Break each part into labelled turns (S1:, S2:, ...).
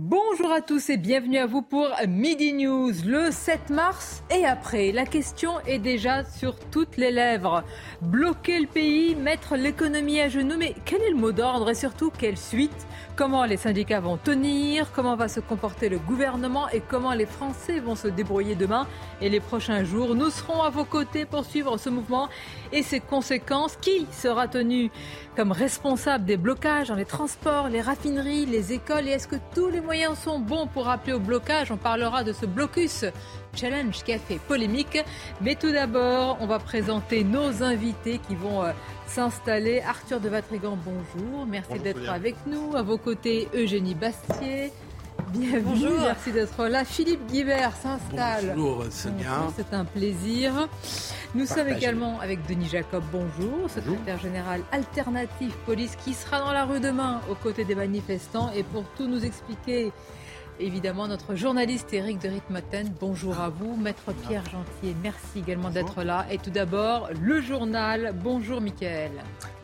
S1: Bonjour à tous et bienvenue à vous pour Midi News le 7 mars et après. La question est déjà sur toutes les lèvres. Bloquer le pays, mettre l'économie à genoux, mais quel est le mot d'ordre et surtout quelle suite Comment les syndicats vont tenir Comment va se comporter le gouvernement Et comment les Français vont se débrouiller demain et les prochains jours. Nous serons à vos côtés pour suivre ce mouvement et ses conséquences. Qui sera tenu comme responsable des blocages dans les transports, les raffineries, les écoles? Et est-ce que tous les moyens sont bons pour appeler au blocage? On parlera de ce blocus challenge qui a fait polémique. Mais tout d'abord, on va présenter nos invités qui vont euh, s'installer. Arthur de Vatrigan, bonjour. Merci d'être avec nous. À vos côtés, Eugénie Bastier. Bienvenue,
S2: Bonjour.
S1: merci d'être là. Philippe Guibert s'installe.
S2: Bonjour Sonia.
S1: Bonjour, C'est un plaisir. Nous sommes également avec Denis Jacob, bonjour, secrétaire général alternatif police qui sera dans la rue demain aux côtés des manifestants. Et pour tout nous expliquer, évidemment, notre journaliste Eric de Ritmaten, bonjour à vous. Maître Pierre Gentil, merci également d'être là. Et tout d'abord, le journal, bonjour Mickaël.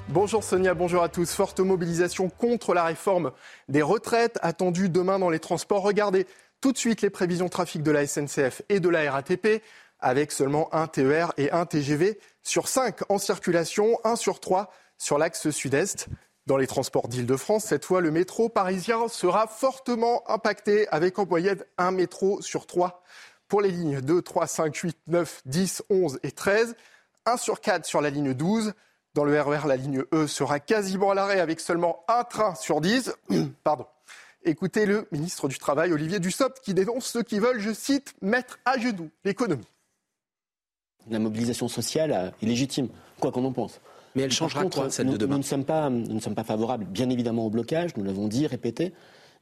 S3: Bonjour Sonia, bonjour à tous. Forte mobilisation contre la réforme des retraites attendue demain dans les transports. Regardez tout de suite les prévisions trafic de la SNCF et de la RATP avec seulement un TER et un TGV sur 5 en circulation, 1 sur 3 sur l'axe sud-est. Dans les transports d'Île-de-France, cette fois, le métro parisien sera fortement impacté avec en moyenne un métro sur 3 pour les lignes 2, 3, 5, 8, 9, 10, 11 et 13, 1 sur 4 sur la ligne 12. Dans le RER, la ligne E sera quasiment à l'arrêt avec seulement un train sur 10. Pardon. Écoutez le ministre du Travail, Olivier Dussopt, qui dénonce ceux qui veulent, je cite, mettre à genoux l'économie.
S4: La mobilisation sociale euh, est légitime, quoi qu'on en pense.
S2: Mais elle changera
S4: contre,
S2: quoi, celle
S4: nous,
S2: de demain
S4: nous ne, sommes pas, nous ne sommes pas favorables, bien évidemment, au blocage, nous l'avons dit, répété.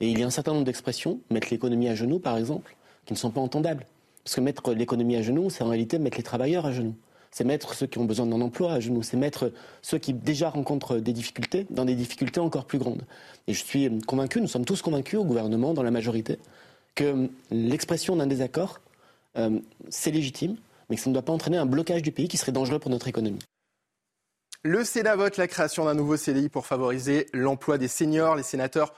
S4: Et il y a un certain nombre d'expressions, mettre l'économie à genoux, par exemple, qui ne sont pas entendables. Parce que mettre l'économie à genoux, c'est en réalité mettre les travailleurs à genoux. C'est mettre ceux qui ont besoin d'un emploi à genoux. C'est mettre ceux qui déjà rencontrent des difficultés dans des difficultés encore plus grandes. Et je suis convaincu, nous sommes tous convaincus au gouvernement, dans la majorité, que l'expression d'un désaccord, euh, c'est légitime, mais que ça ne doit pas entraîner un blocage du pays qui serait dangereux pour notre économie.
S3: Le Sénat vote la création d'un nouveau CDI pour favoriser l'emploi des seniors. Les sénateurs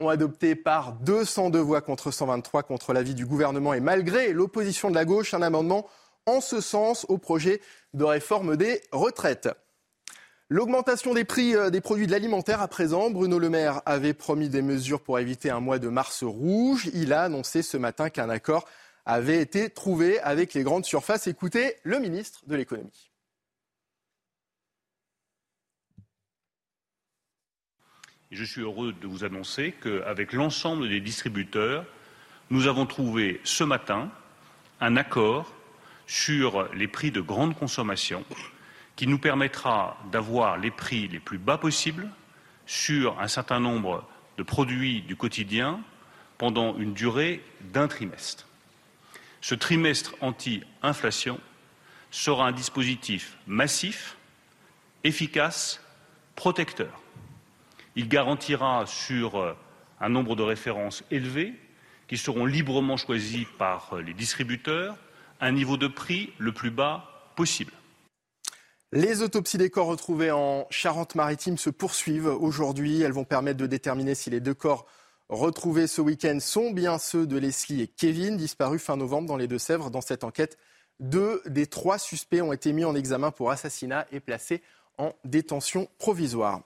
S3: ont adopté par 202 voix contre 123 contre l'avis du gouvernement et malgré l'opposition de la gauche un amendement en ce sens au projet de réforme des retraites. L'augmentation des prix euh, des produits de l'alimentaire à présent, Bruno Le Maire avait promis des mesures pour éviter un mois de mars rouge. Il a annoncé ce matin qu'un accord avait été trouvé avec les grandes surfaces. Écoutez le ministre de l'économie.
S5: Je suis heureux de vous annoncer qu'avec l'ensemble des distributeurs, nous avons trouvé ce matin un accord sur les prix de grande consommation qui nous permettra d'avoir les prix les plus bas possibles sur un certain nombre de produits du quotidien pendant une durée d'un trimestre. Ce trimestre anti-inflation sera un dispositif massif, efficace, protecteur. Il garantira sur euh, un nombre de références élevé qui seront librement choisis par euh, les distributeurs un niveau de prix le plus bas possible.
S3: Les autopsies des corps retrouvés en Charente-Maritime se poursuivent aujourd'hui. Elles vont permettre de déterminer si les deux corps retrouvés ce week-end sont bien ceux de Leslie et Kevin, disparus fin novembre dans les Deux-Sèvres. Dans cette enquête, deux des trois suspects ont été mis en examen pour assassinat et placés en détention provisoire.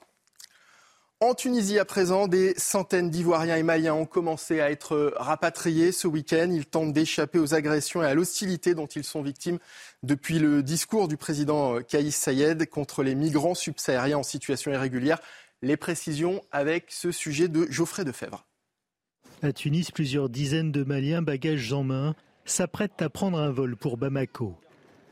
S3: En Tunisie, à présent, des centaines d'Ivoiriens et Maliens ont commencé à être rapatriés ce week-end. Ils tentent d'échapper aux agressions et à l'hostilité dont ils sont victimes depuis le discours du président Kaïs Sayed contre les migrants subsahariens en situation irrégulière. Les précisions avec ce sujet de Geoffrey Defebvre.
S6: À Tunis, plusieurs dizaines de Maliens, bagages en main, s'apprêtent à prendre un vol pour Bamako.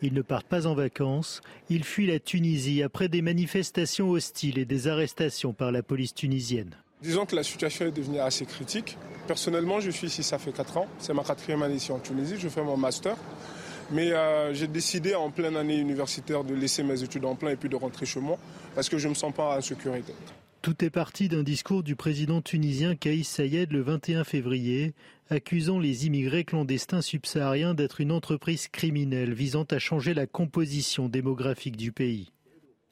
S6: Ils ne partent pas en vacances, ils fuient la Tunisie après des manifestations hostiles et des arrestations par la police tunisienne.
S2: Disons que la situation est devenue assez critique. Personnellement, je suis ici, ça fait 4 ans. C'est ma quatrième année ici en Tunisie. Je fais mon master. Mais euh, j'ai décidé en pleine année universitaire de laisser mes études en plein et puis de rentrer chez moi parce que je ne me sens pas en sécurité.
S6: Tout est parti d'un discours du président tunisien Kaïs Sayed le 21 février, accusant les immigrés clandestins subsahariens d'être une entreprise criminelle visant à changer la composition démographique du pays.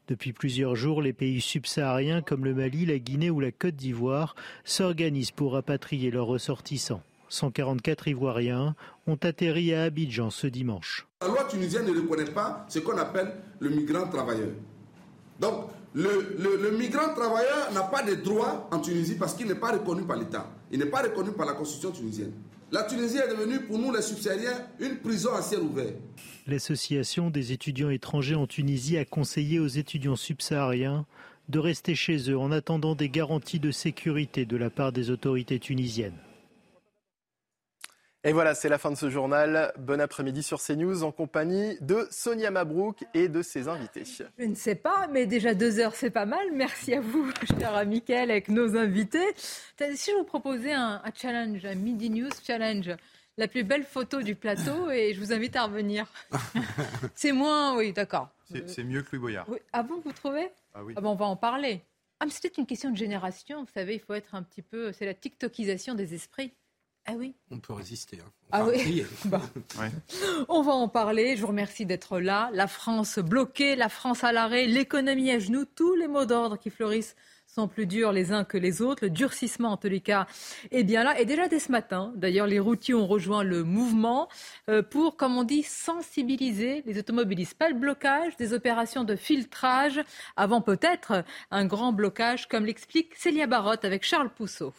S6: Depuis plusieurs jours, les pays subsahariens comme le Mali, la Guinée ou la Côte d'Ivoire s'organisent pour rapatrier leurs ressortissants. 144 Ivoiriens ont atterri à Abidjan ce dimanche.
S7: La loi tunisienne ne reconnaît pas ce qu'on appelle le migrant travailleur. Donc, le, migrant travailleur n'a pas de droits en Tunisie parce qu'il n'est pas reconnu par l'État. Il n'est pas reconnu par la constitution tunisienne. La Tunisie est devenue pour nous les subsahariens une prison à ciel ouvert.
S6: L'association des étudiants étrangers en Tunisie a conseillé aux étudiants subsahariens de rester chez eux en attendant des garanties de sécurité de la part des autorités tunisiennes.
S3: Et voilà, c'est la fin de ce journal. Bon après-midi sur CNews en compagnie de Sonia Mabrouk et de ses invités.
S1: Je ne sais pas, mais déjà deux heures, c'est pas mal. Merci à vous, cher Mickaël, avec nos invités. Si je vous proposais un, challenge, un Midi News Challenge, la plus belle photo du plateau et je vous invite à revenir. c'est moins, oui, d'accord.
S8: C'est mieux que Louis Boyard.
S1: Ah bon, vous trouvez?
S8: Ah oui.
S1: Ah bon, on va en parler. Ah, mais c'était une question de génération, vous savez, il faut être un petit peu. C'est la TikTokisation des esprits. Ah oui
S8: On peut résister. Hein.
S1: On ah oui On va en parler. Je vous remercie d'être là. La France bloquée, la France à l'arrêt, l'économie à genoux, tous les mots d'ordre qui fleurissent sont plus durs les uns que les autres. Le durcissement, en tous les cas, est bien là. Et déjà dès ce matin, d'ailleurs, les routiers ont rejoint le mouvement euh, pour, comme on dit, sensibiliser les automobilistes. Pas le blocage, des opérations de filtrage avant peut-être un grand blocage, comme l'explique Célia Barotte avec Charles Pousseau.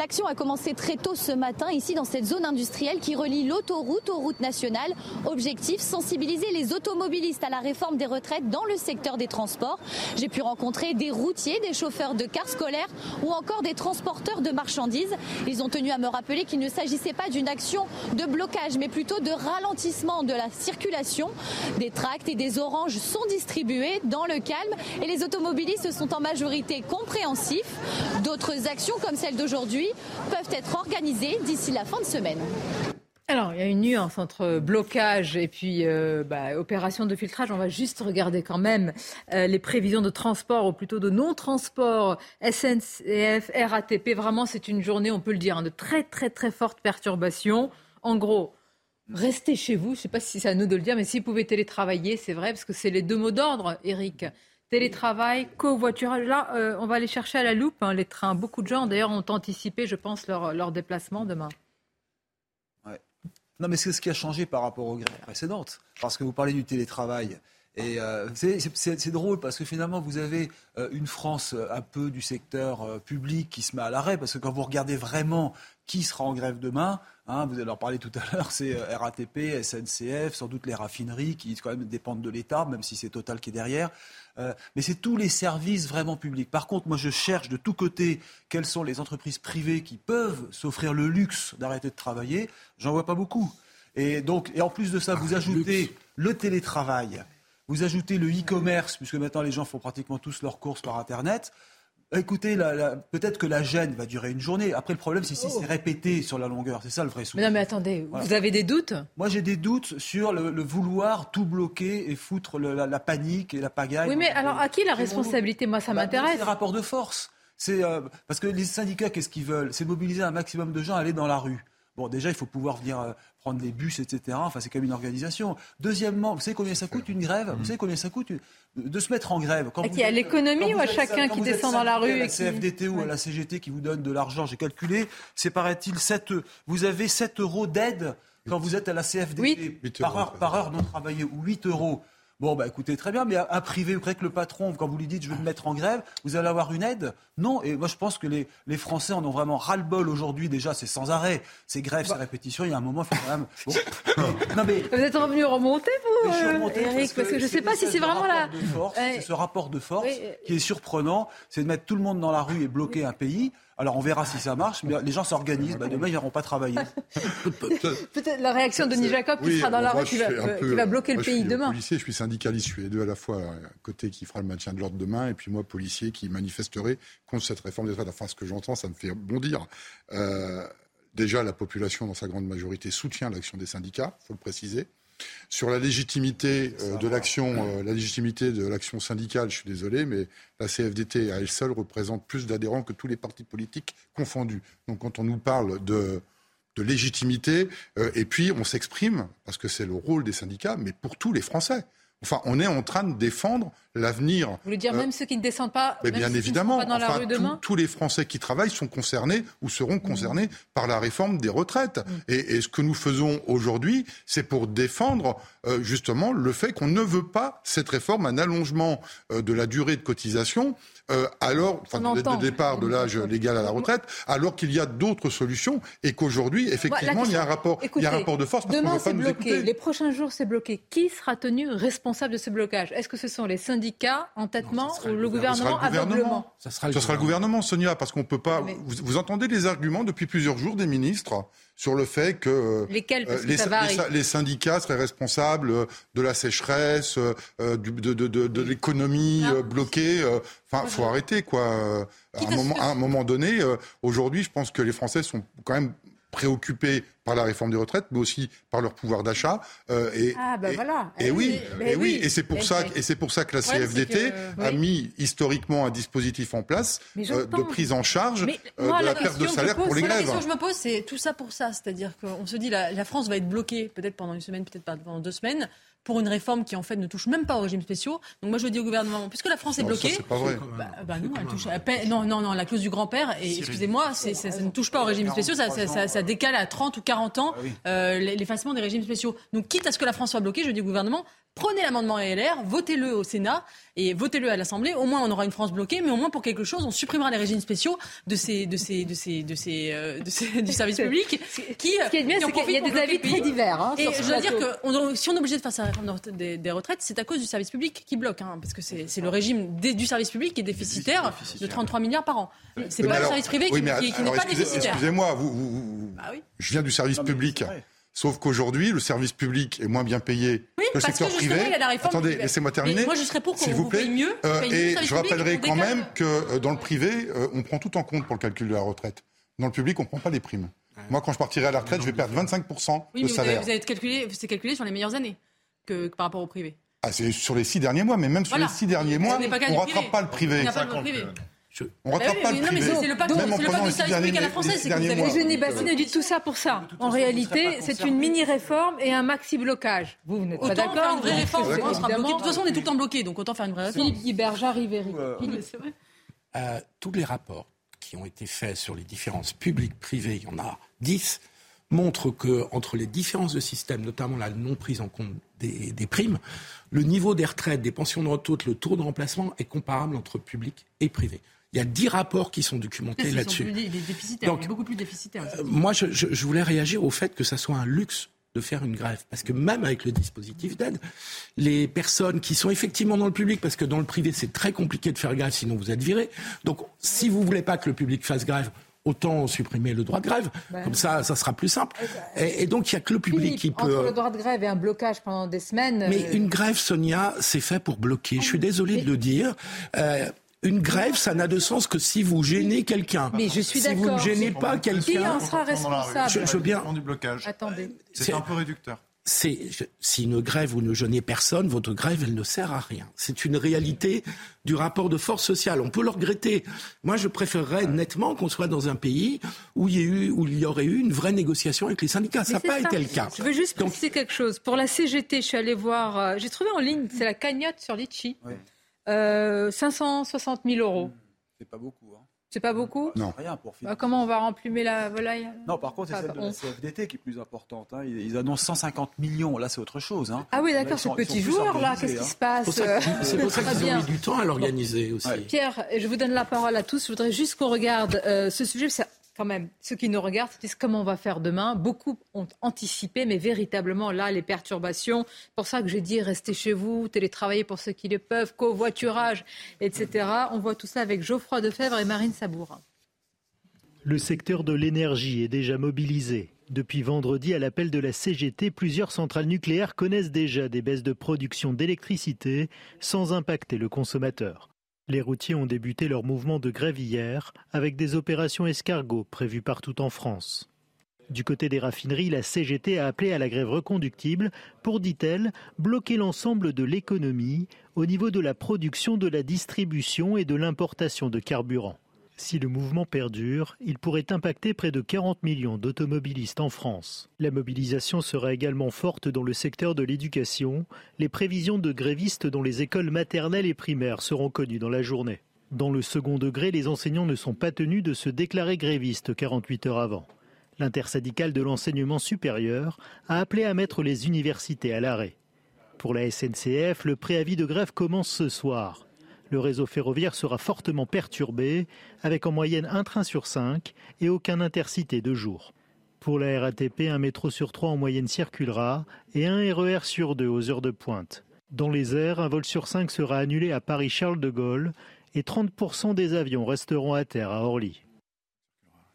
S9: L'action a commencé très tôt ce matin ici dans cette zone industrielle qui relie l'autoroute aux routes nationales. Objectif, sensibiliser les automobilistes à la réforme des retraites dans le secteur des transports. J'ai pu rencontrer des routiers, des chauffeurs de cars scolaires ou encore des transporteurs de marchandises. Ils ont tenu à me rappeler qu'il ne s'agissait pas d'une action de blocage mais plutôt de ralentissement de la circulation. Des tracts et des oranges sont distribués dans le calme et les automobilistes sont en majorité compréhensifs. D'autres actions comme celle d'aujourd'hui peuvent être organisées d'ici la fin de semaine.
S1: Alors, il y a une nuance entre blocage et puis euh, bah, opération de filtrage. On va juste regarder quand même euh, les prévisions de transport, ou plutôt de non-transport, SNCF, RATP. Vraiment, c'est une journée, on peut le dire, hein, de très, très, très fortes perturbations. En gros, restez chez vous. Je ne sais pas si c'est à nous de le dire, mais si vous pouvez télétravailler, c'est vrai, parce que c'est les deux mots d'ordre, Eric télétravail, covoiturage. Là, euh, on va aller chercher à la loupe hein, les trains. Beaucoup de gens, d'ailleurs, ont anticipé, je pense, leur, leur déplacement demain.
S10: Non, mais c'est ce qui a changé par rapport aux grèves précédentes. Parce que vous parlez du télétravail. Et euh, c'est drôle parce que finalement, vous avez euh, une France un peu du secteur public qui se met à l'arrêt. Parce que quand vous regardez vraiment qui sera en grève demain, Hein, vous allez en parler tout à l'heure, c'est RATP, SNCF, sans doute les raffineries qui quand même dépendent de l'État, même si c'est Total qui est derrière. Euh, mais c'est tous les services vraiment publics. Par contre, moi, je cherche de tous côtés quelles sont les entreprises privées qui peuvent s'offrir le luxe d'arrêter de travailler. J'en vois pas beaucoup. Et donc, et en plus de ça, vous ah, ajoutez le télétravail, vous ajoutez le e-commerce, puisque maintenant les gens font pratiquement tous leurs courses par Internet. Écoutez, peut-être que la gêne va durer une journée. Après, le problème, c'est si c'est répété sur la longueur. C'est ça le vrai souci.
S1: Mais non, mais attendez, vous avez des doutes?
S10: Moi, j'ai des doutes sur le, vouloir tout bloquer et foutre la, panique et la pagaille.
S1: Oui, mais alors, à qui la responsabilité? Moi, ça bah, m'intéresse.
S10: C'est le rapport de force. C'est euh, parce que les syndicats, qu'est-ce qu'ils veulent? C'est mobiliser un maximum de gens à aller dans la rue. Bon, déjà, il faut pouvoir venir euh, prendre des bus, etc. Enfin, c'est quand même une organisation. Deuxièmement, vous savez combien ça coûte une grève? Vous savez combien ça coûte de se mettre en grève
S1: Quand y a l'économie ou à chacun qui descend dans la rue
S10: à la CFDT ou à la CGT qui vous donne de l'argent, j'ai calculé, c'est paraît-il 7 Vous avez 7 euros d'aide quand vous êtes à la CFDT par, heure, par heure non travaillée ou 8 euros. Bon, bah écoutez, très bien, mais à, privé, vous croyez que le patron, quand vous lui dites je vais me mettre en grève, vous allez avoir une aide? Non, et moi je pense que les, les Français en ont vraiment ras-le-bol aujourd'hui. Déjà, c'est sans arrêt. Ces grèves, ces bah. répétitions, il y a un moment, il faut quand même.
S1: non, mais... Vous êtes revenu remonter, vous, euh, Eric Parce que, je ne sais pas si c'est vraiment là.
S10: C'est ce rapport de force qui est surprenant c'est de mettre tout le monde dans la rue et bloquer un pays Alors on verra si ça marche, mais les gens s'organisent. Bah, demain, ils n'iront pas travailler.
S1: Peut-être la réaction de Denis Jacob qui sera dans la rue, qui va, bloquer le pays demain.
S11: Je suis policier, je suis syndicaliste, je suis les deux à la fois. Côté qui fera le maintien de l'ordre demain, et puis moi, policier, qui manifesterai contre cette réforme des retraites. Enfin, ce que j'entends, ça me fait bondir. Euh, déjà, la population, dans sa grande majorité, soutient l'action des syndicats, il faut le préciser. Sur la légitimité euh, de l'action, euh, la légitimité de l'action syndicale, je suis désolé, mais la CFDT à elle seule représente plus d'adhérents que tous les partis politiques confondus. Donc, quand on nous parle de de légitimité, et puis on s'exprime, parce que c'est le rôle des syndicats, mais pour tous les Français. Enfin, on est en train de défendre l'avenir. Vous
S1: voulez dire euh, même ceux qui ne descendent pas,
S11: mais bien évidemment. dans la rue demain? tous les Français qui travaillent sont concernés ou seront mmh. concernés par la réforme des retraites. Mmh. Et, ce que nous faisons aujourd'hui, c'est pour défendre euh, justement le fait qu'on ne veut pas cette réforme, un allongement euh, de la durée de cotisation alors, enfin, de, départ de l'âge légal à la retraite, alors qu'il y a d'autres solutions et qu'aujourd'hui, effectivement, il y a un rapport, il y a un rapport de force.
S1: Parce demain, c'est bloqué. Les prochains jours, c'est bloqué. Qui sera tenu responsable? De ce blocage Est-ce que ce sont les syndicats en têtement ou le gouvernement aveuglement
S11: Ça sera le, gouvernement, Sonia, parce qu'on peut pas. vous entendez les arguments depuis plusieurs jours des ministres sur le fait que, euh,
S1: euh,
S11: les, syndicats seraient responsables euh, de la sécheresse, de, l'économie bloquée. Enfin, faut arrêter quoi. À un, moment, à un moment donné, aujourd'hui, je pense que les Français sont quand même préoccupés par la réforme des retraites, mais aussi par leur pouvoir d'achat.
S1: Euh, et, ah ben voilà.
S11: Et, oui, et oui, et c'est pour ça, et c'est pour ça que la CFDT a mis historiquement un dispositif en place euh, de prise en charge euh, de la, perte de salaire pour les grèves. La
S12: question que je me pose, c'est tout ça pour ça, c'est-à-dire qu'on se dit la, la France va être bloquée peut-être pendant une semaine, peut-être pendant deux semaines pour une réforme qui en fait ne touche même pas aux régimes spéciaux. Donc moi je dis au gouvernement, puisque la France est bloquée,
S11: c'est pas vrai.
S12: Bah, bah non, elle touche, non, non, non, la clause du grand-père. Et excusez-moi, ça, ne touche pas aux régimes spéciaux, ça, ça, ça, décale à 30 ou 40 ans ah euh, l'effacement des régimes spéciaux. Donc quitte à ce que la France soit bloquée, je dis au gouvernement, prenez l'amendement LR, votez-le au Sénat et votez-le à l'Assemblée. Au moins, on aura une France bloquée, mais au moins pour quelque chose, on supprimera les régimes spéciaux de ces, de ces, de ces, de ces, euh, du service public.
S1: Qui, ce qui est bien, c'est qu'il y a des avis très divers. Hein,
S12: et je dois dire que si on est obligé de faire cette réforme des, retraites, c'est à cause du service public qui bloque, hein, parce que c'est le régime du service public qui est déficitaire, de 33 milliards par an. C'est pas le service privé qui, n'est pas déficitaire.
S11: Excusez-moi, vous, bah je viens du service public. Sauf qu'aujourd'hui, le service public est moins bien payé
S12: que
S11: le secteur privé. Attendez, laissez-moi terminer.
S12: moi, je serais pour qu'on
S11: vous,
S12: paye mieux.
S11: Euh, et je rappellerai quand même que euh, dans le privé, euh, on prend tout en compte pour le calcul de la retraite. Dans le public, on ne prend pas les primes. Moi, quand je partirai à la retraite, je vais perdre 25% de salaire.
S12: Vous avez calculé, c'est calculé sur les meilleures années que, par rapport au privé.
S11: Ah, c'est sur les six derniers mois, mais même sur les six derniers mois, on ne rattrape pas le privé. On rattrape bah pas le privé.
S12: C'est le pacte, du service public à la française. C'est
S1: Eugénie Bassine dit tout ça pour ça. En réalité, c'est une mini-réforme et un maxi-blocage. Vous, vous n'êtes pas d'accord
S12: faire une vraie réforme. De toute façon, on est tout le temps bloqué, donc autant faire une vraie réforme.
S1: Philippe Guibert, j'arrive, Eric.
S13: Euh, tous les rapports qui ont été faits sur les différences publiques, privées, il y en a 10, montrent que entre les différences de système, notamment la non prise en compte des, des, primes, le niveau des retraites, des pensions de retraite, le taux de remplacement est comparable entre public et privé. Il y a dix rapports qui sont documentés là-dessus.
S12: Donc, beaucoup plus déficitaires.
S13: Euh, moi, je, je, voulais réagir au fait que ça soit un luxe de faire une grève. Parce que même avec le dispositif d'aide, les personnes qui sont effectivement dans le public, parce que dans le privé, c'est très compliqué de faire grève, sinon vous êtes viré. Donc, si vous voulez pas que le public fasse grève, autant supprimer le droit de grève. Ben Comme ça, ça sera plus simple. Et, donc, il n'y a que le public qui peut.
S1: Entre le droit de grève et un blocage pendant des semaines.
S13: Mais euh, une grève, Sonia, c'est fait pour bloquer. Je suis désolé de le dire. Euh, une grève, ça n'a de sens que si vous gênez quelqu'un.
S1: Mais je suis
S13: d'accord. Si vous ne gênez pas quelqu'un. Qui
S1: en sera responsable
S13: je, je veux bien.
S8: Du blocage.
S1: Attendez.
S8: C'est un peu réducteur.
S13: C'est si une grève vous ne gênez personne, votre grève elle ne sert à rien. C'est une réalité du rapport de force sociale. On peut le regretter. Moi, je préférerais nettement qu'on soit dans un pays où il y, eu, où il y aurait eu une vraie négociation avec les syndicats. ça n'a pas été le cas.
S1: Je veux juste préciser quelque chose. Pour la CGT, je suis allé voir. Euh, j'ai trouvé en ligne, c'est la cagnotte sur Litchi. Oui. 560 euh, 000 euros.
S10: C'est pas beaucoup. Hein.
S1: C'est pas beaucoup
S11: Non.
S10: Rien pour
S1: bah, Comment on va remplumer la volaille?
S10: Non, par contre, c'est ah, celle de la CFDT qui est plus importante. Hein. Ils, annoncent 150 millions. Là, c'est autre chose. Hein.
S1: Ah oui, d'accord, ce petit joueur, là, qu'est-ce qui se passe
S13: C'est pour ça qu'ils ont mis du temps à l'organiser aussi.
S1: Pierre, je vous donne la parole à tous. Je voudrais juste qu'on regarde euh, ce sujet quand même, ceux qui nous regardent se disent comment on va faire demain? Beaucoup ont anticipé, mais véritablement là, les perturbations. pour ça que j'ai dit restez chez vous, télétravailler pour ceux qui le peuvent, covoiturage, etc. On voit tout ça avec Geoffroy Defebvre et Marine Sabourin.
S6: Le secteur de l'énergie est déjà mobilisé. Depuis vendredi, à l'appel de la CGT, plusieurs centrales nucléaires connaissent déjà des baisses de production d'électricité sans impacter le consommateur. Les routiers ont débuté leur mouvement de grève hier avec des opérations escargots prévues partout en France. Du côté des raffineries, la CGT a appelé à la grève reconductible pour, dit-elle, bloquer l'ensemble de l'économie au niveau de la production, de la distribution et de l'importation de carburant. Si le mouvement perdure, il pourrait impacter près de 40 millions d'automobilistes en France. La mobilisation sera également forte dans le secteur de l'éducation. Les prévisions de grévistes dans les écoles maternelles et primaires seront connues dans la journée. Dans le second degré, les enseignants ne sont pas tenus de se déclarer grévistes 48 heures avant. L'intersyndicale de l'enseignement supérieur a appelé à mettre les universités à l'arrêt. Pour la SNCF, le préavis de grève commence ce soir. Le réseau ferroviaire sera fortement perturbé, avec en moyenne un train sur cinq et aucun intercité de jour. Pour la RATP, un métro sur trois en moyenne circulera et un RER sur deux aux heures de pointe. Dans les airs, un vol sur cinq sera annulé à Paris-Charles de Gaulle et 30% des avions resteront à terre à Orly.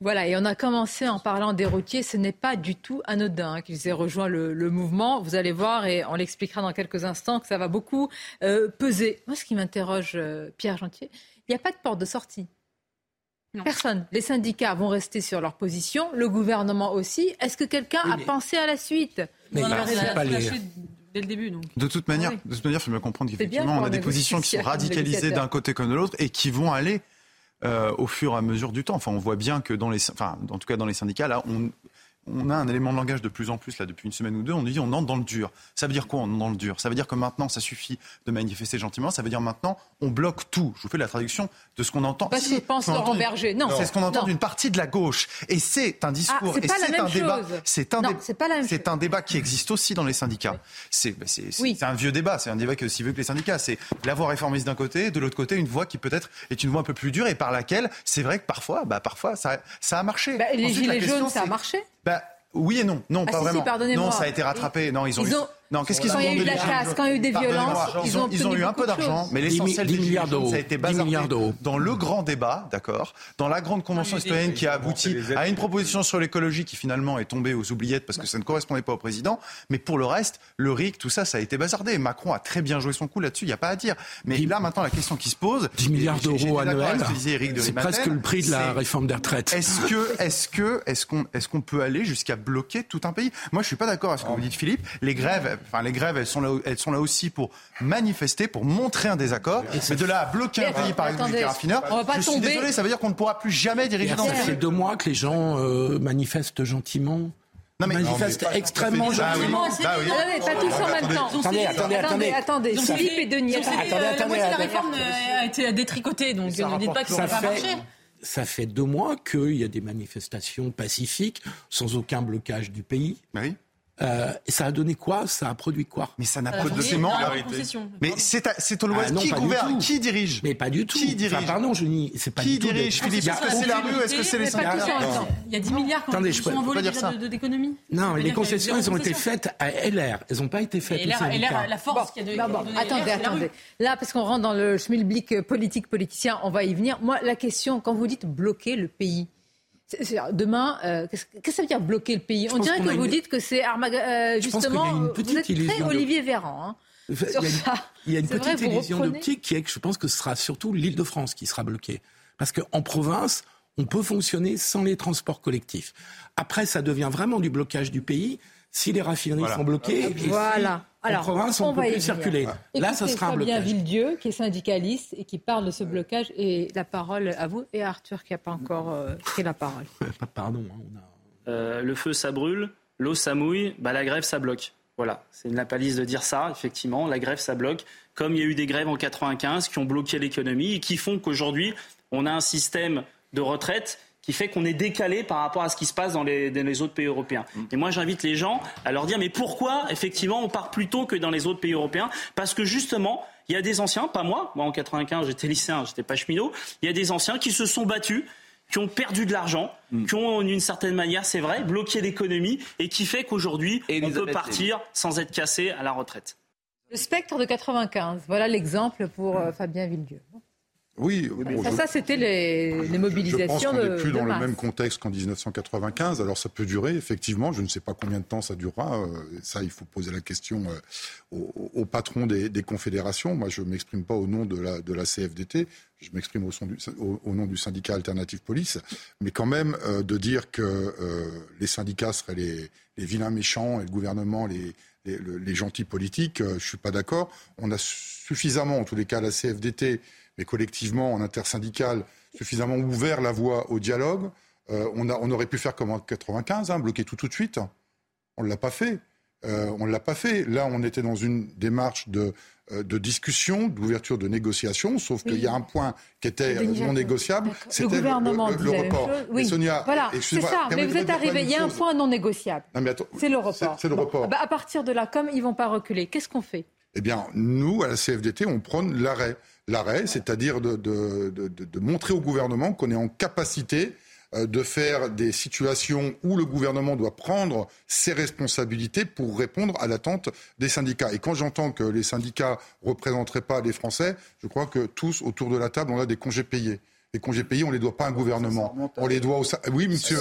S1: Voilà, et on a commencé en parlant des routiers. Ce n'est pas du tout anodin qu'ils aient rejoint le, mouvement. Vous allez voir, et on l'expliquera dans quelques instants, que ça va beaucoup euh, peser. Moi, ce qui m'interroge, euh, Pierre Gentier, il n'y a pas de porte de sortie. Personne. Les syndicats vont rester sur leur position, le gouvernement aussi. Est-ce que quelqu'un a pensé à la suite?
S12: Mais on pas les... Dès le début, donc.
S8: De toute manière, de toute manière, il faut bien comprendre qu'effectivement, on a des positions qui sont radicalisées d'un côté comme de l'autre et qui vont aller euh, au fur et à mesure du temps. Enfin, on voit bien que dans les, enfin, en tout cas dans les syndicats, là, on, on a un élément de langage de plus en plus, là, depuis une semaine ou deux, on dit on entre dans le dur. Ça veut dire quoi, on entre dans le dur? Ça veut dire que maintenant, ça suffit de manifester gentiment, ça veut dire maintenant, on bloque tout. Je vous fais la traduction de ce qu'on entend.
S1: Que pense Laurent Berger. Non.
S8: C'est ce qu'on entend d'une partie de la gauche. Et c'est un discours,
S1: ah, et
S8: c'est un débat.
S1: C'est un,
S8: c'est un débat qui existe aussi dans les syndicats. C'est bah, un vieux débat, c'est un débat qui est aussi vieux que les syndicats. C'est la voix réformiste d'un côté, de l'autre côté, une voix qui peut-être est une voix un peu plus dure et par laquelle, c'est vrai que parfois, bah, parfois, ça, ça a marché.
S1: Bah, les gilets jaunes, ça a marché
S8: bah, oui et non. Non,
S1: ah,
S8: pas vraiment.
S1: non,
S8: ça a été rattrapé. Non, ils ont, eu... Non, qu'est-ce qu'ils ont
S1: Quand il y a eu de la casse, quand il y a eu des violences,
S8: ils ont, ils ont eu un peu d'argent, mais l'essentiel des milliards d'euros, ça a été bazardé dans le grand débat, d'accord, dans la grande convention citoyenne qui a abouti à une proposition sur l'écologie qui finalement est tombée aux oubliettes parce que ça ne correspondait pas au président. Mais pour le reste, le RIC, tout ça, ça a été bazardé. Macron a très bien joué son coup là-dessus, il n'y a pas à dire. Mais là, maintenant, la question qui se pose,
S13: 10 milliards d'euros annuels, c'est presque le prix de la réforme des retraites.
S8: Est-ce que, est-ce que, est-ce qu'on, est-ce qu'on peut aller jusqu'à bloquer tout un pays? Moi, je suis pas d'accord avec ce que vous dites, Philippe. Les grèves, enfin les grèves, elles sont là, elles sont là aussi pour manifester, pour montrer un désaccord. Mais de là à bloquer un pays, par exemple, du raffineur, je suis désolé, ça veut dire qu'on ne pourra plus jamais diriger dans ce pays.
S13: Ça fait deux mois que les gens euh, manifestent gentiment.
S8: Non mais
S13: manifeste extrêmement gentiment.
S1: Bah oui. Attendez, pas tous en même temps.
S13: Attendez, attendez, attendez.
S1: Attendez, Philippe et Denis.
S12: Attendez, attendez. La réforme a été détricotée, donc ne dites pas que ça va marcher
S13: ça fait deux mois qu'il y a des manifestations pacifiques, sans aucun blocage du pays.
S8: Oui.
S13: Euh, ça a donné quoi? Ça a produit quoi?
S8: Mais ça n'a pas de ciment. Mais c'est au loisir.
S13: Ah,
S8: qui gouverne? Qui dirige?
S13: Mais pas du tout.
S8: Qui dirige?
S13: Pardon, je dis. C'est pas
S8: qui
S13: du
S8: dirige,
S13: tout
S8: Philippe? Est-ce que c'est la rue? Est-ce que c'est les syndicats
S12: Il y a 10 milliards qui Attendez, sont envolés d'économie.
S13: Non, les concessions, elles ont été faites à LR. Elles n'ont pas été faites aux syndicats.
S12: La force qu'il y a de.
S1: Attendez, attendez. Là, parce qu'on rentre dans le schmilblick politique politicien, on va y venir. Moi, la question, quand vous dites bloquer le pays, Demain, euh, qu'est-ce que ça veut dire bloquer le pays On dirait que vous dites que c'est euh, justement.
S13: une
S1: vous êtes très Olivier Véran. Hein,
S13: il y a une, il y a une petite illusion d'optique qui est que je pense que ce sera surtout l'île de France qui sera bloquée. Parce qu'en province, on peut fonctionner sans les transports collectifs. Après, ça devient vraiment du blocage du pays si les raffineries sont bloquées.
S1: Voilà.
S13: Alors, en province, on, ne peut plus circuler.
S1: Là, ça sera un blocage. Villedieu, qui est syndicaliste et qui parle de ce blocage. Et la parole à vous et à Arthur, qui n'a pas encore euh, pris la parole.
S13: Pardon. Hein,
S14: euh, le feu, ça brûle. L'eau, ça mouille. Bah, la grève, ça bloque. Voilà, c'est une lapalisse de dire ça, effectivement. La grève, ça bloque. Comme il y a eu des grèves en 95 qui ont bloqué l'économie et qui font qu'aujourd'hui, on a un système de retraite qui fait qu'on est décalé par rapport à ce qui se passe dans les, dans les autres pays européens. Mm. Et moi, j'invite les gens à leur dire, mais pourquoi, effectivement, on part plus tôt que dans les autres pays européens? Parce que justement, il y a des anciens, pas moi, moi en 95, j'étais lycéen, j'étais pas cheminot, il y a des anciens qui se sont battus qui ont perdu de l'argent, mm. qui ont d'une certaine manière, c'est vrai, bloqué l'économie et qui fait qu'aujourd'hui, on peut partir sans être cassé à la retraite.
S1: Le spectre de 95, voilà l'exemple pour euh, Fabien Villedieu.
S11: Oui,
S1: ça, c'était les, les, mobilisations.
S11: Je pense
S1: qu'on
S11: n'est plus dans le même contexte qu'en 1995. Alors ça peut durer, effectivement. Je ne sais pas combien de temps ça durera. Euh, ça, il faut poser la question euh, au, patron des, confédérations. Moi, je ne m'exprime pas au nom de la, de la CFDT. Je m'exprime au, au, nom du syndicat Alternative Police. Mais quand même, euh, de dire que les syndicats seraient les, les, vilains méchants et le gouvernement les, les, les gentils politiques, je ne suis pas d'accord. On a suffisamment, en tous les cas, la CFDT mais collectivement, en intersyndical, suffisamment ouvert la voie au dialogue. Euh, on, a, on, aurait pu faire comme en 95, hein, bloquer tout tout de suite. On ne l'a pas fait. Euh, on ne l'a pas fait. Là, on était dans une démarche de, euh, de discussion, d'ouverture de négociation, sauf qu'il y a un point qui était non négociable,
S1: c'était le, le, le, report. Oui. Sonia, voilà, c'est ça. Mais vous êtes arrivé, il y a un point non négociable. C'est le report.
S11: C'est le report.
S1: Bah, à partir de là, comme ils ne vont pas reculer, qu'est-ce qu'on fait?
S11: Eh bien, nous, à la CFDT, on prône l'arrêt l'arrêt, c'est-à-dire de, montrer au gouvernement qu'on est en capacité euh, de faire des situations où le gouvernement doit prendre ses responsabilités pour répondre à l'attente des syndicats. Et quand j'entends que les syndicats ne représenteraient pas les Français, je crois que tous autour de la table, on a des congés payés. Les congés payés, on les doit pas à un gouvernement. On les doit au. Oui, monsieur.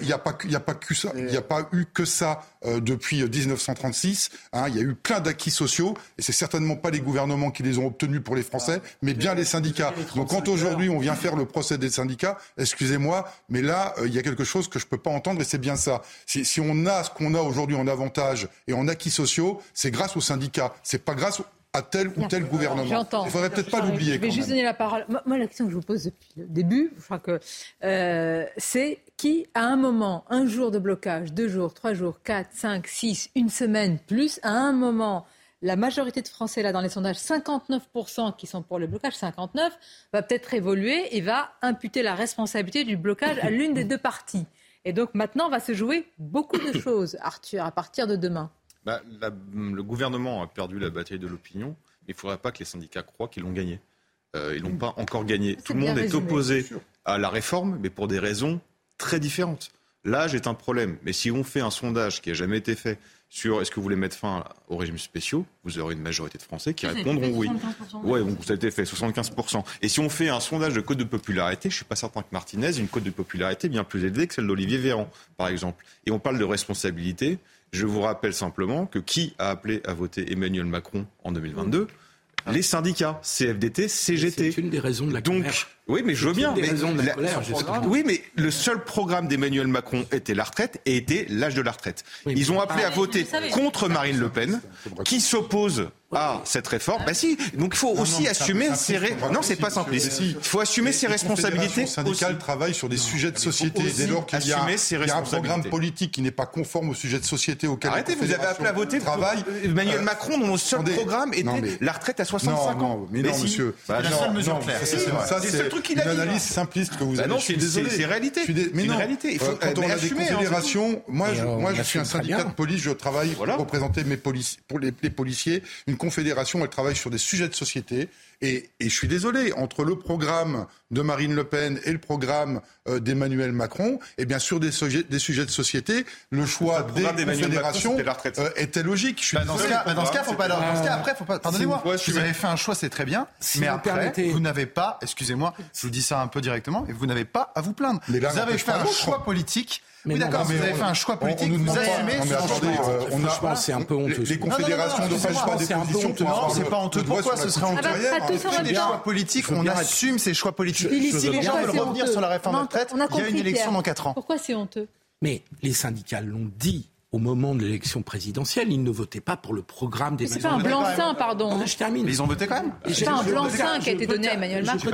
S11: Il n'y a pas, a pas que ça. Il n'y a pas eu que ça euh, depuis 1936. Hein. il y a eu plein d'acquis sociaux et c'est certainement pas les gouvernements qui les ont obtenus pour les Français, mais bien les syndicats. Donc quand aujourd'hui on vient faire le procès des syndicats, excusez-moi, mais là euh, il y a quelque chose que je peux pas entendre et c'est bien ça. Si, si on a ce qu'on a aujourd'hui en avantage et en acquis sociaux, c'est grâce aux syndicats. C'est pas grâce à tel ou tel gouvernement. Il ne faudrait peut-être pas l'oublier.
S1: Je vais juste donner la parole. Moi, la question que je vous pose depuis le début, je crois que euh, c'est qui, à un moment, un jour de blocage, deux jours, trois jours, quatre, cinq, six, une semaine plus, à un moment, la majorité de Français, là, dans les sondages, 59% qui sont pour le blocage, 59%, va peut-être évoluer et va imputer la responsabilité du blocage à l'une des deux parties. Et donc maintenant, va se jouer beaucoup de choses, Arthur, à partir de demain.
S15: Bah, le gouvernement a perdu la bataille de l'opinion, mais il ne faudrait pas que les syndicats croient qu'ils l'ont gagné. Euh, ils l'ont pas encore gagné. Tout le monde est opposé à la réforme, mais pour des raisons très différentes. L'âge est un problème, mais si on fait un sondage qui n'a jamais été fait sur est-ce que vous voulez mettre fin aux régimes spéciaux, vous aurez une majorité de Français qui répondront oui. Oui, donc ça a été fait, 75%. Et si on fait un sondage de code de popularité, je ne suis pas certain que Martinez ait une cote de popularité bien plus élevée que celle d'Olivier Véran, par exemple. Et on parle de responsabilité. Je vous rappelle simplement que qui a appelé à voter Emmanuel Macron en 2022 les syndicats, CFDT, CGT.
S13: C'est une des raisons de la.
S15: Donc, oui, mais je veux bien. Mais oui, mais le seul programme d'Emmanuel Macron était la retraite et était l'âge de la retraite. Ils ont appelé à voter contre Marine Le Pen, qui s'oppose à cette réforme. Bah si, donc il faut aussi assumer ses non, c'est pas simpliste. Il faut assumer ses responsabilités. Les
S11: syndicales travaillent sur des sujets de société. Dès lors qu'il y, a un programme politique qui n'est pas conforme au sujet de société auquel
S15: Arrêtez, vous avez appelé à voter travail. Emmanuel Macron, dont le seul programme était la retraite à 65 ans.
S11: Non, mais non, monsieur.
S15: C'est la seule mesure claire.
S11: C'est une analyse simpliste que vous bah avez.
S15: Non, c'est réalité.
S11: Mais non, réalité. Euh, quand on a des hein, confédérations, moi, je suis un syndicat de police, je travaille pour représenter mes pour les policiers. Une confédération, elle travaille sur des sujets de société. Et, je suis désolé, entre le programme de Marine Le Pen et le programme euh, d'Emmanuel Macron, et eh bien sûr des sujets, des sujets de société, le choix des confédérations euh, était logique. Je
S8: suis bah, dans, ce cas, bah, dans ce cas, faut pas. Dans ce cas, après, faut pas. Pardonnez-moi. vous avez fait un choix, c'est très bien, mais après, vous n'avez pas. Excusez-moi, je vous dis ça un peu directement, et vous n'avez pas à vous plaindre. vous avez fait un choix politique oui, d'accord, vous avez fait un choix politique, vous assumez ce
S13: choix. Franchement, c'est un peu honteux.
S11: Les confédérations ne font pas des positions
S8: Non, c'est pas honteux. Pourquoi ce serait honteux On fait des choix politiques, on assume ces choix politiques. Si les gens veulent revenir sur la réforme de retraite, il y a une élection dans 4 ans.
S1: Pourquoi c'est honteux?
S13: Mais les syndicats l'ont dit au moment de l'élection présidentielle, ils ne votaient pas pour le programme des.
S1: C'est pas un blanc-seing, pardon.
S13: je termine.
S8: Mais ils ont voté quand même.
S1: C'est pas un blanc-seing qui a été donné à Emmanuel Macron.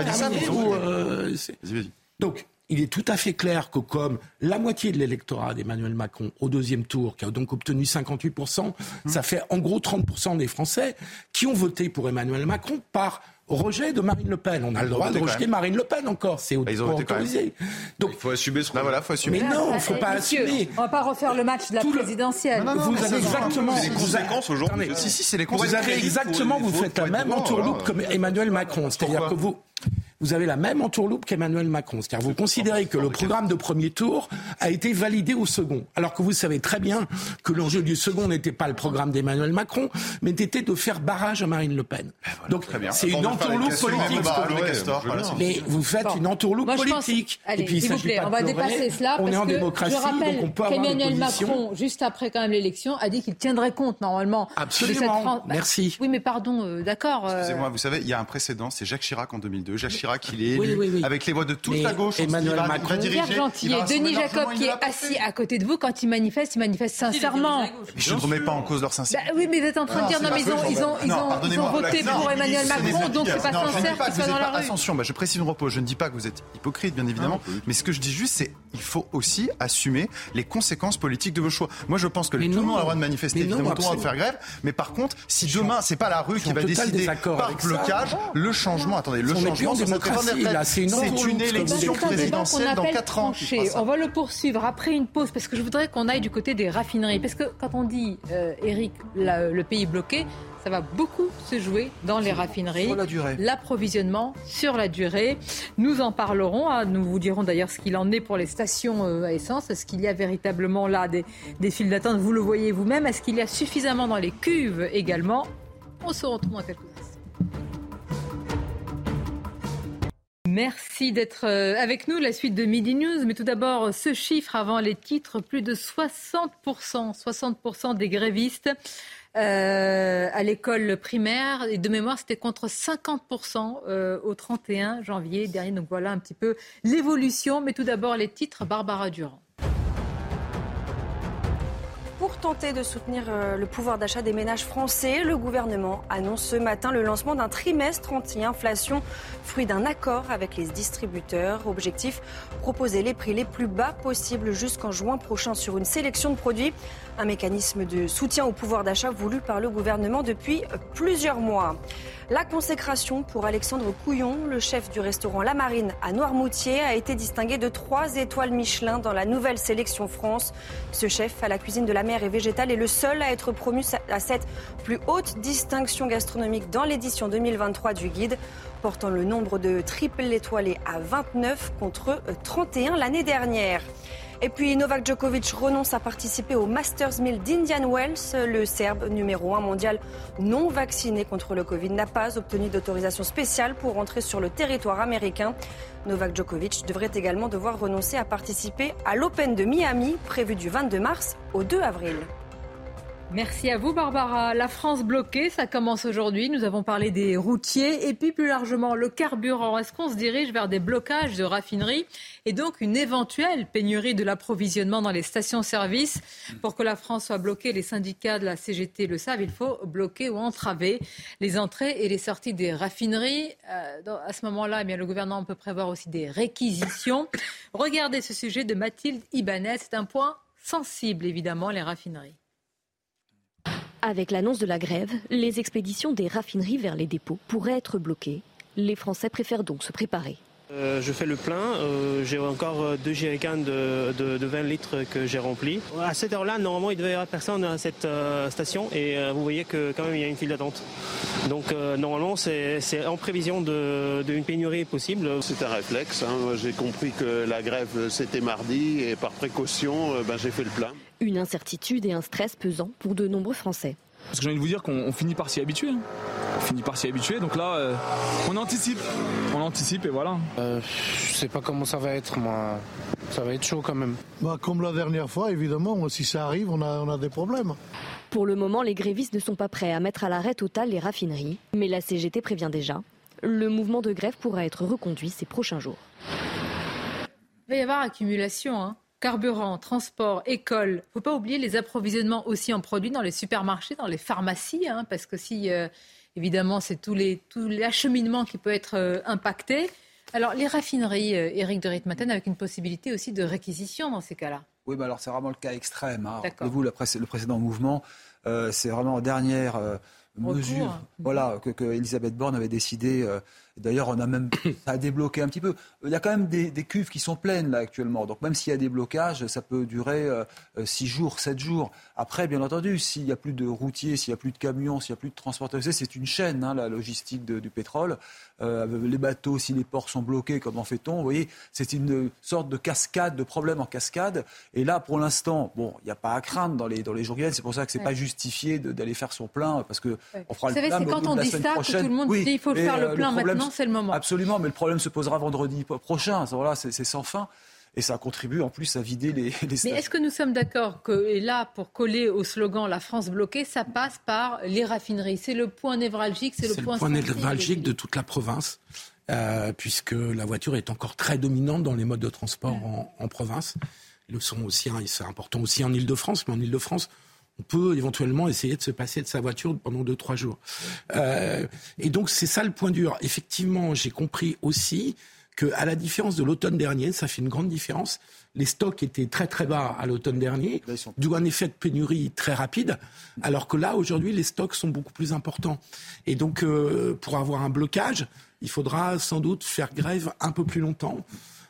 S13: Donc, il est tout à fait clair que comme la moitié de l'électorat d'Emmanuel Macron au deuxième tour, qui a donc obtenu 58%, ça fait en gros 30% des Français qui ont voté pour Emmanuel Macron par rejet de Marine Le Pen. On a le droit de rejeter Marine Le Pen encore, c'est bah, autorisé.
S15: Donc il faut assumer ce qu'on
S8: voilà, faut assumer.
S13: Mais non, il ne faut pas assumer.
S1: On va pas refaire le match de la présidentielle.
S13: vous avez exactement
S15: les conséquences aujourd'hui.
S13: Si si, c'est les conséquences. Vous avez exactement, vous faites la même entourloupe comme Emmanuel Macron, c'est-à-dire que vous vous avez la même entourloupe qu'Emmanuel Macron. C'est-à-dire vous considérez que le programme de premier tour a été validé au second, alors que vous savez très bien que l'enjeu du second n'était pas le programme d'Emmanuel Macron, mais était de faire barrage à Marine Le Pen. Ben Donc c'est une entourloupe politique. Mais vous faites une entourloupe politique.
S1: et puis, s'il vous plaît, on va dépasser cela. On est en démocratie, donc on peut avoir Emmanuel Macron, juste après quand même l'élection, a dit qu'il tiendrait compte normalement
S13: Absolument. Merci.
S1: Oui, mais pardon, euh, d'accord.
S8: Euh, Excusez-moi, vous savez, il y a un précédent, c'est Jacques Chirac en 2002. Jacques Chirac, il est élu avec les voix de toute la gauche.
S13: Emmanuel Macron,
S1: Pierre Gentil et Denis Jacob qui est assis à côté de vous quand il manifeste, il manifeste sincèrement.
S8: Je ne remets pas en cause leur sincérité.
S1: Bah oui, mais vous êtes en train de dire non, mais ils ont, ils ont, ils ont, voté pour Emmanuel Macron, donc c'est pas sincère qu'ils soient dans la rue.
S8: Attention, bah, je précise une repos. Je ne dis pas que vous êtes hypocrite, bien évidemment, mais ce que je dis juste, c'est il faut aussi assumer les conséquences politiques de vos choix. Moi, je pense que tout le monde a le droit de manifester, évidemment, tout le droit de faire grève, mais par contre, si demain, c'est pas la rue qui va décider par blocage, le changement, attendez, le changement, c'est une élection présidentielle dans 4 ans.
S1: On va le poursuivre après une pause, parce que je voudrais qu'on aille du côté des raffineries. Parce que quand on dit, Eric, le pays bloqué, ça va beaucoup se jouer dans les raffineries.
S10: Sur la durée.
S1: L'approvisionnement sur la durée. Nous en parlerons. Hein. Nous vous dirons d'ailleurs ce qu'il en est pour les stations euh, à essence. Est-ce qu'il y a véritablement là des, des files d'attente? Vous le voyez vous-même. Est-ce qu'il y a suffisamment dans les cuves également? On se retrouve dans quelques instants. Merci d'être euh, avec nous. La suite de Midi News. Mais tout d'abord, ce chiffre avant les titres plus de 60%, 60% des grévistes euh, à l'école primaire. Et de mémoire, c'était contre 50% euh, au 31 janvier dernier. Donc voilà un petit peu l'évolution. Mais tout d'abord, les titres, Barbara Durand.
S16: Pour tenter de soutenir euh, le pouvoir d'achat des ménages français, le gouvernement annonce ce matin le lancement d'un trimestre anti-inflation, fruit d'un accord avec les distributeurs. Objectif proposer les prix les plus bas possibles jusqu'en juin prochain sur une sélection de produits. Un mécanisme de soutien au pouvoir d'achat voulu par le gouvernement depuis plusieurs mois. La consécration pour Alexandre Couillon, le chef du restaurant La Marine à Noirmoutier, a été distingué de trois étoiles Michelin dans la nouvelle sélection France. Ce chef à la cuisine de la mer et végétale est le seul à être promu à cette plus haute distinction gastronomique dans l'édition 2023 du guide, portant le nombre de triple étoilés à 29 contre 31 l'année dernière. Et puis Novak Djokovic renonce à participer au Masters 1000 d'Indian Wells. Le Serbe numéro 1 mondial non vacciné contre le Covid n'a pas obtenu d'autorisation spéciale pour rentrer sur le territoire américain. Novak Djokovic devrait également devoir renoncer à participer à l'Open de Miami prévu du 22 mars au 2 avril.
S1: Merci à vous Barbara. La France bloquée, ça commence aujourd'hui. Nous avons parlé des routiers et puis plus largement le carburant. Est-ce qu'on se dirige vers des blocages de raffineries et donc une éventuelle pénurie de l'approvisionnement dans les stations-service? Pour que la France soit bloquée, les syndicats de la CGT le savent, il faut bloquer ou entraver les entrées et les sorties des raffineries. Euh, à ce moment-là, eh le gouvernement peut prévoir aussi des réquisitions. Regardez ce sujet de Mathilde Ibanez. C'est un point sensible, évidemment, les raffineries.
S17: Avec l'annonce de la grève, les expéditions des raffineries vers les dépôts pourraient être bloquées. Les Français préfèrent donc se préparer.
S18: Euh, je fais le plein, euh, j'ai encore euh, deux jerrycans de, de, 20 litres que j'ai remplis. À cette heure-là, normalement, il devait y avoir personne à cette station et vous voyez que quand même il y a une file d'attente. Donc normalement, c'est en prévision d'une pénurie possible.
S19: C'est un réflexe. Hein. J'ai compris que la grève c'était mardi et par précaution, ben, j'ai fait le plein.
S17: Une incertitude et un stress pesant pour de nombreux Français.
S20: Parce que j'ai envie de vous dire qu'on finit par s'y habituer. Hein. On finit par s'y habituer. Donc là, euh, on anticipe. On anticipe et voilà.
S21: Euh, je sais pas comment ça va être, moi. Ça va être chaud quand même.
S22: Bah, comme la dernière fois, évidemment, si ça arrive, on a, on a des problèmes.
S17: Pour le moment, les grévistes ne sont pas prêts à mettre à l'arrêt total les raffineries. Mais la CGT prévient déjà. Le mouvement de grève pourra être reconduit ces prochains jours.
S1: Il va y avoir accumulation. Hein carburant, transport, école. Il ne faut pas oublier les approvisionnements aussi en produits dans les supermarchés, dans les pharmacies, hein, parce que si, euh, évidemment, c'est tous les, tous l'acheminement qui peut être euh, impacté. Alors, les raffineries, euh, Éric de Ritmaten, avec une possibilité aussi de réquisition dans ces cas-là.
S10: Oui, bah alors c'est vraiment le cas extrême. Hein. Vous, le, précédent mouvement, c'est vraiment en dernière mesure, voilà, que, que, Elisabeth Borne avait décidé D'ailleurs, on a même ça a débloqué un petit peu. Il y a quand même des, cuves qui sont pleines là actuellement. Donc même s'il y a des blocages, ça peut durer 6 jours, 7 jours. Après, bien entendu, s'il n'y a plus de routiers, s'il n'y a plus de camions, s'il n'y a plus de transporteurs, c'est une chaîne, hein, la logistique du pétrole. les bateaux, si les ports sont bloqués, comment fait-on? Vous voyez, c'est une sorte de cascade, de problèmes en cascade. Et là, pour l'instant, bon, il n'y a pas à craindre dans les, dans les jours qui viennent. C'est pour ça que ce n'est pas justifié d'aller faire son plein, parce que on fera
S1: Vous savez, c'est quand on dit ça que tout le monde dit il faut faire le plein maintenant, c'est le moment.
S10: Absolument, mais le problème se posera vendredi prochain. Voilà, c'est sans fin et ça contribue en plus à vider les, les
S1: Mais est-ce que nous sommes d'accord que et là, pour coller au slogan La France bloquée, ça passe par les raffineries? C'est le point névralgique,
S13: c'est le point, le point névralgique de toute la province. Euh, puisque la voiture est encore très dominante dans les modes de transport en, province. Ils le sont aussi, hein, c'est important aussi en Ile-de-France, mais en Ile-de-France, on peut éventuellement essayer de se passer de sa voiture pendant deux, trois jours. Euh, et donc, c'est ça le point dur. Effectivement, j'ai compris aussi que, à la différence de l'automne dernier, ça fait une grande différence. Les stocks étaient très très bas à l'automne dernier, d'où un effet de pénurie très rapide, alors que là, aujourd'hui, les stocks sont beaucoup plus importants. Et donc, euh, pour avoir un blocage, il faudra sans doute faire grève un peu plus longtemps.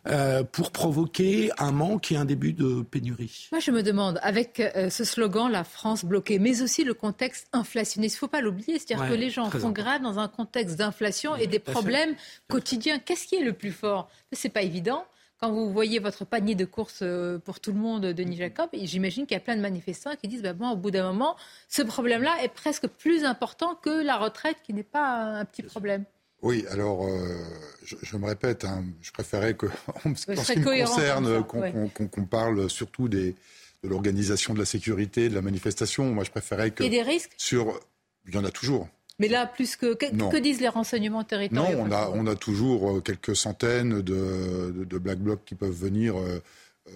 S13: Euh, pour provoquer un manque et un début de pénurie.
S1: Moi, je me demande, avec euh, ce slogan, la France bloquée, mais aussi le contexte inflationniste, il ne faut pas l'oublier, c'est-à-dire que les gens font grève dans un contexte d'inflation et des problèmes quotidiens. Qu'est-ce qui est le plus fort? Ce n'est pas évident. Quand vous voyez votre panier de courses euh, pour tout le monde, Denis Jacob, j'imagine qu'il y a plein de manifestants qui disent bah, bon, au bout d'un moment, ce problème-là est presque plus important que la retraite, qui n'est pas un petit problème.
S11: Oui, alors euh, je, me répète, hein, je préférais que, en ce qui me concerne, qu'on parle surtout des, de l'organisation de la sécurité, de la manifestation. Moi, je préférais que.
S1: Et des risques
S11: Sur, il y en a toujours.
S1: Mais là, plus que. Que, disent les renseignements territoriaux
S11: Non, on a, on a toujours euh, quelques centaines de, de, black blocs qui peuvent venir. Euh, euh,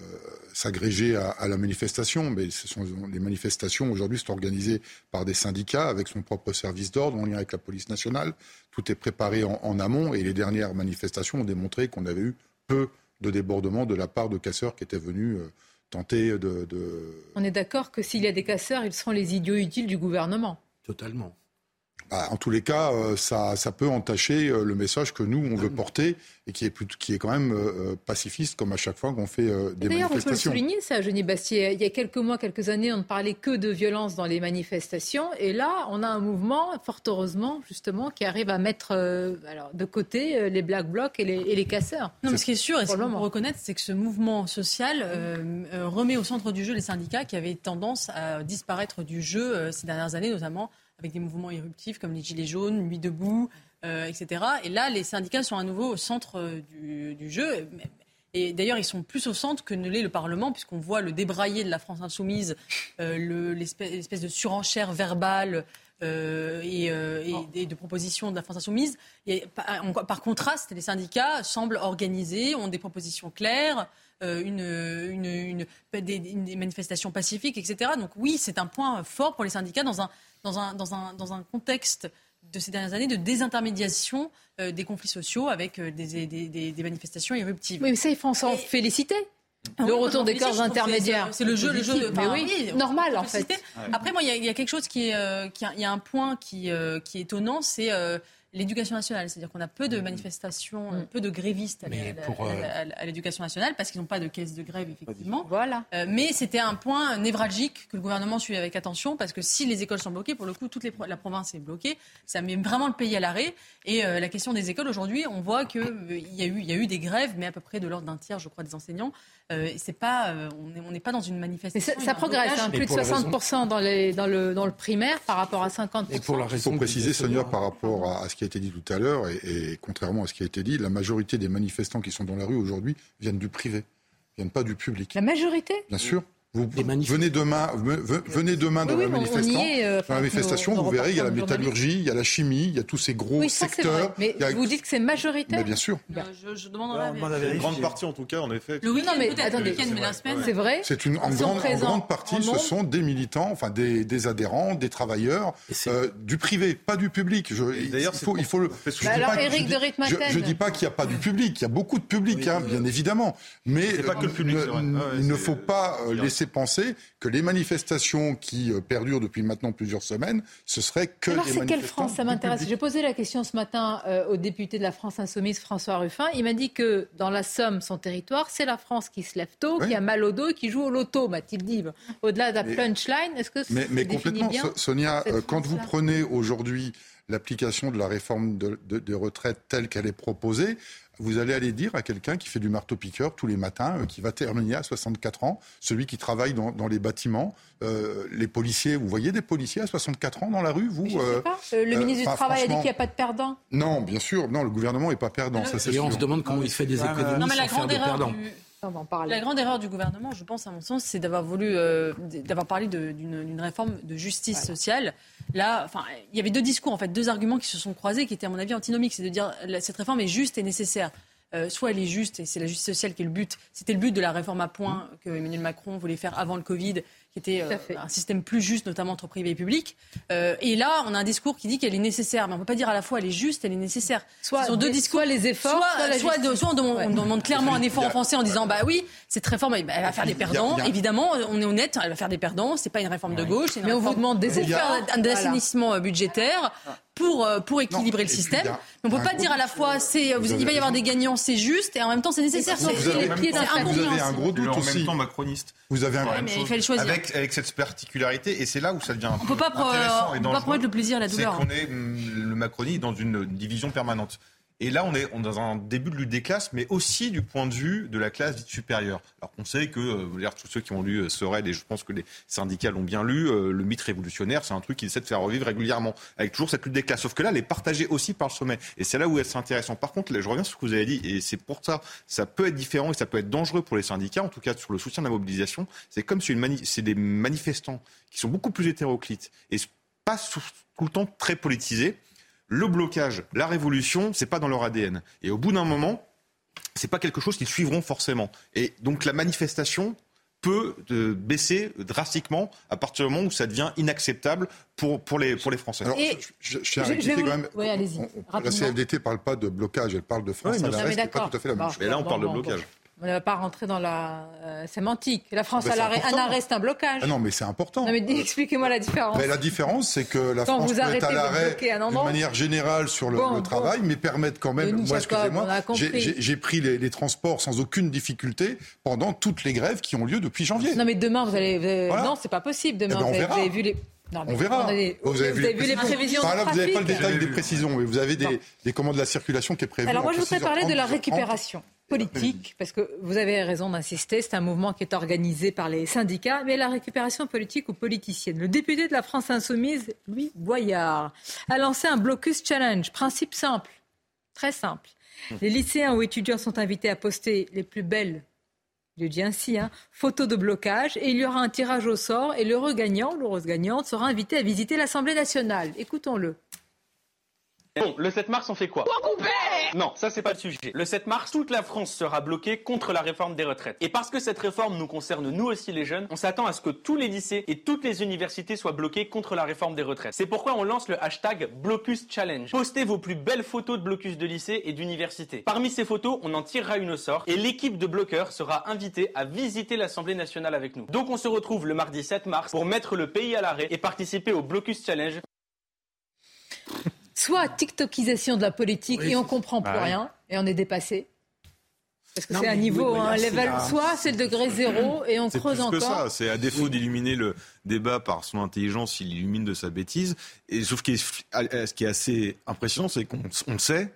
S11: s'agréger à, la manifestation, mais ce sont, les manifestations aujourd'hui sont organisées par des syndicats avec son propre service d'ordre en lien avec la police nationale. Tout est préparé en, amont et les dernières manifestations ont démontré qu'on avait eu peu de débordements de la part de casseurs qui étaient venus euh, tenter de, de...
S1: On est d'accord que s'il y a des casseurs, ils seront les idiots utiles du gouvernement.
S13: Totalement.
S11: Bah, en tous les cas, euh, ça, peut entacher euh, le message que nous, on veut porter et qui est, qui est quand même euh, pacifiste, comme à chaque fois qu'on fait des manifestations.
S1: D'ailleurs, on peut le souligner, ça, Genis Bastier. Il y a quelques mois, quelques années, on ne parlait que de violence dans les manifestations. Et là, on a un mouvement, fort heureusement, justement, qui arrive à mettre alors, de côté les black blocs et les, casseurs.
S12: Non, mais ce qui est sûr, et ce qu'on peut reconnaître, c'est que ce mouvement social remet au centre du jeu les syndicats qui avaient tendance à disparaître du jeu ces dernières années, notamment avec des mouvements éruptifs comme les Gilets jaunes, Nuit debout, euh, etc. Et là, les syndicats sont à nouveau au centre euh, du, jeu. Et d'ailleurs, ils sont plus au centre que ne l'est le Parlement, puisqu'on voit le débraillé de la France insoumise, euh, l'espèce de surenchère verbale et, de propositions de la France insoumise. Par, contraste, les syndicats semblent organisés, ont des propositions claires. une, une, des, manifestations pacifiques, etc. Donc oui, c'est un point fort pour les syndicats dans un, dans un, dans un, dans un contexte de ces dernières années de désintermédiation euh, des conflits sociaux avec euh, des, des, des, manifestations éruptives.
S1: Oui, mais ça, il faut s'en féliciter. Ah le retour des corps intermédiaires.
S12: C'est le jeu, le jeu
S1: mais oui, normal en fait.
S12: Après, moi, il y, a quelque chose qui est, il y a un point qui, qui est étonnant, c'est l'éducation nationale. C'est-à-dire qu'on a peu de manifestations, mm. peu de grévistes euh, à, l'éducation nationale parce qu'ils n'ont pas de caisse de grève, effectivement.
S1: Voilà.
S12: Euh, mais c'était un point névralgique que le gouvernement suit avec attention parce que si les écoles sont bloquées, pour le coup, toute la province est bloquée. Ça met vraiment le pays à l'arrêt. Et euh, la question des écoles, aujourd'hui, on voit qu'il y, a eu, y a eu des grèves, mais à peu près de l'ordre d'un tiers, je crois, des enseignants. C'est pas, on n'est pas dans une manifestation.
S1: ça, progresse, hein, plus de 60% dans, les, dans, le, dans le primaire par rapport à 50%.
S11: Et pour la raison faut préciser, Sonia, par rapport à, à ce qui a été dit tout à l'heure, et, contrairement à ce qui a été dit, la majorité des manifestants qui sont dans la rue aujourd'hui viennent du privé, viennent pas du public.
S1: La majorité?
S11: Bien sûr. Vous venez demain, venez demain dans, la euh, manifestation, vous verrez, il y a la métallurgie, il y a la chimie, il y a tous ces gros secteurs.
S1: Mais vous dites que c'est majoritaire.
S11: Mais Bien sûr.
S12: Euh, je, je demande
S15: Une grande partie, en tout cas, en effet.
S12: Le week-end, mais attendez,
S1: c'est vrai.
S11: C'est une en grande, grande, partie, ce sont des militants, enfin des, des adhérents, des travailleurs euh, du privé, pas du public. D'ailleurs, il faut, il faut le.
S1: Alors, Eric de
S11: Je dis pas qu'il n'y a pas du public, il y a beaucoup de public, hein, bien évidemment, mais il ne faut pas laisser penser que les manifestations qui euh, perdurent depuis maintenant plusieurs semaines, ce serait que
S1: Alors, c'est quelle France Ça m'intéresse. J'ai posé la question ce matin euh, au député de la France Insoumise, François Ruffin. Il m'a dit que dans la Somme, son territoire, c'est la France qui se lève tôt, qui a mal au dos et qui joue au loto, m'a-t-il dit. Au-delà de la punchline, est-ce que
S11: Mais, mais complètement,
S1: bien
S11: Sonia, euh, quand vous prenez aujourd'hui l'application de la réforme des retraites telle qu'elle est proposée, vous allez aller dire à quelqu'un qui fait du marteau-piqueur tous les matins, euh, qui va terminer à 64 ans, celui qui travaille dans, les bâtiments, euh, les policiers, vous voyez des policiers à 64 ans dans la rue vous,
S1: euh, pas. le ministre du Travail a dit qu'il n'y a pas de perdants.
S11: Non, bien sûr, non, le gouvernement n'est pas perdant. Ça,
S13: et on se demande comment il fait des économies non, mais la grande erreur perdants.
S12: La grande erreur du gouvernement, je pense, à mon sens, c'est d'avoir voulu, d'avoir parlé d'une réforme de justice sociale. Là, enfin, il y avait deux discours, en fait, deux arguments qui se sont croisés, qui étaient, à mon avis, antinomiques. C'est de dire cette réforme est juste et nécessaire. Euh, soit elle est juste, et c'est la justice sociale qui est le but. C'était le but de la réforme à points que Emmanuel Macron voulait faire avant le Covid, qui était euh, un système plus juste, notamment entre privé et public. Euh, et là, on a un discours qui dit qu'elle est nécessaire, mais on ne peut pas dire à la fois elle est juste, elle est nécessaire.
S1: Soit, Ce sont deux discours, les efforts,
S12: soit, soit, on, demande, clairement un effort en français en disant bah oui, cette réforme, elle, va faire des perdants. Évidemment, on est honnête, elle va faire des perdants. C'est pas une réforme de gauche,
S1: mais on vous demande des efforts,
S12: un assainissement budgétaire pour, euh, pour équilibrer le système. on ne peut pas dire à la fois c'est, il va y avoir des gagnants, c'est juste, et en même temps c'est nécessaire.
S11: Vous, avez, vous avez un gros doute aussi.
S15: En même temps macroniste.
S11: Vous avez un
S12: ouais, mais il fallait choisir.
S15: Avec, avec cette particularité, et c'est là où ça devient un
S12: on peut pas
S15: intéressant et
S12: On peut pas promettre le plaisir et la douleur.
S15: C'est qu'on est, hum, le Macronie dans une division permanente. Et là, on est dans un début de lutte des classes, mais aussi du point de vue de la classe supérieure. Alors qu'on sait que, euh, tous ceux qui ont lu euh, et je pense que les syndicats l'ont bien lu, euh, le mythe révolutionnaire, c'est un truc qu'ils essaient de faire revivre régulièrement, avec toujours cette lutte des classes. Sauf que là, elle est partagée aussi par le sommet. Et c'est là où c'est intéressant. Par contre, je reviens sur ce que vous avez dit, et c'est pour ça, ça peut être différent et ça peut être dangereux pour les syndicats, en tout cas sur le soutien de la mobilisation. C'est comme si c'est des manifestants qui sont beaucoup plus hétéroclites et pas tout le temps très politisés le blocage, la révolution, c'est pas dans leur ADN. Et au bout d'un moment, c'est pas quelque chose qu'ils suivront forcément. Et donc la manifestation peut euh, baisser drastiquement à partir du moment où ça devient inacceptable pour, pour, les, pour les Français.
S11: Alors, je, tiens à quand même.
S1: Oui,
S11: la CFDT ne parle pas de blocage, elle parle de France à l'arrêt, c'est pas tout à fait la même chose.
S15: Mais là, on parle de blocage.
S1: On ne va pas rentrer dans la euh, sémantique. La France à l'arrêt, un arrêt, c'est un blocage.
S11: Ah non, mais c'est important.
S1: Non, mais expliquez-moi la différence.
S11: Mais la différence, c'est que la France peut être à l'arrêt de manière générale sur le, travail, mais permettre quand même. Moi, excusez-moi, j'ai pris les, transports sans aucune difficulté pendant toutes les grèves qui ont lieu depuis janvier.
S1: Non, mais demain, vous allez. Non, c'est pas possible. Demain,
S11: eh ben,
S1: vous, avez, vu les.
S11: on verra.
S1: vous, avez, vu, les prévisions.
S11: là, vous n'avez pas le détail des précisions, mais vous avez des, des commandes de la circulation qui est prévue.
S1: Alors moi, je voudrais parler de la récupération politique, parce que vous avez raison d'insister, c'est un mouvement qui est organisé par les syndicats, mais la récupération politique ou politicienne. Le député de la France Insoumise, Louis Boyard, a lancé un blocus challenge. Principe simple, très simple. Les lycéens ou étudiants sont invités à poster les plus belles, je dis ainsi, hein, photos de blocage, et il y aura un tirage au sort, et l'heureux gagnant, l'heureuse gagnante, sera invité à visiter l'Assemblée nationale. Écoutons-le.
S23: Bon, le 7 mars, on fait quoi Non, ça c'est pas le sujet. Le 7 mars, toute la France sera bloquée contre la réforme des retraites. Et parce que cette réforme nous concerne nous aussi les jeunes, on s'attend à ce que tous les lycées et toutes les universités soient bloqués contre la réforme des retraites. C'est pourquoi on lance le hashtag Blocus Challenge. Postez vos plus belles photos de blocus de lycée et d'université. Parmi ces photos, on en tirera une au sort et l'équipe de bloqueurs sera invitée à visiter l'Assemblée nationale avec nous. Donc on se retrouve le mardi 7 mars pour mettre le pays à l'arrêt et participer au Blocus Challenge
S1: soit TikTokisation de la politique et on comprend plus rien et on est dépassé. Parce que c'est un niveau, un level, soit c'est le degré zéro et on creuse encore.
S15: C'est ça, c'est à défaut d'illuminer le débat par son intelligence, il illumine de sa bêtise. Et sauf que ce qui est assez impressionnant, c'est qu'on le sait,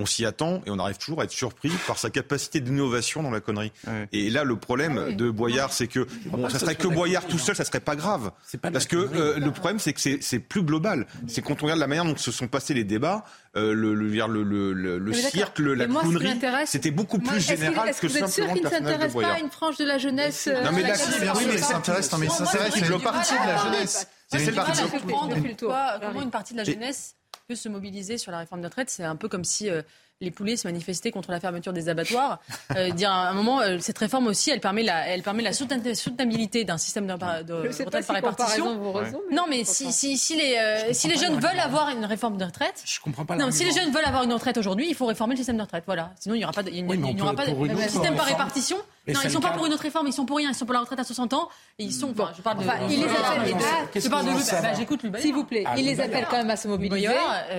S15: on s'y attend et on arrive toujours à être surpris par sa capacité d'innovation dans la connerie. Et là, le problème ah de Boyard, c'est que bon, ça serait que Boyard tout seul, ça serait pas grave. parce que euh, le problème, c'est que c'est plus global. C'est quand on regarde la manière dont se sont passés les débats, euh, le, le, le, le, le cirque, la clownerie, c'était beaucoup plus général que, que, simplement sûr
S1: qu'il ne s'intéresse pas à une frange de la jeunesse.
S15: Euh, non mais là, oui, mais ça s'intéresse. Mais ça s'intéresse une partie de la jeunesse.
S12: C'est une partie de Comment une partie de la jeunesse se mobiliser sur la réforme de retraite. C'est un peu comme si euh, les poulets se manifester contre la fermeture des abattoirs. Euh, dire à un moment, euh, cette réforme aussi, elle permet la, elle permet la soutenabilité d'un système de, de retraite par répartition. non, mais si, si, si, les, euh, si les jeunes veulent avoir une réforme de retraite,
S13: je comprends pas.
S12: Non, si les jeunes veulent avoir une retraite aujourd'hui, il faut réformer le système de retraite. Voilà. Sinon, il n'y aura pas de, il n'y aura pas de, système par répartition. Non, ils sont pas pour une autre réforme, ils sont pour rien, ils sont pour la retraite à 60 ans. Et ils sont. je parle de.
S1: il les appelle. Je parle de.
S12: Bah, j'écoute
S1: S'il vous plaît, il les appelle quand même à se mobiliser.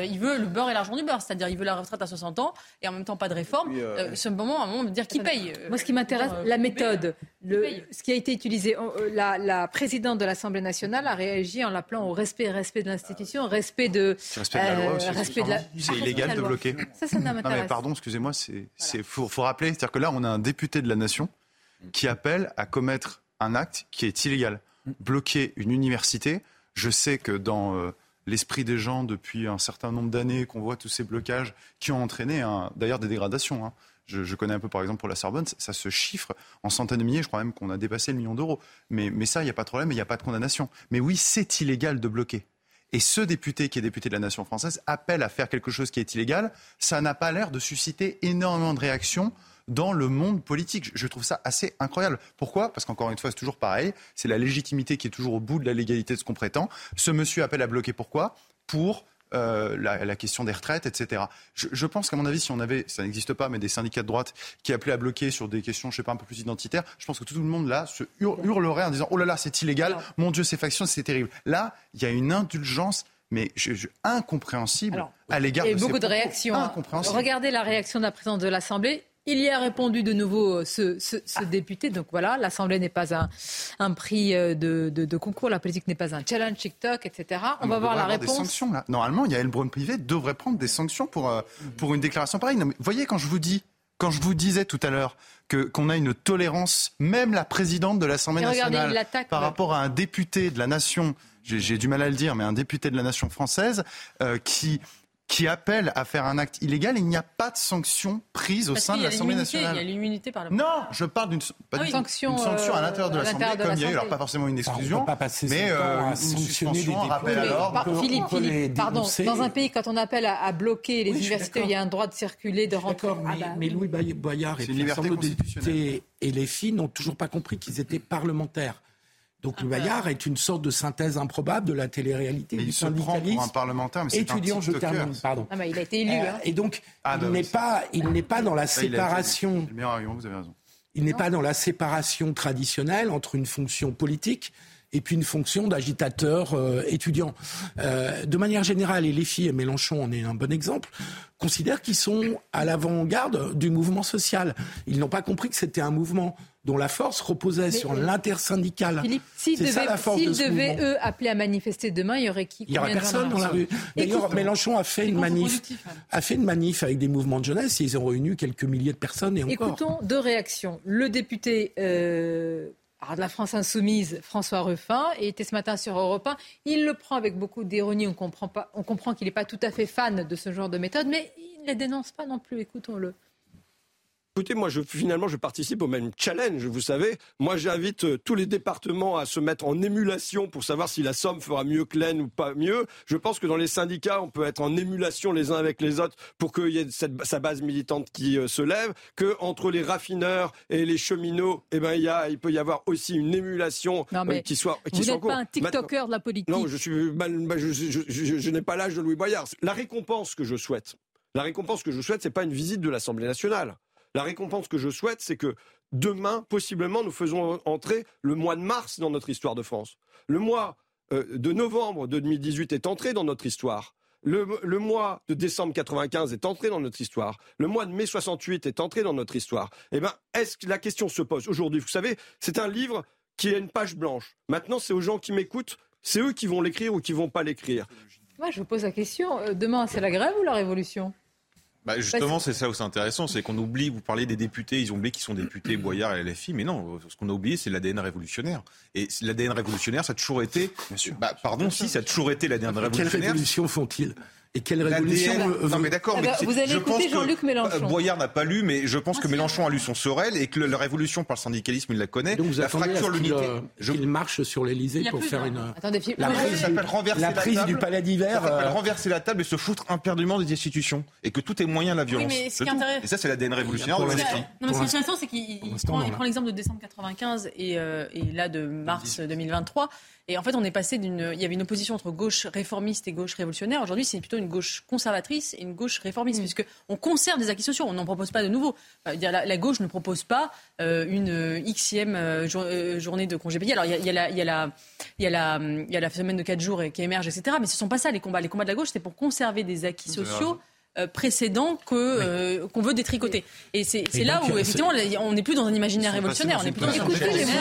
S12: Il veut le beurre et l'argent du beurre, c'est-à-dire il veut la retraite à 60 ans et en même temps pas de réforme. Euh, ce moment, à un moment, de dire qui paye.
S1: Moi, ce qui m'intéresse, la méthode, le, ce qui a été utilisé. Euh, la, la présidente de l'Assemblée nationale a réagi en l'appelant au respect, respect de l'institution, respect de.
S8: Respect de la loi aussi. Respect de la... C'est illégal de bloquer.
S1: Ça, ça m'intéresse. Non,
S8: mais pardon, excusez-moi, c'est, faut rappeler, c'est-à-dire que là, on a un député de la nation qui appelle à commettre un acte qui est illégal. Bloquer une université, je sais que dans euh, l'esprit des gens depuis un certain nombre d'années, qu'on voit tous ces blocages qui ont entraîné d'ailleurs des dégradations. Hein. Je, connais un peu, par exemple, pour la Sorbonne, ça, se chiffre en centaines de milliers. Je crois même qu'on a dépassé le million d'euros. Mais, mais ça, il n'y a pas de problème, il n'y a pas de condamnation. Mais oui, c'est illégal de bloquer. Et ce député qui est député de la nation française appelle à faire quelque chose qui est illégal. Ça n'a pas l'air de susciter énormément de réactions dans le monde politique. Je trouve ça assez incroyable. Pourquoi? Parce qu'encore une fois, c'est toujours pareil. C'est la légitimité qui est toujours au bout de la légalité de ce qu'on prétend. Ce monsieur appelle à bloquer pourquoi? Pour euh, la, question des retraites, etc. Je, pense qu'à mon avis, si on avait, ça n'existe pas, mais des syndicats de droite qui appelaient à bloquer sur des questions, je sais pas, un peu plus identitaires, je pense que tout le monde là se hurlerait en disant oh là là, c'est illégal, mon Dieu, ces factions, c'est terrible. Là, il y a une indulgence mais incompréhensible à l'égard de
S1: beaucoup de réactions. Hein. Regardez la réaction de la présidente de l'Assemblée. Il y a répondu de nouveau euh, ce, ce, ce député. Donc voilà, l'Assemblée n'est pas un, un prix euh, de, de, de, concours, la politique n'est pas un challenge TikTok, etc. On, va voir la réponse.
S8: Des sanctions, là. Normalement, il y a Elbrun privé devrait prendre des sanctions pour, euh, pour une déclaration pareille. vous voyez, quand je vous dis, quand je vous disais tout à l'heure que qu'on a une tolérance, même la présidente de l'Assemblée nationale, par rapport à un député de la nation, j'ai du mal à le dire, mais un député de la nation française euh, qui qui appelle à faire un acte illégal, il n'y a pas de sanction prise au sein de l'Assemblée nationale.
S12: Il y a l'immunité par
S8: le Non, je parle d'une
S1: ah sanction,
S8: sanction à l'intérieur de l'Assemblée, comme il y a eu, alors pas forcément une exclusion,
S13: pas passer
S8: mais
S13: euh, une suspension, un rappel alors.
S1: Philippe, Philippe pardon, dans un pays, quand on appelle à, bloquer les universités, il y a un droit de circuler, de rentrer.
S13: Mais, ah bah mais Louis Boyard et les députés et les filles n'ont toujours pas compris qu'ils étaient parlementaires. Donc le Bayard est une sorte de synthèse improbable de la télé-réalité
S8: mais
S13: du
S8: il se prend pour un parlementaire, mais c'est
S13: étudiant. je termine, pardon.
S1: Ah, mais il a été élu. Euh, hein.
S13: Et donc ah, il n'est pas, il n'est pas dans la séparation.
S8: vous avez raison.
S13: Il n'est pas dans la séparation traditionnelle entre une fonction politique et puis une fonction d'agitateur euh, étudiant. Euh, de manière générale, et les filles, et Mélenchon en est un bon exemple, considèrent qu'ils sont à l'avant-garde du mouvement social. Ils n'ont pas compris que c'était un mouvement dont la force reposait sur l'intersyndical.
S1: Philippe, s'ils devaient, eux, appeler à manifester demain, il y aurait qui
S13: Il n'y aurait personne dans la rue. D'ailleurs, Mélenchon a fait, une manif, a fait une manif avec des mouvements de jeunesse ils ont réuni quelques milliers de personnes et
S1: encore. Écoutons deux réactions. Le député euh, de la France Insoumise, François Ruffin, était ce matin sur Europe 1. Il le prend avec beaucoup d'ironie. On comprend, on comprend qu'il n'est pas tout à fait fan de ce genre de méthode, mais il ne les dénonce pas non plus. Écoutons-le.
S24: Écoutez, moi, je, finalement, je participe au même challenge, vous savez. Moi, j'invite euh, tous les départements à se mettre en émulation pour savoir si la Somme fera mieux que l'Aisne ou pas mieux. Je pense que dans les syndicats, on peut être en émulation les uns avec les autres pour qu'il y ait cette, sa base militante qui euh, se lève. Que entre les raffineurs et les cheminots, eh ben, il, y a, il peut y avoir aussi une émulation euh, qui soit qui
S1: Vous n'êtes pas un TikToker de la politique.
S24: Non, je suis bah, je, je, je n'ai pas l'âge de Louis Boyard. La récompense que je souhaite, la récompense que je souhaite, c'est pas une visite de l'Assemblée nationale. La récompense que je souhaite, c'est que demain, possiblement, nous faisons entrer le mois de mars dans notre histoire de France. Le mois euh, de novembre de 2018 est entré dans notre histoire. Le, mois de décembre 95 est entré dans notre histoire. Le mois de mai 68 est entré dans notre histoire. Eh bien, est-ce que la question se pose aujourd'hui? Vous savez, c'est un livre qui a une page blanche. Maintenant, c'est aux gens qui m'écoutent, c'est eux qui vont l'écrire ou qui vont pas l'écrire.
S1: Moi, je vous pose la question. Euh, demain, c'est la grève ou la révolution?
S15: Bah justement, c'est ça où c'est intéressant, c'est qu'on oublie, vous parlez des députés, ils ont oublié qu'ils sont députés Boyard et LFI, mais non, ce qu'on a oublié, c'est l'ADN révolutionnaire. Et l'ADN révolutionnaire, ça a toujours été... Bien sûr. Bah, pardon, si, ça a toujours été l'ADN révolutionnaire.
S13: Quelle révolution font-ils? Et quelle révolution
S25: Non mais d'accord,
S1: mais vous allez écouter Jean-Luc Mélenchon.
S25: Boyard n'a pas lu, mais je pense que Mélenchon a lu son Sorel et que la révolution par le syndicalisme, il la connaît.
S13: Donc vous
S25: la fracture,
S13: l'unité. Je... Il marche sur l'Elysée pour faire une.
S1: Attendez,
S13: la prise, renverser la prise du palais d'hiver.
S25: Ça s'appelle renverser la table et se foutre imperdument des institutions et que tout est moyen la violence.
S12: Oui, mais ce qui
S25: Et ça, c'est l'ADN révolutionnaire.
S12: Non, mais ce qui est intéressant, c'est qu'il prend l'exemple de décembre 95 et là de mars 2023. Et en fait, on est passé d'une. Il y avait une opposition entre gauche réformiste et gauche révolutionnaire. Aujourd'hui, c'est plutôt une gauche conservatrice et une gauche réformiste, mm. puisque on conserve des acquis sociaux. On n'en propose pas de nouveaux. La, la, gauche ne propose pas euh, une euh, xème euh, journée de congé payé. Alors, il y y a la, il y a la, il y a la, il y a la semaine de 4 jours qui émerge, etc. Mais ce ne sont pas ça les combats. Les combats de la gauche, c'est pour conserver des acquis sociaux euh, précédent que euh, qu'on veut détricoter. Et c'est là où effectivement on n'est plus dans un imaginaire révolutionnaire, on est plus dans
S1: Écoutez les mots.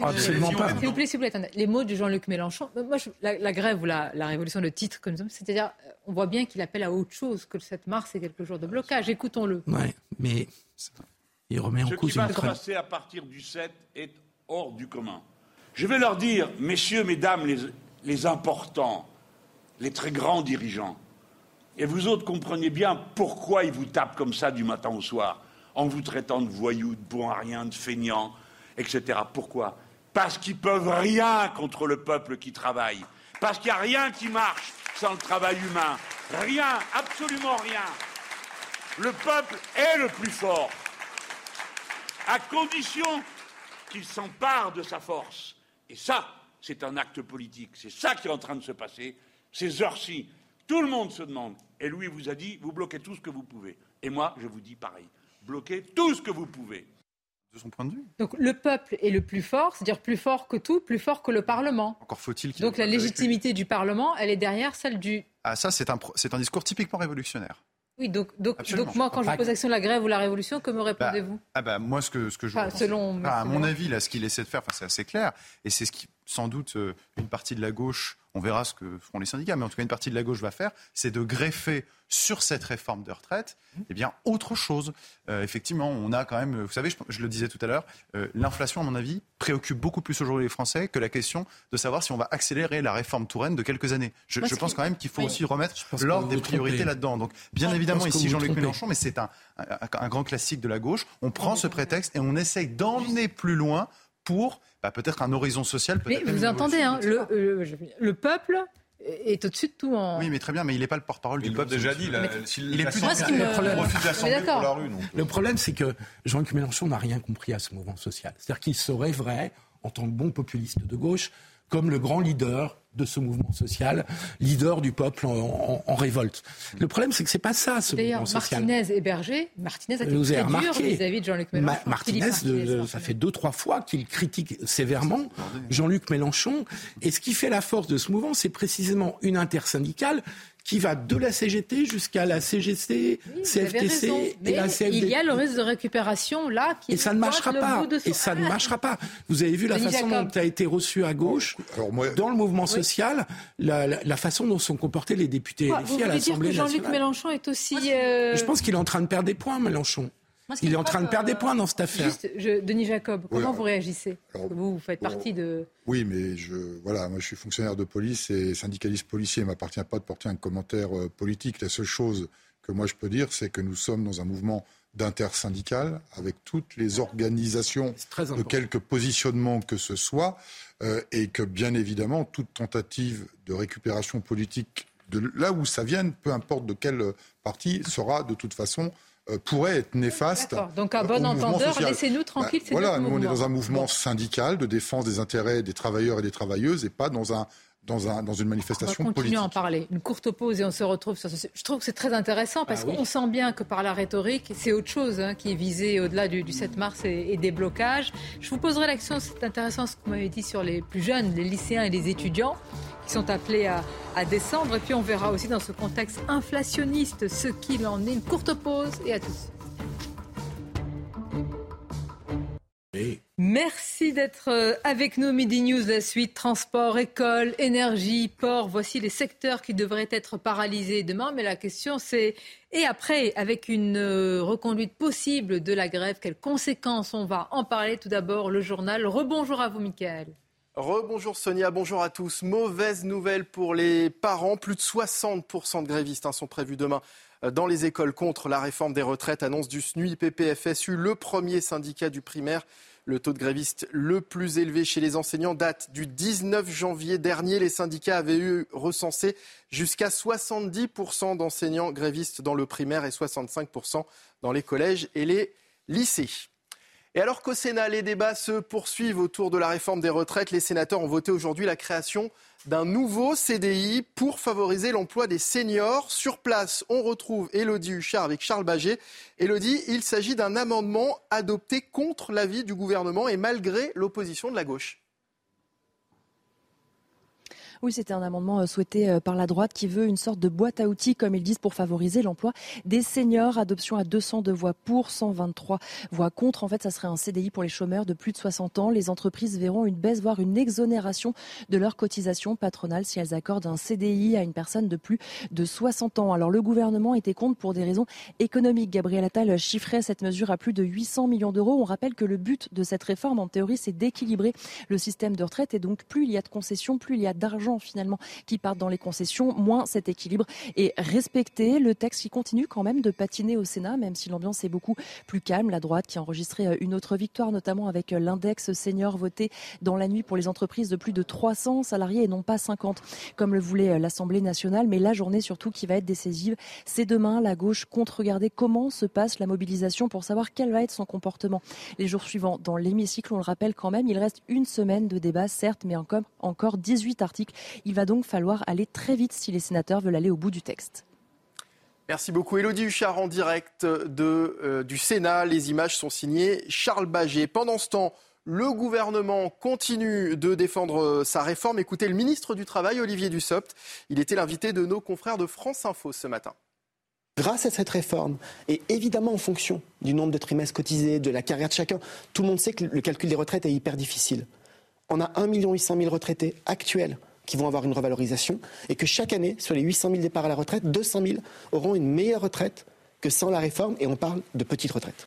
S1: Absolument pas. S'il vous plaît, s'il vous plaît, les mots de Jean-Luc Mélenchon. Moi, la, grève ou la, la révolution de titre comme ça, c'est-à-dire on voit bien qu'il appelle à autre chose que le 7 mars et quelques jours de blocage. Écoutons-le.
S13: Ouais, mais il remet en cause
S26: Ce qui va se passer à partir du 7 est hors du commun. Je vais leur dire, messieurs, mesdames, les, les importants, les très grands dirigeants, et vous autres comprenez bien pourquoi ils vous tapent comme ça du matin au soir, en vous traitant de voyous, de bons à rien, de feignants, etc. Pourquoi? Parce qu'ils peuvent rien contre le peuple qui travaille. Parce qu'il n'y a rien qui marche sans le travail humain. Rien, absolument rien. Le peuple est le plus fort, à condition qu'il s'empare de sa force. Et ça, c'est un acte politique. C'est ça qui est en train de se passer. Ces heures-ci, tout le monde se demande et lui vous a dit, vous bloquez tout ce que vous pouvez. Et moi, je vous dis pareil, bloquez tout ce que vous pouvez.
S8: De son point de vue.
S1: Donc le peuple est le plus fort, c'est-à-dire plus fort que tout, plus fort que le Parlement.
S8: Encore faut-il
S1: Donc la légitimité du Parlement, elle est derrière celle du...
S8: Ah ça, c'est un, c'est un discours typiquement révolutionnaire.
S1: Oui, donc, donc, donc moi, quand je pose action de la grève ou la révolution, que me répondez-vous?
S8: Bah, ah bah, Moi, ce que, ce que je... Enfin, selon... à mon avis, là, ce qu'il essaie de faire, c'est assez clair, et c'est ce qui, sans doute, euh, une partie de la gauche on verra ce que feront les syndicats, mais en tout cas une partie de la gauche va faire, c'est de greffer sur cette réforme de retraite eh bien, autre chose. Euh, effectivement, on a quand même, vous savez, je, le disais tout à l'heure, euh, l'inflation, à mon avis, préoccupe beaucoup plus aujourd'hui les Français que la question de savoir si on va accélérer la réforme Touraine de quelques années. Je, pense quand même qu'il faut aussi remettre l'ordre des priorités là-dedans. Donc, bien évidemment, ici Jean-Luc Mélenchon, mais c'est un, un, grand classique de la gauche. On prend ce prétexte et on essaye d'emmener plus loin pour bah, peut-être un horizon social.
S1: Mais vous entendez, hein, le, euh, le, peuple est au-dessus de tout en...
S8: Oui, mais très bien, mais il n'est pas le porte-parole du peuple.
S25: déjà dit,
S8: il est plus
S13: le problème. pour la rue. Le problème, c'est que Jean-Luc Mélenchon n'a rien compris à ce mouvement social. C'est-à-dire qu'il serait vrai, en tant que bon populiste de gauche, comme le grand leader de ce mouvement social, leader du peuple en, révolte. Le problème, c'est que c'est pas ça, ce mouvement social.
S1: Martinez et Berger, Martinez a été très dur vis-à-vis de Jean-Luc Mélenchon.
S13: Martinez, ça fait deux, trois fois qu'il critique sévèrement Jean-Luc Mélenchon. Et ce qui fait la force de ce mouvement, c'est précisément une intersyndicale qui va de la CGT jusqu'à la CGC, CFTC et la CFD.
S1: Il y a le risque de récupération là qui
S13: et ça ne marchera pas. Et ça ne marchera pas. Vous avez vu la façon dont dont a été reçu à gauche dans le mouvement social, la, façon dont sont comportés les députés
S1: LFI à l'Assemblée nationale. Jean-Luc Mélenchon est aussi.
S13: Euh, Je pense qu'il est en train de perdre des points, Mélenchon. Il est en train de perdre des points dans cette affaire.
S1: Juste, Denis Jacob, comment vous réagissez vous, vous, faites partie de.
S11: Oui, mais je, voilà, moi je suis fonctionnaire de police et syndicaliste policier. Il ne m'appartient pas de porter un commentaire euh, politique. La seule chose que moi je peux dire, c'est que nous sommes dans un mouvement d'intersyndical avec toutes les organisations de quelque positionnement que ce soit euh, et que bien évidemment toute tentative de récupération politique de là où ça vienne, peu importe de quel parti, sera de toute façon euh, pourrait être néfaste.
S1: Donc à bon entendeur, laissez-nous tranquilles.
S11: Bah, voilà, nous on est dans un mouvement syndical de défense des intérêts des travailleurs et des travailleuses et pas dans un dans, un, dans, une manifestation
S1: on va
S11: continuer
S1: à en parler. Une courte pause et on se retrouve sur ce Je trouve que c'est très intéressant parce ah qu'on sent bien que par la rhétorique, c'est autre chose hein, qui est visé au-delà du, 7 mars et, des blocages. Je vous poserai l'action, c'est intéressant ce que vous m'avez dit sur les plus jeunes, les lycéens et les étudiants qui sont appelés à, à descendre. Et puis on verra aussi dans ce contexte inflationniste ce qu'il en est. Une courte pause et à tous. Merci d'être euh, avec nous. Midi News, la suite, transport, école, énergie, port. Voici les secteurs qui devraient être paralysés demain. Mais la question c'est, et après, avec une euh, reconduite possible de la grève, quelles conséquences on va en parler? Tout d'abord, le journal. Rebonjour à vous, Michael.
S3: Rebonjour Sonia, bonjour à tous. Mauvaise nouvelle pour les parents. Plus de 60% de grévistes hein, sont prévus demain euh, dans les écoles contre la réforme des retraites, annonce du SNUI PPFSU, le premier syndicat du primaire. Le taux de grévistes le plus élevé chez les enseignants date du 19 janvier dernier. Les syndicats avaient eu recensé jusqu'à 70% d'enseignants grévistes dans le primaire et 65% dans les collèges et les lycées. Et alors qu'au Sénat, les débats se poursuivent autour de la réforme des retraites, les sénateurs ont voté aujourd'hui la création d'un nouveau CDI pour favoriser l'emploi des seniors. Sur place, on retrouve Elodie Huchard avec Charles Baget. Elodie, il s'agit d'un amendement adopté contre l'avis du gouvernement et malgré l'opposition de la gauche.
S27: Oui, c'était un amendement euh, souhaité euh, par la droite qui veut une sorte de boîte à outils, comme ils disent, pour favoriser l'emploi des seniors. Adoption à 202 voix pour, 123 voix contre. En fait, ça serait un CDI pour les chômeurs de plus de 60 ans. Les entreprises verront une baisse, voire une exonération de leur cotisation patronale si elles accordent un CDI à une personne de plus de 60 ans. Alors, le gouvernement était contre pour des raisons économiques. Gabriel Attal chiffrait cette mesure à plus de 800 millions d'euros. On rappelle que le but de cette réforme, en théorie, c'est d'équilibrer le système de retraite. Et donc, plus il y a de concessions, plus il y a d'argent finalement qui partent dans les concessions, moins cet équilibre est respecté. Le texte qui continue quand même de patiner au Sénat, même si l'ambiance est beaucoup plus calme. La droite qui a enregistré euh, une autre victoire, notamment avec euh, l'index senior voté dans la nuit pour les entreprises de plus de 300 salariés et non pas 50, comme le voulait euh, l'Assemblée nationale. Mais la journée surtout qui va être décisive, c'est demain. La gauche compte regarder comment se passe la mobilisation pour savoir quel va être son comportement les jours suivants dans l'hémicycle. On le rappelle quand même, il reste une semaine de débat, certes, mais encore, encore 18 articles. Il va donc falloir aller très vite si les sénateurs veulent aller au bout du texte.
S3: Merci beaucoup. Elodie Huchard en direct de, euh, du Sénat. Les images sont signées Charles Baget. Pendant ce temps, le gouvernement continue de défendre euh, sa réforme. Écoutez le ministre du Travail, Olivier Dussopt. Il était l'invité de nos confrères de France Info ce matin.
S4: Grâce à cette réforme, et évidemment en fonction du nombre de trimestres cotisés, de la carrière de chacun, tout le monde sait que le calcul des retraites est hyper difficile. On a 1 800 000 retraités actuels qui vont avoir une revalorisation et que chaque année, sur les 800 000 départs à la retraite, 200 000 auront une meilleure retraite que sans la réforme et on parle de petites retraites.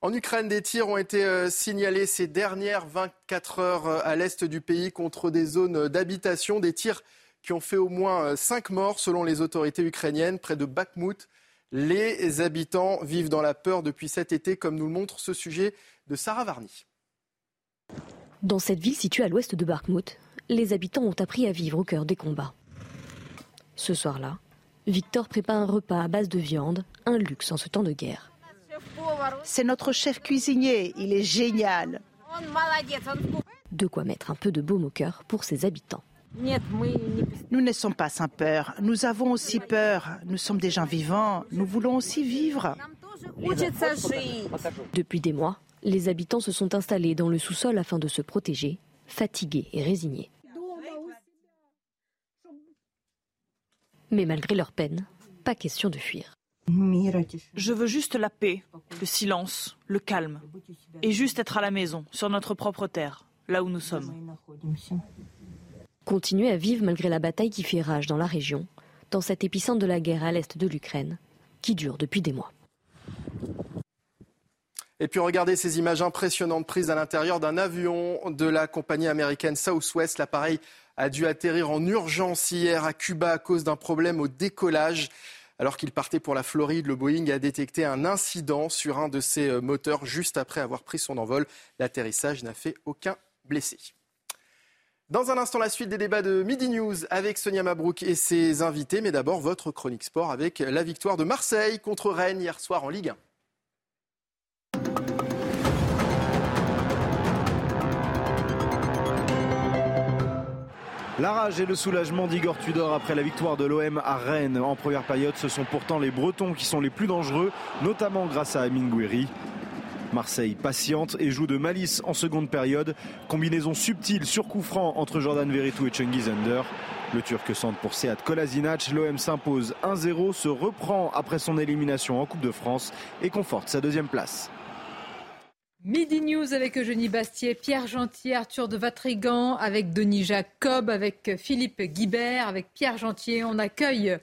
S3: En Ukraine, des tirs ont été euh, signalés ces dernières 24 heures euh, à l'est du pays contre des zones d'habitation, des tirs qui ont fait au moins 5 euh, morts selon les autorités ukrainiennes près de Bakhmut. Les habitants vivent dans la peur depuis cet été, comme nous le montre ce sujet de Sarah Varny.
S17: Dans cette ville située à l'ouest de Bakhmut, les habitants ont appris à vivre au cœur des combats. Ce soir-là, Victor prépare un repas à base de viande, un luxe en ce temps de guerre.
S28: C'est notre chef cuisinier, il est génial.
S17: De quoi mettre un peu de baume au cœur pour ses habitants.
S28: Nous ne sommes pas sans peur, nous avons aussi peur, nous sommes des gens vivants, nous voulons aussi vivre.
S17: Depuis des mois, les habitants se sont installés dans le sous-sol afin de se protéger, fatigués et résignés. Mais malgré leur peine, pas question de fuir.
S29: Je veux juste la paix, le silence, le calme, et juste être à la maison, sur notre propre terre, là où nous sommes.
S17: Continuer à vivre malgré la bataille qui fait rage dans la région, dans cet épicentre de la guerre à l'est de l'Ukraine, qui dure depuis des mois.
S3: Et puis regardez ces images impressionnantes prises à l'intérieur d'un avion de la compagnie américaine Southwest. L'appareil a dû atterrir en urgence hier à Cuba à cause d'un problème au décollage. Alors qu'il partait pour la Floride, le Boeing a détecté un incident sur un de ses euh, moteurs juste après avoir pris son envol. L'atterrissage n'a fait aucun blessé. Dans un instant, la suite des débats de Midi News avec Sonia Mabrouk et ses invités. Mais d'abord, votre chronique sport avec la victoire de Marseille contre Rennes hier soir en Ligue 1.
S30: La rage et le soulagement d'Igor Tudor après la victoire de l'OM à Rennes en première période, ce sont pourtant les Bretons qui sont les plus dangereux, notamment grâce à Amin Gouiri. Marseille patiente et joue de malice en seconde période. Combinaison subtile sur coup franc entre Jordan Veretout et Chungi Zender. Le Turc centre pour Seat Kolasinac. L'OM s'impose 1-0, se reprend après son élimination en Coupe de France et conforte sa deuxième place.
S1: Midi News avec Eugénie Bastier, Pierre Gentier, Arthur de Vatrigan, avec Denis Jacob, avec Philippe Guibert, avec Pierre Gentier. On accueille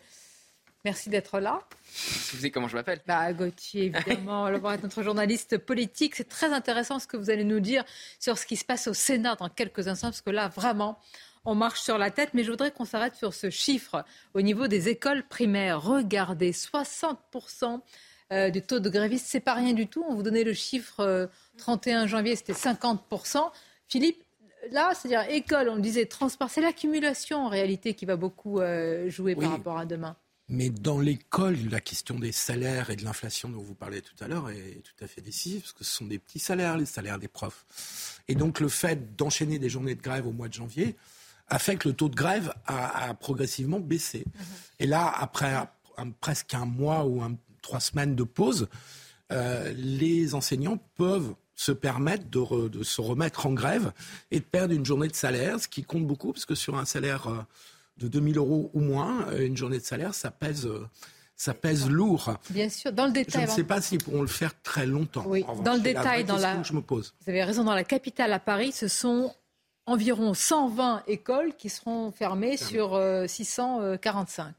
S1: Merci d'être là.
S31: Vous savez comment je m'appelle?
S1: Bah, Gauthier, évidemment, notre journaliste politique. C'est très intéressant ce que vous allez nous dire sur ce qui se passe au Sénat dans quelques instants, parce que là, vraiment, on marche sur la tête. Mais je voudrais qu'on s'arrête sur ce chiffre au niveau des écoles primaires. Regardez, 60% euh, du taux de grévistes, c'est pas rien du tout. On vous donnait le chiffre 31 euh, janvier, c'était 50%. Philippe, là, c'est-à-dire école, on le disait, transport, c'est l'accumulation en réalité qui va beaucoup euh, jouer par rapport à demain.
S13: Mais dans l'école, la question des salaires et de l'inflation dont vous parlez tout à l'heure est tout à fait décisive, parce que ce sont des petits salaires, les salaires des profs. Et donc le fait d'enchaîner des journées de grève au mois de janvier a fait que le taux de grève a, progressivement baissé. Mhm. Et là, après presque un mois ou trois semaines de pause, euh, les enseignants peuvent se permettre de, de, se remettre en grève et de perdre une journée de salaire, ce qui compte beaucoup, parce que sur un salaire... Euh, de 2000 euros ou moins, euh, une journée de salaire, ça pèse, euh, ça pèse lourd.
S1: Bien sûr, dans le détail.
S13: Je ne sais pas s'ils pourront le faire très longtemps.
S1: Oui, dans le détail, dans la.
S13: Je me pose.
S1: Vous avez raison, dans la capitale à Paris, ce sont environ 120 écoles qui seront fermées sur 645. Euh,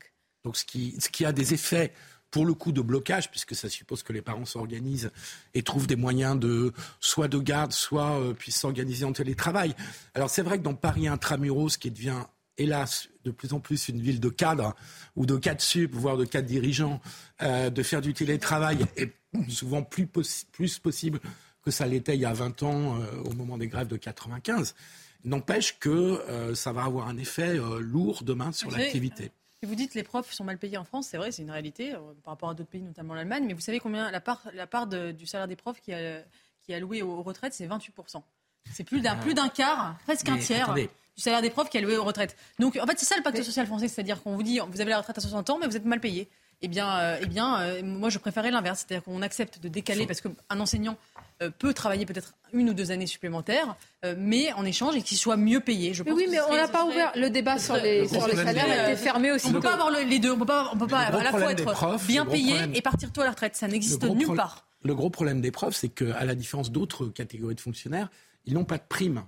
S13: Donc ce qui, ce qui a des effets pour le coup de blocage, puisque ça suppose que les parents s'organisent et trouvent des moyens de soit de garde, soit puissent s'organiser en télétravail. Alors c'est vrai que dans Paris intramuros, qui devient hélas, de plus en plus une ville de cadres ou de cadres sup, voire de cadres dirigeants, euh, de faire du télétravail est souvent plus, plus possible que ça l'était il y a 20 ans euh, au moment des grèves de 95. N'empêche que euh, ça va avoir un effet lourd demain sur l'activité.
S12: Vous dites que les profs sont mal payés en France, c'est vrai, c'est une réalité par rapport à d'autres pays, notamment l'Allemagne. Mais vous savez combien la part, la part du salaire des profs qui, est qui est alloué aux retraites, c'est 28 C'est plus d'un plus d'un quart, presque un tiers du salaire des profs qui est alloué aux retraites. Donc en fait, c'est ça le pacte social français, c'est-à-dire qu'on vous dit vous avez la retraite à 60 ans, mais vous êtes mal payé. Eh bien, euh, eh bien euh, moi je préférais l'inverse, c'est-à-dire qu'on accepte de décaler parce qu'un enseignant euh, peut travailler peut-être une ou deux années supplémentaires, mais en échange et qu'il soit mieux payé. Je
S1: pense oui, mais on n'a pas ouvert le débat sur les, sur les salaires, a été fermé aussi.
S12: On ne peut pas avoir les deux, on ne peut pas, peut pas à la fois être bien payé et partir tôt à la retraite, ça n'existe nulle part.
S13: Le gros problème des profs, c'est qu'à la différence d'autres catégories de fonctionnaires, ils n'ont pas de prime.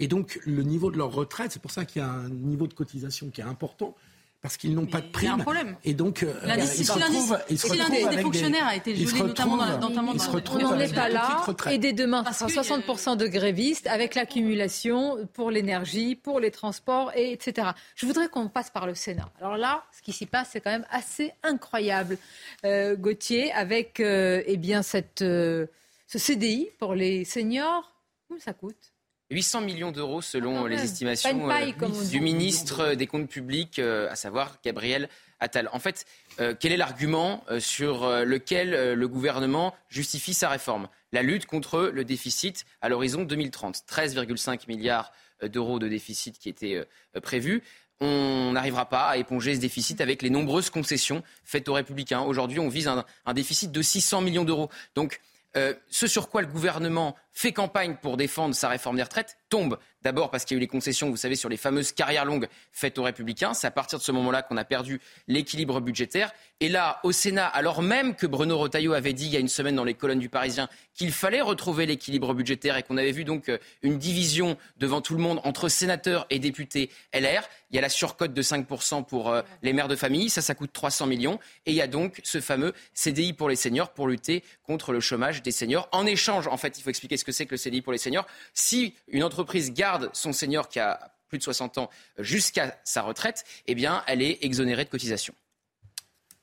S13: Et donc, le niveau de leur retraite, c'est pour ça qu'il y a un niveau de cotisation qui est important, parce qu'ils n'ont pas de prime. Il y a
S12: un problème.
S13: Et donc,
S12: euh, ils se retrouvent, ils se retrouvent des fonctionnaires a été gelé notamment dans, notamment
S1: dans, On n'est pas là. Et dès demain, 60% de grévistes avec l'accumulation pour l'énergie, pour les transports, et etc. Je voudrais qu'on passe par le Sénat. Alors là, ce qui s'y passe, c'est quand même assez incroyable. Euh, Gauthier, avec euh, eh bien cette, euh, ce CDI pour les seniors, combien ça coûte?
S31: 800 millions d'euros selon ah, les estimations euh, du ministre des Comptes publics, euh, à savoir Gabriel Attal. En fait, euh, quel est l'argument sur lequel le gouvernement justifie sa réforme? La lutte contre le déficit à l'horizon 2030. 13,5 milliards d'euros de déficit qui était prévu on n'arrivera pas à éponger ce déficit avec les nombreuses concessions faites aux républicains. Aujourd'hui, on vise un, un, déficit de 600 millions d'euros. Donc, euh, ce sur quoi le gouvernement fait campagne pour défendre sa réforme des retraites tombe. D'abord parce qu'il y a eu les concessions, vous savez, sur les fameuses carrières longues faites aux républicains. C'est à partir de ce moment-là qu'on a perdu l'équilibre budgétaire. Et là, au Sénat, alors même que Bruno Retailleau avait dit il y a une semaine dans les colonnes du Parisien qu'il fallait retrouver l'équilibre budgétaire et qu'on avait vu donc euh, une division devant tout le monde entre sénateurs et députés LR, il y a la surcote de 5% pour euh, les mères de famille, ça, ça coûte 300 millions. Et il y a donc ce fameux CDI pour les seniors pour lutter contre le chômage des seniors. En échange, en fait, il faut expliquer ce que c'est que le CDI pour les seniors? Si une entreprise garde son senior qui a plus de 60 ans jusqu'à sa retraite, eh bien, elle est exonérée de cotisation.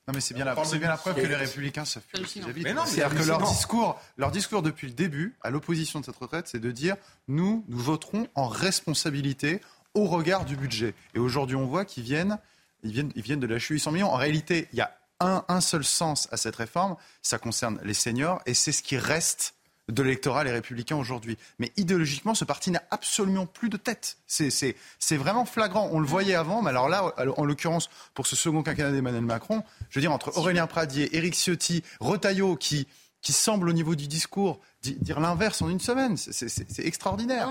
S8: Non, mais c'est bien, la, bien la preuve que les Républicains savent plus C'est-à-dire que leur discours, leur discours depuis le début, à l'opposition de cette retraite, c'est de dire nous, nous voterons en responsabilité au regard du budget. Et aujourd'hui, on voit qu'ils viennent, ils viennent, ils viennent de lâcher 800 millions. En réalité, il y a un, un seul sens à cette réforme, ça concerne les seniors, et c'est ce qui reste de l'électorat les républicains aujourd'hui. Mais idéologiquement, ce parti n'a absolument plus de tête. C'est vraiment flagrant. On le voyait avant, mais alors là, en l'occurrence, pour ce second quinquennat d'Emmanuel Macron, je veux dire, entre Aurélien Pradier, Éric Ciotti, Retailleau, qui, qui semble au niveau du discours dire l'inverse en une semaine, c'est extraordinaire.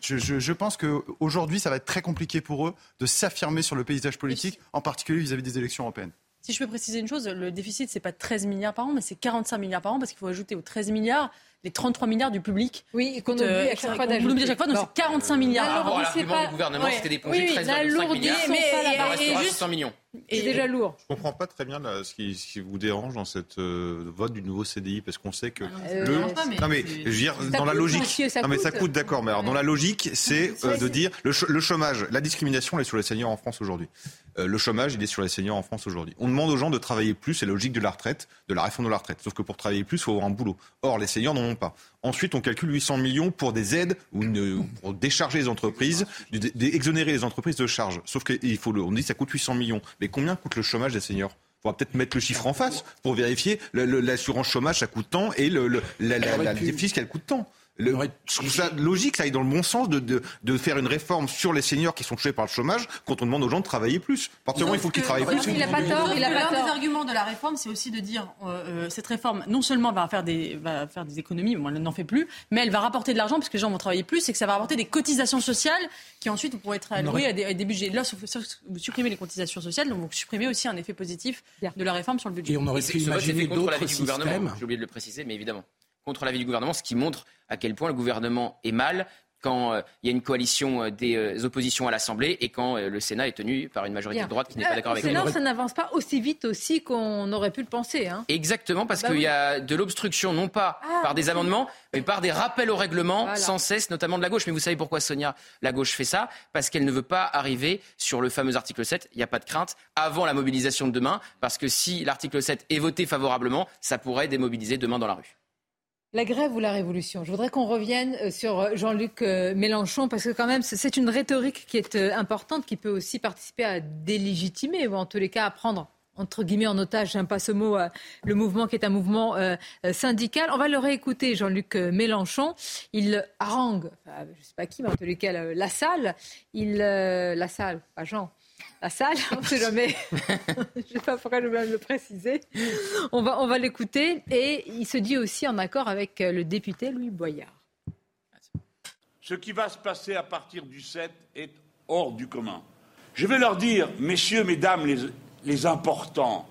S8: Je, je, je, pense qu'aujourd'hui, ça va être très compliqué pour eux de s'affirmer sur le paysage politique, en particulier vis-à-vis -vis des élections européennes.
S12: Si je peux préciser une chose, le déficit, c'est pas 13 milliards par an, mais c'est 45 milliards par an, parce qu'il faut ajouter aux 13 milliards les 33 milliards du public.
S1: Oui, qu'on oublie à chaque fois d'ajouter.
S12: oublie à chaque fois, donc c'est 45 milliards.
S31: Alors, l'argument du gouvernement, c'était d'éponger 13,5 milliards.
S1: Mais,
S31: il restera 600 millions.
S1: C'est déjà lourd.
S15: Je comprends pas très bien là, ce, qui, ce, qui, vous dérange dans cette euh, vote du nouveau CDI parce qu'on sait que
S12: euh,
S15: le
S12: pas, mais
S15: non mais je veux dire dans la logique non mais ça
S1: coûte.
S15: d'accord mais alors dans la logique c'est euh, de dire le, ch le, chômage la discrimination elle est sur les seniors en France aujourd'hui euh, le chômage il est sur les seniors en France aujourd'hui on demande aux gens de travailler plus c'est la logique de la retraite de la réforme de la retraite sauf que pour travailler plus il faut avoir un boulot or les seniors n'en ont pas Ensuite, on calcule 800 millions pour des aides ou pour décharger les entreprises, exonérer les entreprises de charges. Sauf qu'il faut le, on dit que ça coûte 800 millions. Mais combien coûte le chômage des seniors? On va peut-être mettre le chiffre en face pour vérifier l'assurance chômage ça coûte tant et le, le, la, la, la, la fiscale coûte tant. Le, je trouve ça logique, ça aille dans le bon sens de, de, de, faire une réforme sur les seniors qui sont touchés par le chômage quand on demande aux gens de travailler plus. À partir du moment où il faut qu'ils travaillent plus.
S12: Il n'a pas tort. Il a pas L'un des arguments de la réforme, c'est aussi de dire euh, cette réforme, non seulement va faire des, va faire des économies, bon, elle n'en fait plus, mais elle va rapporter de l'argent parce que les gens vont travailler plus et que ça va rapporter des cotisations sociales qui ensuite pourront être allouées à des, à des budgets. Là, vous supprimez les cotisations sociales, donc vous supprimez aussi un effet positif de la réforme sur le budget.
S13: Et on aurait pu imaginer d'autres systèmes.
S31: J'ai oublié de le préciser, mais évidemment contre l'avis du gouvernement, ce qui montre à quel point le gouvernement est mal quand euh, il y a une coalition euh, des euh, oppositions à l'Assemblée et quand le Sénat est tenu par une majorité
S1: Bien.
S31: de droite qui n'est pas d'accord avec
S1: Sénat,
S31: elle.
S1: ça n'avance pas aussi vite aussi qu'on aurait pu le penser. Hein.
S31: Exactement, parce
S1: Bah
S31: qu'il
S1: oui.
S31: y a de l'obstruction, non pas
S1: Ah,
S31: par des
S1: oui.
S31: amendements, mais par des rappels au règlement
S1: Voilà.
S31: sans cesse, notamment de la gauche. Mais vous savez pourquoi, Sonia, la gauche fait ça? Parce qu'elle ne veut pas arriver sur le fameux article 7, il n'y a pas de crainte, avant la mobilisation de demain, parce que si l'article 7 est voté favorablement, ça pourrait démobiliser demain dans la rue.
S1: La grève ou la révolution? Je voudrais qu'on revienne euh, sur euh, Jean-Luc euh, Mélenchon, parce que quand même, c'est- une rhétorique qui est importante, qui peut aussi participer à délégitimer, ou en tous les cas à prendre entre guillemets en otage, j'aime pas ce mot, le mouvement qui est un mouvement syndical. On va le réécouter, Jean-Luc Mélenchon. Il harangue, je sais pas qui, mais en tous les cas, la salle. Il, la salle, pas Jean. La salle, on ne sait jamais. je sais pas pourquoi je vais le préciser. On va, on va l'écouter. Et il se dit aussi en accord avec euh, le député Louis Boyard.
S26: Ce qui va se passer à partir du 7 est hors du commun. Je vais leur dire, messieurs, mesdames, les, les importants,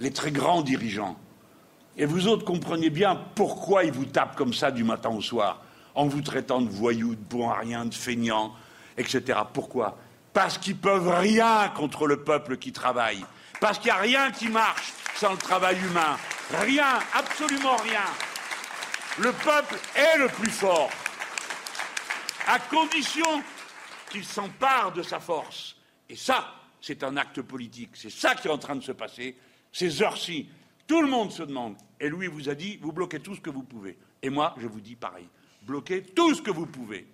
S26: les très grands dirigeants, et vous autres comprenez bien pourquoi ils vous tapent comme ça du matin au soir, en vous traitant de voyous, de bons à rien, de feignants, etc. Pourquoi? Parce qu'ils peuvent rien contre le peuple qui travaille. Parce qu'il n'y a rien qui marche sans le travail humain. Rien, absolument rien. Le peuple est le plus fort à condition qu'il s'empare de sa force. Et ça, c'est un acte politique. C'est ça qui est en train de se passer. Ces heures-ci, tout le monde se demande. Et lui vous a dit, vous bloquez tout ce que vous pouvez. Et moi, je vous dis pareil. Bloquez tout ce que vous pouvez.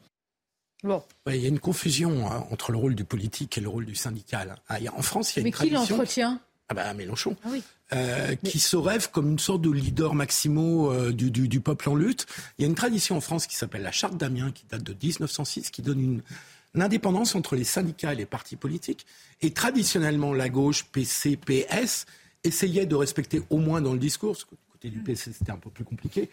S1: Bon.
S13: Il y a une confusion hein, entre le rôle du politique et le rôle du syndical. Ah, en France, il y a
S1: Mais
S13: une
S1: qui
S13: tradition.
S1: l'entretient?
S13: Ah bah Mélenchon.
S1: Ah oui.
S13: Euh, qui se rêve comme une sorte de leader maximo euh, du, du, du peuple en lutte. Il y a une tradition en France qui s'appelle la charte d'Amiens, qui date de 1906, qui donne une, une indépendance entre les syndicats et les partis politiques. Et traditionnellement, la gauche, PC, PS, essayait de respecter au moins dans le discours, du PC c'était un peu plus compliqué,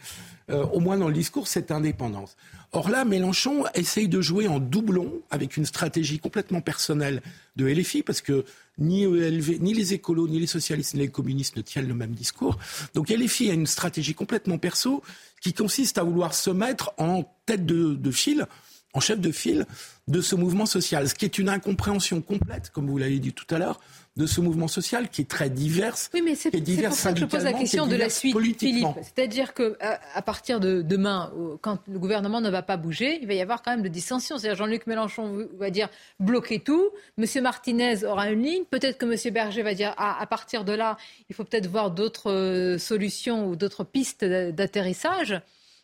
S13: euh, au moins dans le discours cette indépendance. Or là, Mélenchon essaye de jouer en doublon avec une stratégie complètement personnelle de LFI, parce que ni ELV, ni les écolos, ni les socialistes, ni les communistes ne tiennent le même discours. Donc LFI a une stratégie complètement perso qui consiste à vouloir se mettre en tête de file, en chef de file de ce mouvement social, ce qui est une incompréhension complète, comme vous l'avez dit tout à l'heure, de ce mouvement social qui est très divers.
S1: Oui, mais c'est pour ça que je pose la question de la suite, Philippe. C'est-à-dire que à, à partir de demain, quand le gouvernement ne va pas bouger, il va y avoir quand même de dissensions. C'est-à-dire Jean-Luc Mélenchon va dire bloquer tout. Monsieur Martinez aura une ligne. Peut-être que Monsieur Berger va dire ah, à partir de là, il faut peut-être voir d'autres euh, solutions ou d'autres pistes d'a- d'atterrissage.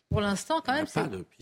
S1: Pour l'instant, quand même,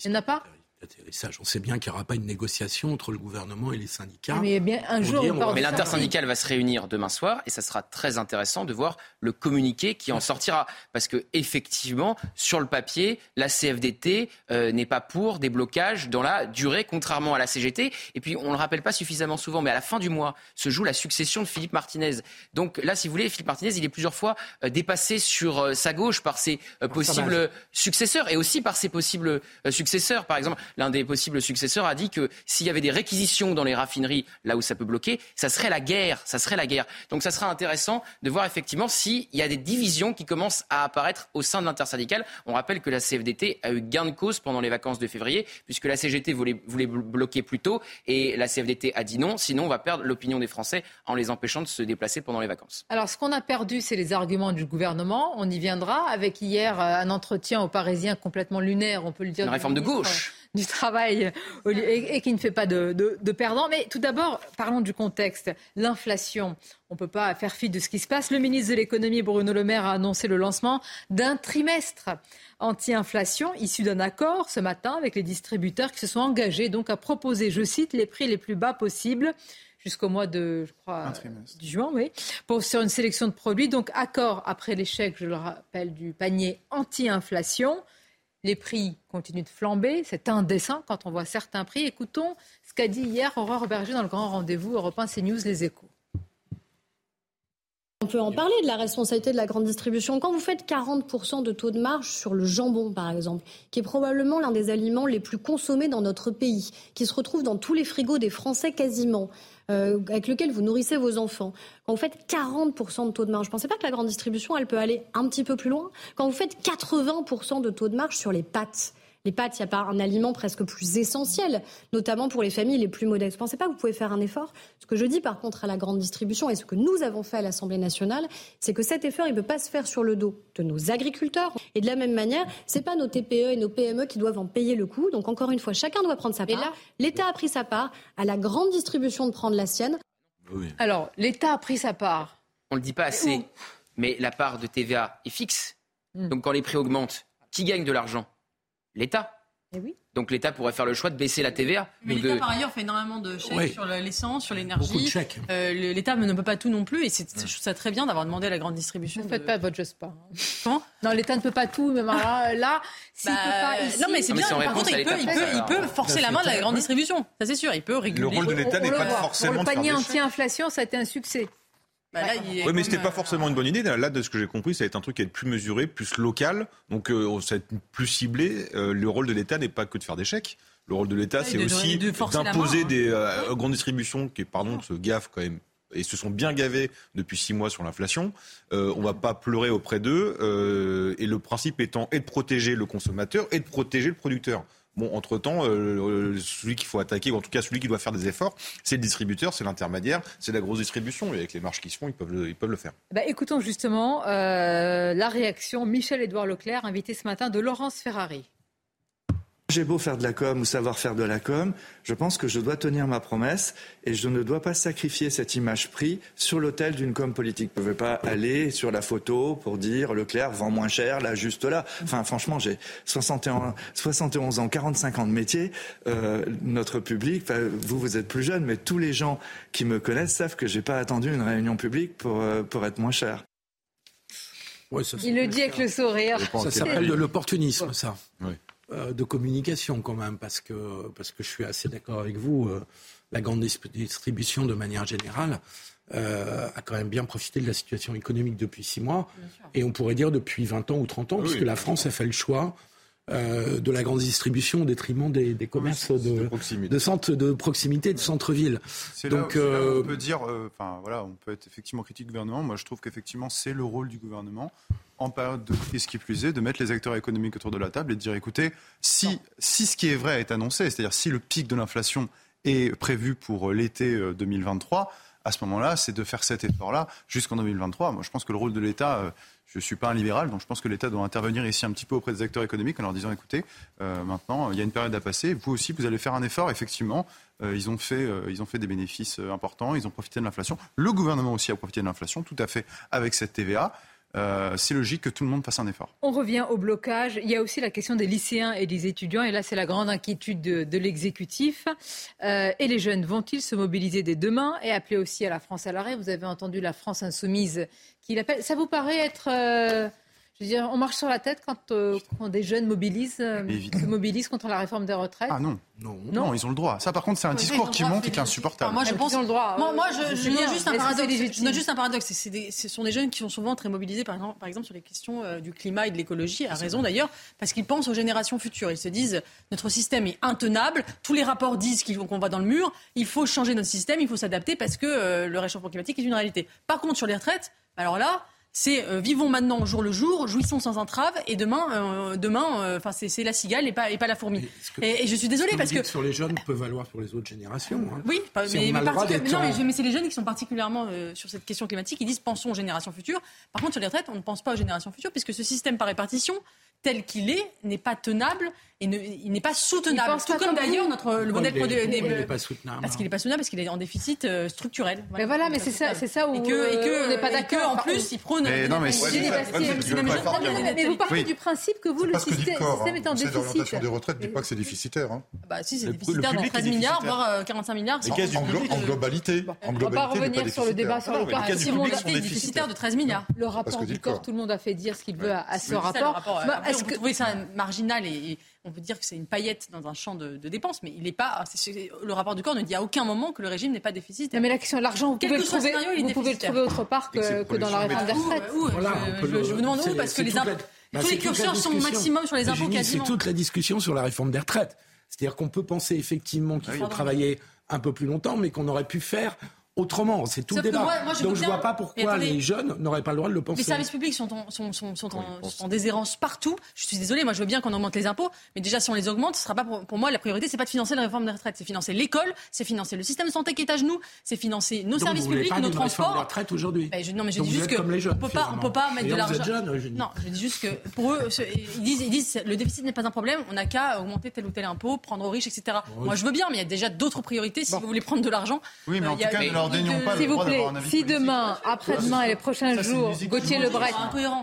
S1: il n'y en a pas.
S13: Atterrissage. On sait bien qu'il n'y aura pas une négociation entre le gouvernement et les syndicats.
S1: Mais bien un jour,
S13: va-
S31: Mais l'intersyndicale va se réunir demain soir et ça sera très intéressant de voir le communiqué qui en sortira. Parce que effectivement, sur le papier, la CFDT euh, n'est pas pour des blocages dans la durée, contrairement à la CGT. Et puis, on ne le rappelle pas suffisamment souvent, mais à la fin du mois se joue la succession de Philippe Martinez. Donc là, si vous voulez, Philippe Martinez, il est plusieurs fois euh, dépassé sur euh, sa gauche par ses euh, possibles successeurs et aussi par ses possibles euh, successeurs. Par exemple, l'un des possibles successeurs, a dit que s'il y avait des réquisitions dans les raffineries, là où ça peut bloquer, ça serait la guerre. Ça serait la guerre. Donc ça sera intéressant de voir effectivement s'il y a des divisions qui commencent à apparaître au sein de l'intersyndicale. On rappelle que la CFDT a eu gain de cause pendant les vacances de février, puisque la CGT voulait, voulait bloquer plus tôt et la CFDT a dit non. Sinon, on va perdre l'opinion des Français en les empêchant de se déplacer pendant les vacances.
S1: Alors, ce qu'on a perdu, c'est les arguments du gouvernement. On y viendra. Avec hier euh, un entretien aux Parisiens complètement lunaire, on peut le dire.
S31: Une réforme de gauche
S1: du travail et, qui ne fait pas de, de, perdants. Mais tout d'abord, parlons du contexte. L'inflation. On ne peut pas faire fi de ce qui se passe. Le ministre de l'économie, Bruno Le Maire, a annoncé le lancement d'un trimestre anti-inflation issu d'un accord ce matin avec les distributeurs qui se sont engagés donc à proposer, je cite, les prix les plus bas possibles jusqu'au mois de, je crois, juin, oui, pour, sur une sélection de produits. Donc, accord après l'échec, je le rappelle, du panier anti-inflation. Les prix continuent de flamber. C'est indécent quand on voit certains prix. Écoutons ce qu'a dit hier Aurore Berger dans le grand rendez-vous Europe 1 CNews Les Échos.
S32: On peut en parler de la responsabilité de la grande distribution. Quand vous faites 40% de taux de marge sur le jambon, par exemple, qui est probablement l'un des aliments les plus consommés dans notre pays, qui se retrouve dans tous les frigos des Français quasiment, euh, avec lequel vous nourrissez vos enfants, quand vous faites 40% de taux de marge, je ne pensez pas que la grande distribution, elle peut aller un petit peu plus loin? Quand vous faites 80% de taux de marge sur les pâtes, les pâtes, il n'y a pas un aliment presque plus essentiel, notamment pour les familles les plus modestes. Vous ne pensez pas que vous pouvez faire un effort? Ce que je dis par contre à la grande distribution et ce que nous avons fait à l'Assemblée nationale, c'est que cet effort, il ne peut pas se faire sur le dos de nos agriculteurs. Et de la même manière, ce n'est pas nos TPE et nos PME qui doivent en payer le coût. Donc encore une fois, chacun doit prendre sa part. L'État a pris sa part, à la grande distribution de prendre la sienne.
S1: Alors, l'État a pris sa part.
S31: On ne le dit pas assez, mais la part de TVA est fixe. Hmm. Donc quand les prix augmentent, qui gagne de l'argent? L'État.
S1: Eh
S31: Donc l'État pourrait faire le choix de baisser la TVA.
S12: Mais l'État, par ailleurs, fait énormément de chèques sur l'essence, sur l'énergie. Euh, L'État ne peut pas tout non plus. Et c'est, je trouve ça très bien d'avoir demandé à la grande distribution.
S1: Ne faites pas votre juste pas. Comment? Non, l'État ne peut pas tout. Mais là, là
S12: bah, pas Non, mais c'est bien. Par contre, il peut, il, peut, il peut forcer la main de la grande distribution. Ça, c'est sûr. Il peut réguler.
S25: Le rôle de l'État n'est pas forcément.
S1: Pour le panier anti-inflation, ça a été un succès.
S25: Bah oui, mais c'était pas forcément une bonne idée. Là, de ce que j'ai compris, ça va être un truc qui va être plus mesuré, plus local. Donc, euh, ça va être plus ciblé. Euh, le rôle de l'État n'est pas que de faire des chèques. Le rôle de l'État, c'est aussi d'imposer des euh, grandes distributions qui, pardon, se gaffent quand même et se sont bien gavés depuis six mois sur l'inflation. Euh, on va pas pleurer auprès d'eux. Euh, et le principe étant et de protéger le consommateur et de protéger le producteur. Bon, entre-temps, euh, celui qu'il faut attaquer, ou en tout cas celui qui doit faire des efforts, c'est le distributeur, c'est l'intermédiaire, c'est la grosse distribution. Et avec les marges qui se font, ils peuvent le, faire.
S1: Bah, écoutons justement euh, la réaction Michel-Édouard Leclerc, invité ce matin de Laurence Ferrari.
S33: J'ai beau faire de la com ou savoir faire de la com, je pense que je dois tenir ma promesse et je ne dois pas sacrifier cette image prise sur l'autel d'une com politique. Je ne pouvez pas aller sur la photo pour dire Leclerc vend moins cher, là, juste là. Enfin, franchement, j'ai 71, 71 ans, 45 ans de métier. Euh, notre public, vous, vous êtes plus jeune, mais tous les gens qui me connaissent savent que j'ai pas attendu une réunion publique pour, euh, pour être moins cher.
S1: Il le dit avec le sourire.
S13: Ça s'appelle de l'opportunisme, ça. Oui. Euh, de communication quand même, parce que, parce que je suis assez d'accord avec vous. Euh, la grande distribution, de manière générale, euh, a quand même bien profité de la situation économique depuis six mois, et on pourrait dire depuis 20 ans ou 30 ans, puisque la France a fait le choix de la grande distribution au détriment des, commerces de, de, de proximité, de centre-ville.
S8: Donc, on peut dire, enfin voilà, on peut être effectivement critique du gouvernement. Moi, je trouve qu'effectivement, c'est le rôle du gouvernement en période de crise qui plus est, de mettre les acteurs économiques autour de la table et de dire écoutez, si, si ce qui est vrai est annoncé, c'est-à-dire si le pic de l'inflation est prévu pour l'été 2023, euh, à ce moment-là, c'est de faire cet effort-là jusqu'en 2023. Moi, je pense que le rôle de l'État, euh, je ne suis pas un libéral, donc je pense que l'État doit intervenir ici un petit peu auprès des acteurs économiques en leur disant écoutez, euh, maintenant, il y a une période à passer, vous aussi, vous allez faire un effort. Effectivement, ils, ont fait, ils ont fait des bénéfices importants, ils ont profité de l'inflation. Le gouvernement aussi a profité de l'inflation, tout à fait, avec cette TVA. Euh, c'est logique que tout le monde fasse un effort.
S1: On revient au blocage. Il y a aussi la question des lycéens et des étudiants. Et là, c'est la grande inquiétude de, l'exécutif. Euh, et les jeunes vont-ils se mobiliser dès demain et appeler aussi à la France à l'arrêt? Vous avez entendu la France insoumise qui l'appelle. Ça vous paraît être... Euh, Je veux dire, on marche sur la tête quand, euh, des jeunes mobilisent, euh, se mobilisent contre la réforme des retraites.
S8: Ah non. Non, non, ils ont le droit. Ça, par contre, c'est un discours qui monte et qui est insupportable.
S12: moi, je pense. Ont le droit. Moi, je, je, note juste un paradoxe. Je note juste un paradoxe. ce sont des jeunes qui sont souvent très mobilisés, par exemple, par exemple sur les questions euh, du climat et de l'écologie, à raison d'ailleurs, parce qu'ils pensent aux générations futures. Ils se disent notre système est intenable. Tous les rapports disent qu'on va dans le mur. Il faut changer notre système. Il faut s'adapter parce que le réchauffement climatique est une réalité. Par contre, sur les retraites, alors là c'est euh, vivons maintenant jour le jour, jouissons sans entrave, et demain, euh, demain, euh, enfin c'est la cigale et pas, et pas la fourmi. et, je suis désolée parce que
S13: sur les jeunes peut valoir pour les autres générations. Hein.
S12: Oui, mais, mais, c'est les jeunes qui sont particulièrement sur cette question climatique. Ils disent pensons aux générations futures. Par contre, sur les retraites, on ne pense pas aux générations futures puisque ce système par répartition tel qu'il est n'est pas tenable et ne, il n'est pas soutenable. Tout comme d'ailleurs notre le modèle
S13: il n'est pas soutenable.
S12: Parce qu'il n'est pas soutenable parce qu'il est en déficit euh, structurel.
S1: Mais voilà, mais c'est ça, c'est ça où et que, et que, on n'est pas d'accord.
S12: En plus, il prône.
S8: Mais non, mais
S1: mais vous partez du principe que vous, le système est en déficit.
S11: L'orientation des retraites ne dit pas que c'est déficitaire.
S12: Bah si, c'est déficitaire dans 13 milliards, voire 45 milliards.
S11: En globalité.
S1: On ne va pas revenir sur le débat sur le corps.
S12: Si mon est déficitaire de 13 milliards.
S1: Le rapport du corps, tout le monde a fait dire ce qu'il veut à ce rapport.
S12: Est-ce que ça marginal et, on peut dire que c'est une paillette dans un champ de, dépenses, mais il n'est pas. le rapport du corps ne dit à aucun moment que le régime n'est pas déficitaire.
S1: mais la question de l'argent, vous, pouvez le, trouver, vous pouvez le trouver autre part que, dans la réforme des retraites.
S12: je, vous demande où, parce que les impôts. Bah, tous les curseurs sont au maximum sur les impôts quasiment.
S13: C'est toute la discussion sur la réforme des retraites. C'est-à-dire qu'on peut penser effectivement qu'il ah faut travailler un peu plus longtemps, mais qu'on aurait pu faire autrement. C'est tout le débat. Donc je ne vois pas pourquoi les jeunes n'auraient pas le droit de le penser.
S12: Les services publics sont en, sont, sont, sont en, déshérence partout. Je suis désolée, moi je veux bien qu'on augmente les impôts, mais déjà si on les augmente, ce sera pas pour, moi la priorité, c'est pas de financer la réforme des retraites, c'est financer l'école, c'est financer le système de santé qui est à genoux, c'est financer nos services publics, nos transports.
S13: La retraite aujourd'hui.
S12: Ben, non, mais je dis juste que on peut pas, on peut pas mettre de l'argent. Non, je dis juste que pour eux, ils disent, ils disent le déficit n'est pas un problème, on n'a qu'à augmenter tel ou tel impôt, prendre aux riches, etc. Moi je veux bien, mais il y a déjà d'autres priorités si vous voulez prendre de l'argent.
S8: Oui, mais en tout cas, ne leur dénions pas
S1: si demain, après-demain et les prochains jours, Gauthier Lebret,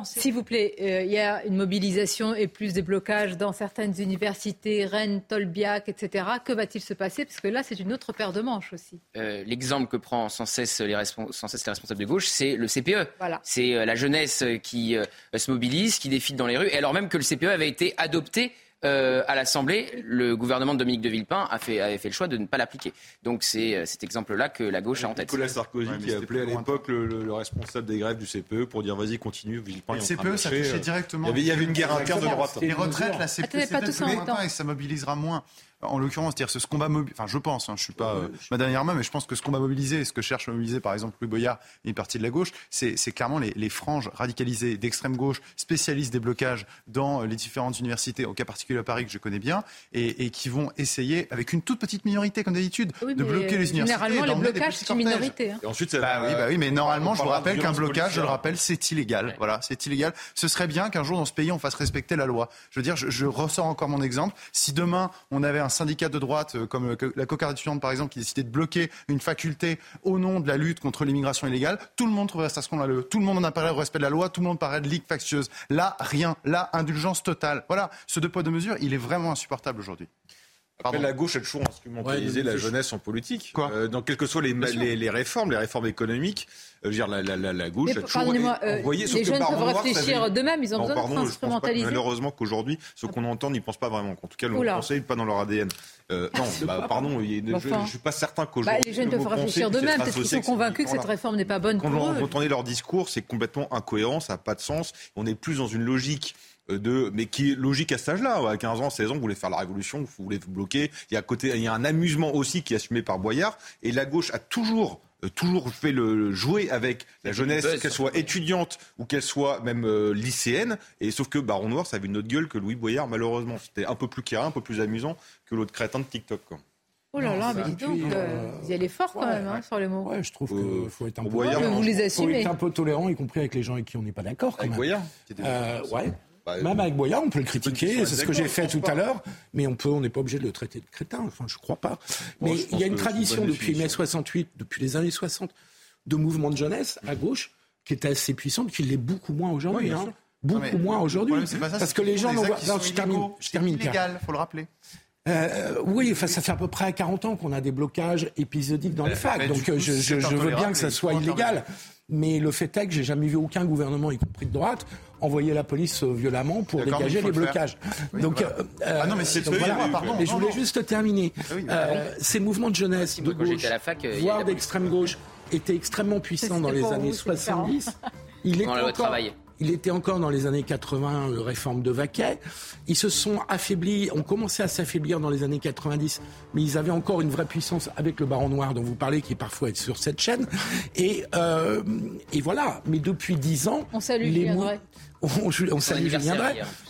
S1: s'il vous plaît, euh, il y a une mobilisation et plus des blocages dans certaines universités, Rennes, Tolbiac, etc. Que va-t-il se passer? Parce que là, c'est une autre paire de manches aussi.
S31: Euh, l'exemple que prend sans cesse les, sans cesse les responsables de gauche, c'est le CPE. C'est euh, la jeunesse qui se mobilise, qui défile dans les rues, et alors même que le CPE avait été adopté euh, à l'Assemblée, le gouvernement de Dominique de Villepin a fait, avait fait le choix de ne pas l'appliquer. Donc c'est euh, cet exemple-là que la gauche a en tête.
S15: Nicolas Sarkozy qui a appelé à l'époque le, responsable des grèves du CPE pour dire vas-y continue, Villepin.
S8: Le CPE, ça touchait directement.
S15: Il y, avait, une guerre interne de droite.
S8: Les retraites, la CPE, c'est peut-être plus et ça mobilisera moins en l'occurrence, dire ce combat mobilisé, enfin je pense, hein, je suis pas euh, Madame Irma, mais je pense que ce qu'on va mobiliser, ce que cherche à mobiliser par exemple Louis Boyard et une partie de la gauche, c'est clairement les, franges radicalisées d'extrême gauche, spécialistes des blocages dans les différentes universités, au cas particulier à Paris que je connais bien, et, qui vont essayer, avec une toute petite minorité comme d'habitude, de bloquer les universités.
S1: Généralement, les blocages, c'est une minorité. Hein.
S8: Et ensuite, bah, oui, bah oui, mais normalement, je vous rappelle qu'un blocage, je le rappelle, c'est illégal. Voilà, c'est illégal. Ce serait bien qu'un jour dans ce pays, on fasse respecter la loi. Je veux dire, je, je ressors encore mon exemple. Si demain, on avait un syndicat de droite euh, comme euh, la cocarde étudiante par exemple, qui décidait de bloquer une faculté au nom de la lutte contre l'immigration illégale, tout le monde trouverait ça scandaleux. Tout le monde en apparaît au respect de la loi, tout le monde paraît de ligue factieuse. Là, rien. Là, indulgence totale. Voilà, ce deux poids deux mesures, il est vraiment insupportable aujourd'hui.
S15: Après, la gauche a toujours instrumentalisé la jeunesse en politique. Quoi euh, dans quelles que soient les, les, réformes, les réformes économiques, euh, dire, la, la, la, gauche a toujours
S1: euh, envoyé. Les jeunes peuvent réfléchir d'eux-mêmes, ils ont besoin d'être instrumentalisés.
S15: Malheureusement qu'aujourd'hui, ce qu'on entend n'y pense pas vraiment. En tout cas, le conseille pas dans leur ADN. Euh, non, bah, pardon, je ne suis pas certain qu'aujourd'hui.
S1: Bah, les jeunes peuvent réfléchir d'eux-mêmes, parce qu'ils sont convaincus que cette réforme n'est pas bonne pour eux.
S15: Quand vous entendez leur discours, c'est complètement incohérent, ça n'a pas de sens. On est plus dans une logique euh, de, mais qui est logique à cet âge-là. À 15 ans, 16 ans, vous voulez faire la révolution, vous voulez vous bloquer. Il y a côté, il y a un amusement aussi qui est assumé par Boyard. Et la gauche a toujours toujours fait le jouer avec la jeunesse, qu'elle soit étudiante ou qu'elle soit même euh, lycéenne. Et sauf que Baron Noir, ça avait une autre gueule que Louis Boyard, malheureusement. C'était un peu plus carré, un peu plus amusant que l'autre crétin de TikTok. Quoi.
S1: Oh là là, mais dis donc, vous y allez fort quand même hein, sur les mots.
S13: Ouais, je trouve qu'il faut être un peu, vous
S1: les
S13: faut être un peu tolérant, y compris avec les gens avec qui on n'est pas d'accord.
S15: Avec Boyard
S13: Ouais. Bah, Même avec Boyard, on peut le critiquer, c'est ce que j'ai fait tout à l'heure, mais on peut, on n'est pas obligé de le traiter de crétin. Enfin, je crois pas. Mais il y a une tradition depuis mai 68, depuis les années 60, de mouvement de jeunesse à gauche qui est assez puissante, qui l'est beaucoup moins aujourd'hui. Hein. Beaucoup moins aujourd'hui. Parce que les gens n'ont pas.
S8: je termine. Je termine. Illégal, faut le rappeler.
S13: Euh, oui, enfin, ça fait à peu près 40 ans qu'on a des blocages épisodiques dans les facs, donc je, je, veux bien que ça soit illégal. Mais le fait est que j'ai jamais vu aucun gouvernement, y compris de droite, envoyer la police violemment pour dégager les blocages. donc,
S8: ah non, mais c'est
S13: voilà, pardon, mais je voulais juste terminer. Ah ces mouvements de jeunesse, de gauche, voire d'extrême gauche, étaient extrêmement puissants dans les années 70. Il est encore, il était encore dans les années 80, euh, réforme de Vaquet. Ils se sont affaiblis, ont commencé à s'affaiblir dans les années 90, mais ils avaient encore une vraie puissance avec le Baron Noir dont vous parlez, qui est parfois sur cette chaîne. Et, euh, et voilà. Mais depuis dix ans,
S1: on salue les
S13: on, on salue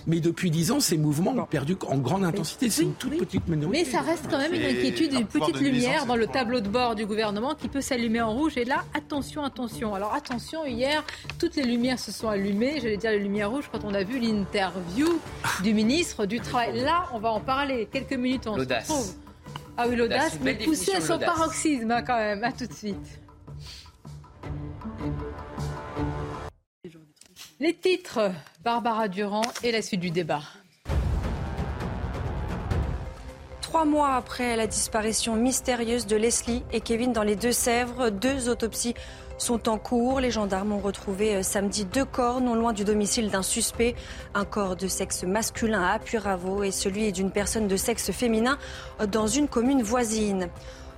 S13: Mais depuis dix ans, ces mouvements ont perdu en grande intensité. C'est une toute petite minorité.
S1: Mais ça reste quand même une inquiétude, une petite lumière dans le tableau de bord du gouvernement qui peut s'allumer en rouge. Et là, attention, attention. Alors attention, hier, toutes les lumières se sont allumées. J'allais dire les lumières rouges quand on a vu l'interview du ministre du Travail. Là, on va en parler. Quelques minutes, on se retrouve. Ah oui, l'audace, mais poussée à son paroxysme hein, quand même. À tout de suite. Les titres, Barbara Durand et la suite du débat.
S16: Trois mois après la disparition mystérieuse de Leslie et Kevin dans les Deux-Sèvres, deux autopsies sont en cours. Les gendarmes ont retrouvé euh, samedi deux corps non loin du domicile d'un suspect. Un corps de sexe masculin à Apuravo et celui d'une personne de sexe féminin dans une commune voisine.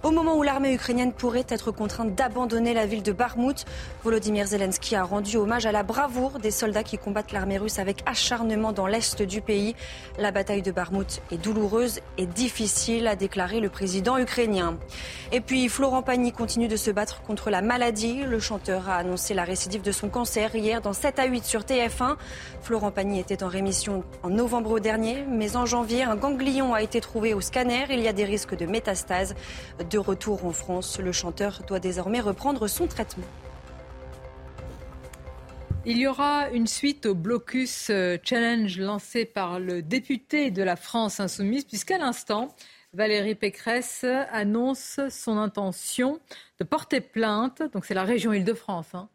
S16: Au moment où l'armée ukrainienne pourrait être contrainte d'abandonner la ville de Barmout, Volodymyr Zelensky a rendu hommage à la bravoure des soldats qui combattent l'armée russe avec acharnement dans l'est du pays. La bataille de Barmout est douloureuse et difficile, a déclaré le président ukrainien. Et puis Florent Pagny continue de se battre contre la maladie. Le chanteur a annoncé la récidive de son cancer hier dans 7 à 8 sur TF1. Florent Pagny était en rémission en novembre dernier, mais en janvier, un ganglion a été trouvé au scanner. Il y a des risques de métastase. De retour en France, le chanteur doit désormais reprendre son traitement.
S1: Il y aura une suite au blocus euh, challenge lancé par le député de la France insoumise, puisqu'à l'instant, Valérie Pécresse annonce son intention de porter plainte. Donc c'est la région Île-de-France. Hein.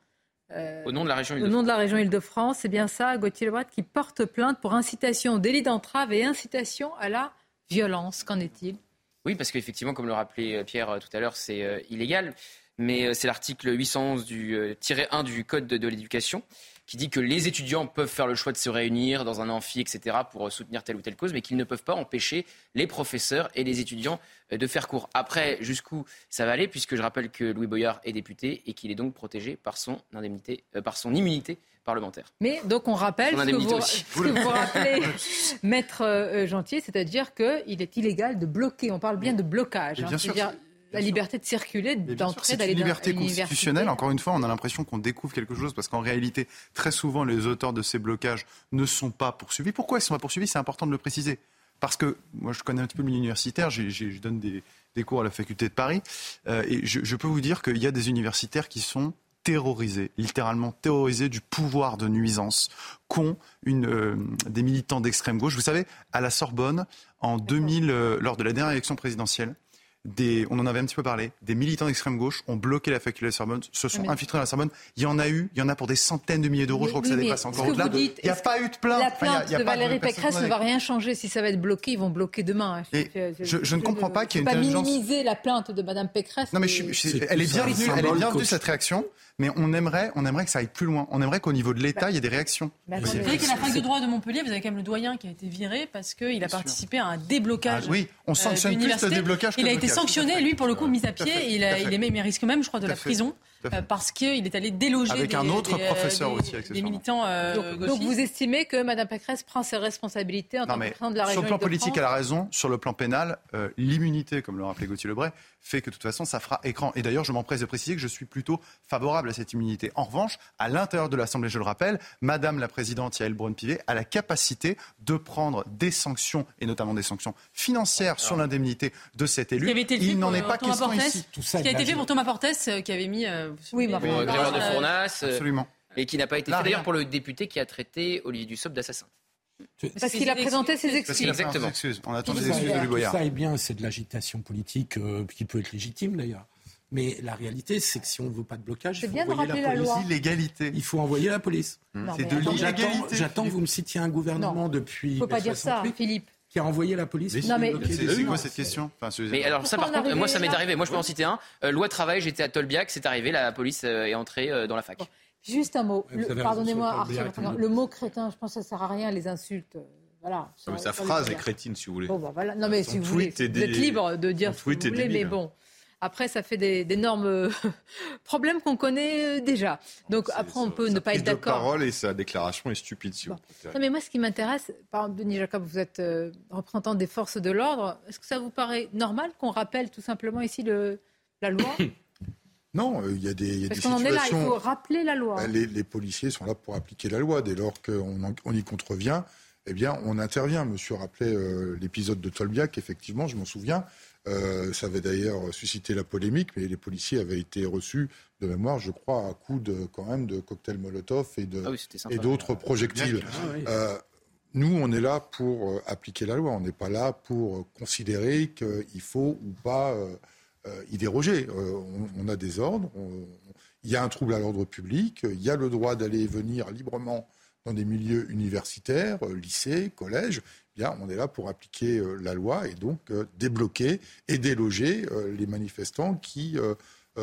S31: Euh, au nom de la région
S1: Île-de-France. Au nom de la région Île-de-France, c'est bien ça, Gauthier Lebret, qui porte plainte pour incitation, délit d'entrave et incitation à la violence. Qu'en est-il?
S31: Oui, parce qu'effectivement, comme le rappelait euh, Pierre euh, tout à l'heure, c'est euh, illégal. Mais c'est l'article 811 du tiré 1 du Code de, l'éducation qui dit que les étudiants peuvent faire le choix de se réunir dans un amphi, etc., pour soutenir telle ou telle cause, mais qu'ils ne peuvent pas empêcher les professeurs et les étudiants de faire cours. Après, jusqu'où ça va aller, puisque je rappelle que Louis Boyard est député et qu'il est donc protégé par son, indemnité, par son immunité parlementaire.
S1: Mais donc on rappelle ce que, vous, ce que vous rappelez, maître euh, Gentil, c'est-à-dire qu'il est illégal de bloquer. On parle bien de blocage. Hein, c'est-à-dire la liberté de circuler, d'entrer, d'aller
S8: dans liberté constitutionnelle. Encore une fois, on a l'impression qu'on découvre quelque chose parce qu'en réalité, très souvent, les auteurs de ces blocages ne sont pas poursuivis. Pourquoi ils ne sont pas poursuivis? C'est important de le préciser. Parce que moi, je connais un petit peu le milieu universitaire. je donne des, cours à la faculté de Paris, euh, et je, je peux vous dire qu'il y a des universitaires qui sont terrorisés, littéralement terrorisés du pouvoir de nuisance qu'ont une, euh, des militants d'extrême gauche. Vous savez, à la Sorbonne, en 2000, euh, lors de la dernière élection présidentielle, on en avait un petit peu parlé, des militants d'extrême gauche ont bloqué la faculté de la Sorbonne, se sont infiltrés dans la Sorbonne. Il y en a eu, il y en a pour des centaines de milliers d'euros, je crois que ça dépasse encore au-delà. Il n'y a pas eu de plainte.
S1: La plainte de Valérie Pécresse ne va rien changer. Si ça va être bloqué, ils vont bloquer demain.
S8: Hein. je, ne comprends pas qu'il y ait
S1: une pas minimiser la plainte de Mme Pécresse.
S8: Non, mais elle est bienvenue, elle est bienvenue cette réaction mais on aimerait, on aimerait que ça aille plus loin. On aimerait qu'au niveau de l'État, il y ait des réactions.
S12: Bah, vous savez qu'à la fac de droit de Montpellier, vous avez quand même le doyen qui a été viré parce qu'il a participé à un déblocage.
S8: Ah, oui, on sanctionne plus le déblocage.
S12: Il a été sanctionné, lui, pour le coup, mis à pied. Il, il, risque même, je crois, de la prison. Euh, parce qu'il est allé déloger
S8: avec
S12: des,
S8: un autre
S12: des,
S8: professeur
S12: des,
S8: aussi,
S12: des militants
S1: euh, donc, vous estimez que Mme Pécresse prend ses responsabilités en tant que présidente de la région
S8: Sur le plan politique, elle a raison. Sur le plan pénal, euh, l'immunité, comme le rappelait Gauthier Lebray, fait que de toute façon, ça fera écran. Et d'ailleurs, je m'empresse de préciser que je suis plutôt favorable à cette immunité. En revanche, à l'intérieur de l'Assemblée, je le rappelle, Madame la Présidente Yael Braun-Pivet a la capacité de prendre des sanctions, et notamment des sanctions financières sur l'indemnité de cet élu.
S12: Il n'en est pas question ici. Tout ça, qui a été fait pour Thomas Portes, qui avait mis...
S31: oui, mais de euh, Fournasse.
S8: Euh, Absolument.
S31: Et qui n'a pas été fait d'ailleurs pour le député qui a traité Olivier Dussopt d'assassin.
S1: Parce qu'il a présenté ses excuses.
S8: Exactement. On attend des excuses de Louis Boyard.
S13: Ça est bien, c'est de l'agitation politique euh, qui peut être légitime d'ailleurs. Mais la réalité, c'est que si on ne veut pas de blocage, il faut envoyer la police.
S8: Illégalité.
S13: Il faut envoyer la police.
S8: C'est de l'illégalité.
S13: J'attends que vous me citiez un gouvernement depuis.
S1: Il ne faut pas dire ça, Philippe.
S13: Qui a envoyé la police.
S8: Non, mais c'est quoi cette question
S31: Mais alors ça, par contre, moi ça m'est arrivé. Moi je peux en citer un. Euh, loi travail, j'étais à Tolbiac, c'est arrivé, la police euh, est entrée euh, dans la fac.
S1: Juste un mot. Pardonnez-moi, le mot crétin, je pense que ça sert à rien les insultes. Voilà.
S15: sa phrase est crétine, si vous voulez.
S1: Bon, voilà. Non, mais si vous voulez, vous êtes libre de dire ce que vous voulez, mais bon. Après, ça fait d'énormes euh, problèmes qu'on connaît euh, déjà. Donc après, on peut ne pas être d'accord.
S15: parole et sa déclaration est stupide. Si
S1: Non, mais moi, ce qui m'intéresse, par exemple, Denis Jacob, vous êtes euh, représentant des forces de l'ordre. Est-ce que ça vous paraît normal qu'on rappelle tout simplement ici le, la loi?
S11: Non, il y a des, y a
S1: Parce qu'on en est là, il faut rappeler la loi.
S11: Bah, les, policiers sont là pour appliquer la loi. Dès lors qu'on on y contrevient, eh bien, on intervient. Monsieur rappelait l'épisode de Tolbiac, effectivement, je m'en souviens. Euh, ça avait d'ailleurs suscité la polémique, mais les policiers avaient été reçus de mémoire, je crois, à coups de, quand même de cocktails Molotov et, de, ah et d'autres projectiles. Ah euh, nous, on est là pour euh, appliquer la loi. On n'est pas là pour considérer qu'il faut ou pas y déroger. On, a des ordres. il y a un trouble à l'ordre public. Il y a le droit d'aller et venir librement dans des milieux universitaires, lycées, collèges on est là pour appliquer euh, la loi et donc euh, débloquer et déloger euh, les manifestants qui